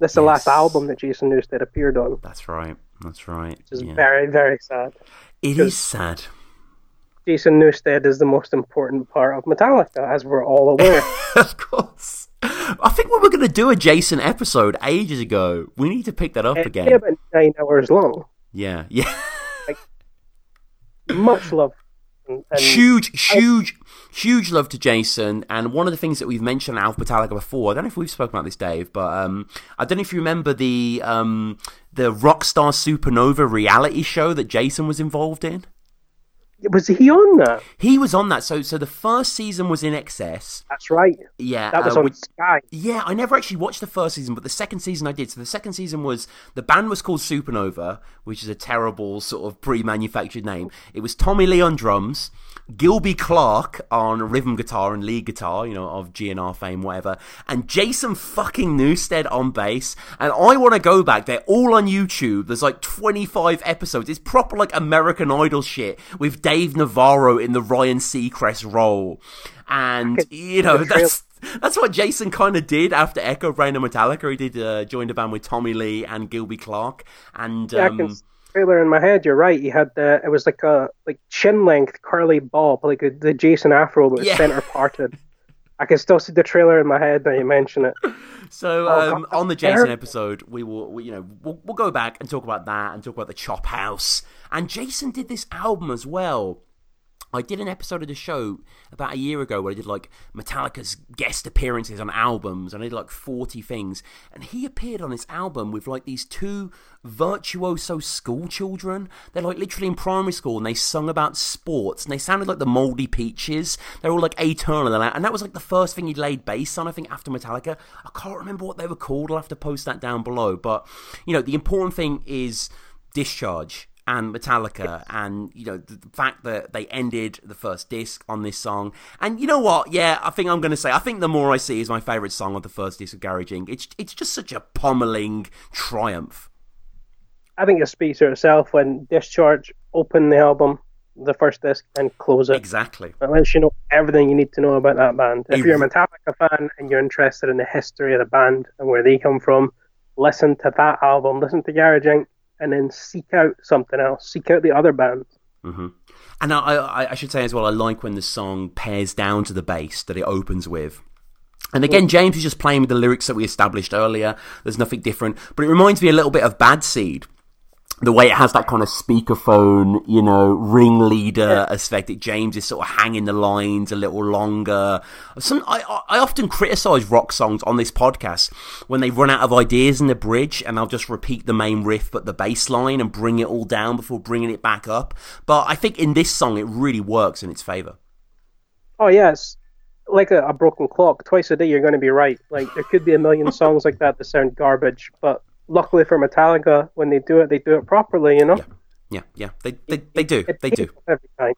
This is the last album that Jason Newsted appeared on, that's right, that's right. is yeah. very, very sad. It is sad. Jason Newsted is the most important part of Metallica, as we're all aware. of course. I think we were going to do a Jason episode ages ago. We need to pick that up It's again. about nine hours long. Yeah, yeah. Much love. And, and huge, huge, huge love to Jason. And one of the things that we've mentioned on Alpha Metallica before, I don't know if we've spoken about this, Dave, but um, I don't know if you remember the um, the Rockstar Supernova reality show that Jason was involved in. Was he on that? He was on that. So, so the first season was INXS. That's right. Yeah, That was uh, on which- Sky. Yeah, I never actually watched the first season, but the second season I did. So the second season was the band was called Supernova, which is a terrible sort of pre-manufactured name. It was Tommy Lee on drums, Gilby Clarke on rhythm guitar and lead guitar, you know, of GNR fame, whatever, and Jason fucking Newsted on bass. And I want to go back. They're all on YouTube. There's like 25 episodes. It's proper like American Idol shit with Dave Navarro in the Ryan Seacrest role. And, you know, that's that's what Jason kind of did after Echobrain and Metallica. He did uh, joined a band with Tommy Lee and Gilby Clarke, and Yeah, I um, can trailer in my head. You're right. He had the it was like a like chin length curly bob, like a, the Jason Afro, but Yeah. center parted. I can still see the trailer in my head now you mention it. So Oh, um, on the Jason episode, we will, we, you know, we'll, we'll go back and talk about that and talk about the Chophouse. And Jason did this album as well. I did an episode of the show about a year ago where I did like Metallica's guest appearances on albums, and I did like 40 things. And he appeared on this album with like these two virtuoso school children. They're like literally in primary school, and they sung about sports, and they sounded like the Moldy Peaches. They're all like that- and that was like the first thing he laid bass on, I think, after Metallica. I can't remember what they were called. I'll have to post that down below. But, you know, the important thing is Discharge and Metallica, and you know the, the fact that they ended the first disc on this song. And you know what? Yeah, I think I'm going to say I think the more I see is my favorite song of the first disc of Garage Inc. It's it's just such a pummeling triumph. I think it speaks for itself when Discharge open the album, the first disc, and close it. Exactly. It lets you know everything you need to know about that band. If you're a Metallica fan and you're interested in the history of the band and where they come from, listen to that album, listen to Garage Inc., and then seek out something else. Seek out the other bands. hmm And I, I, I should say as well, I like when the song pairs down to the bass that it opens with. And again, James is just playing with the lyrics that we established earlier. There's nothing different, but it reminds me a little bit of Bad Seed. The way it has that kind of speakerphone, you know, ringleader aesthetic. James is sort of hanging the lines a little longer. Some I, I often criticize rock songs on this podcast when they run out of ideas in the bridge, and I'll just repeat the main riff but the bass line and bring it all down before bringing it back up. But I think in this song, it really works in its favor. Oh, yeah, like a, a broken clock. Twice a day, you're going to be right. Like, there could be a million songs like that that sound garbage, but luckily for Metallica, when they do it, they do it properly, you know? Yeah, yeah, they they, they do, It they do. every time.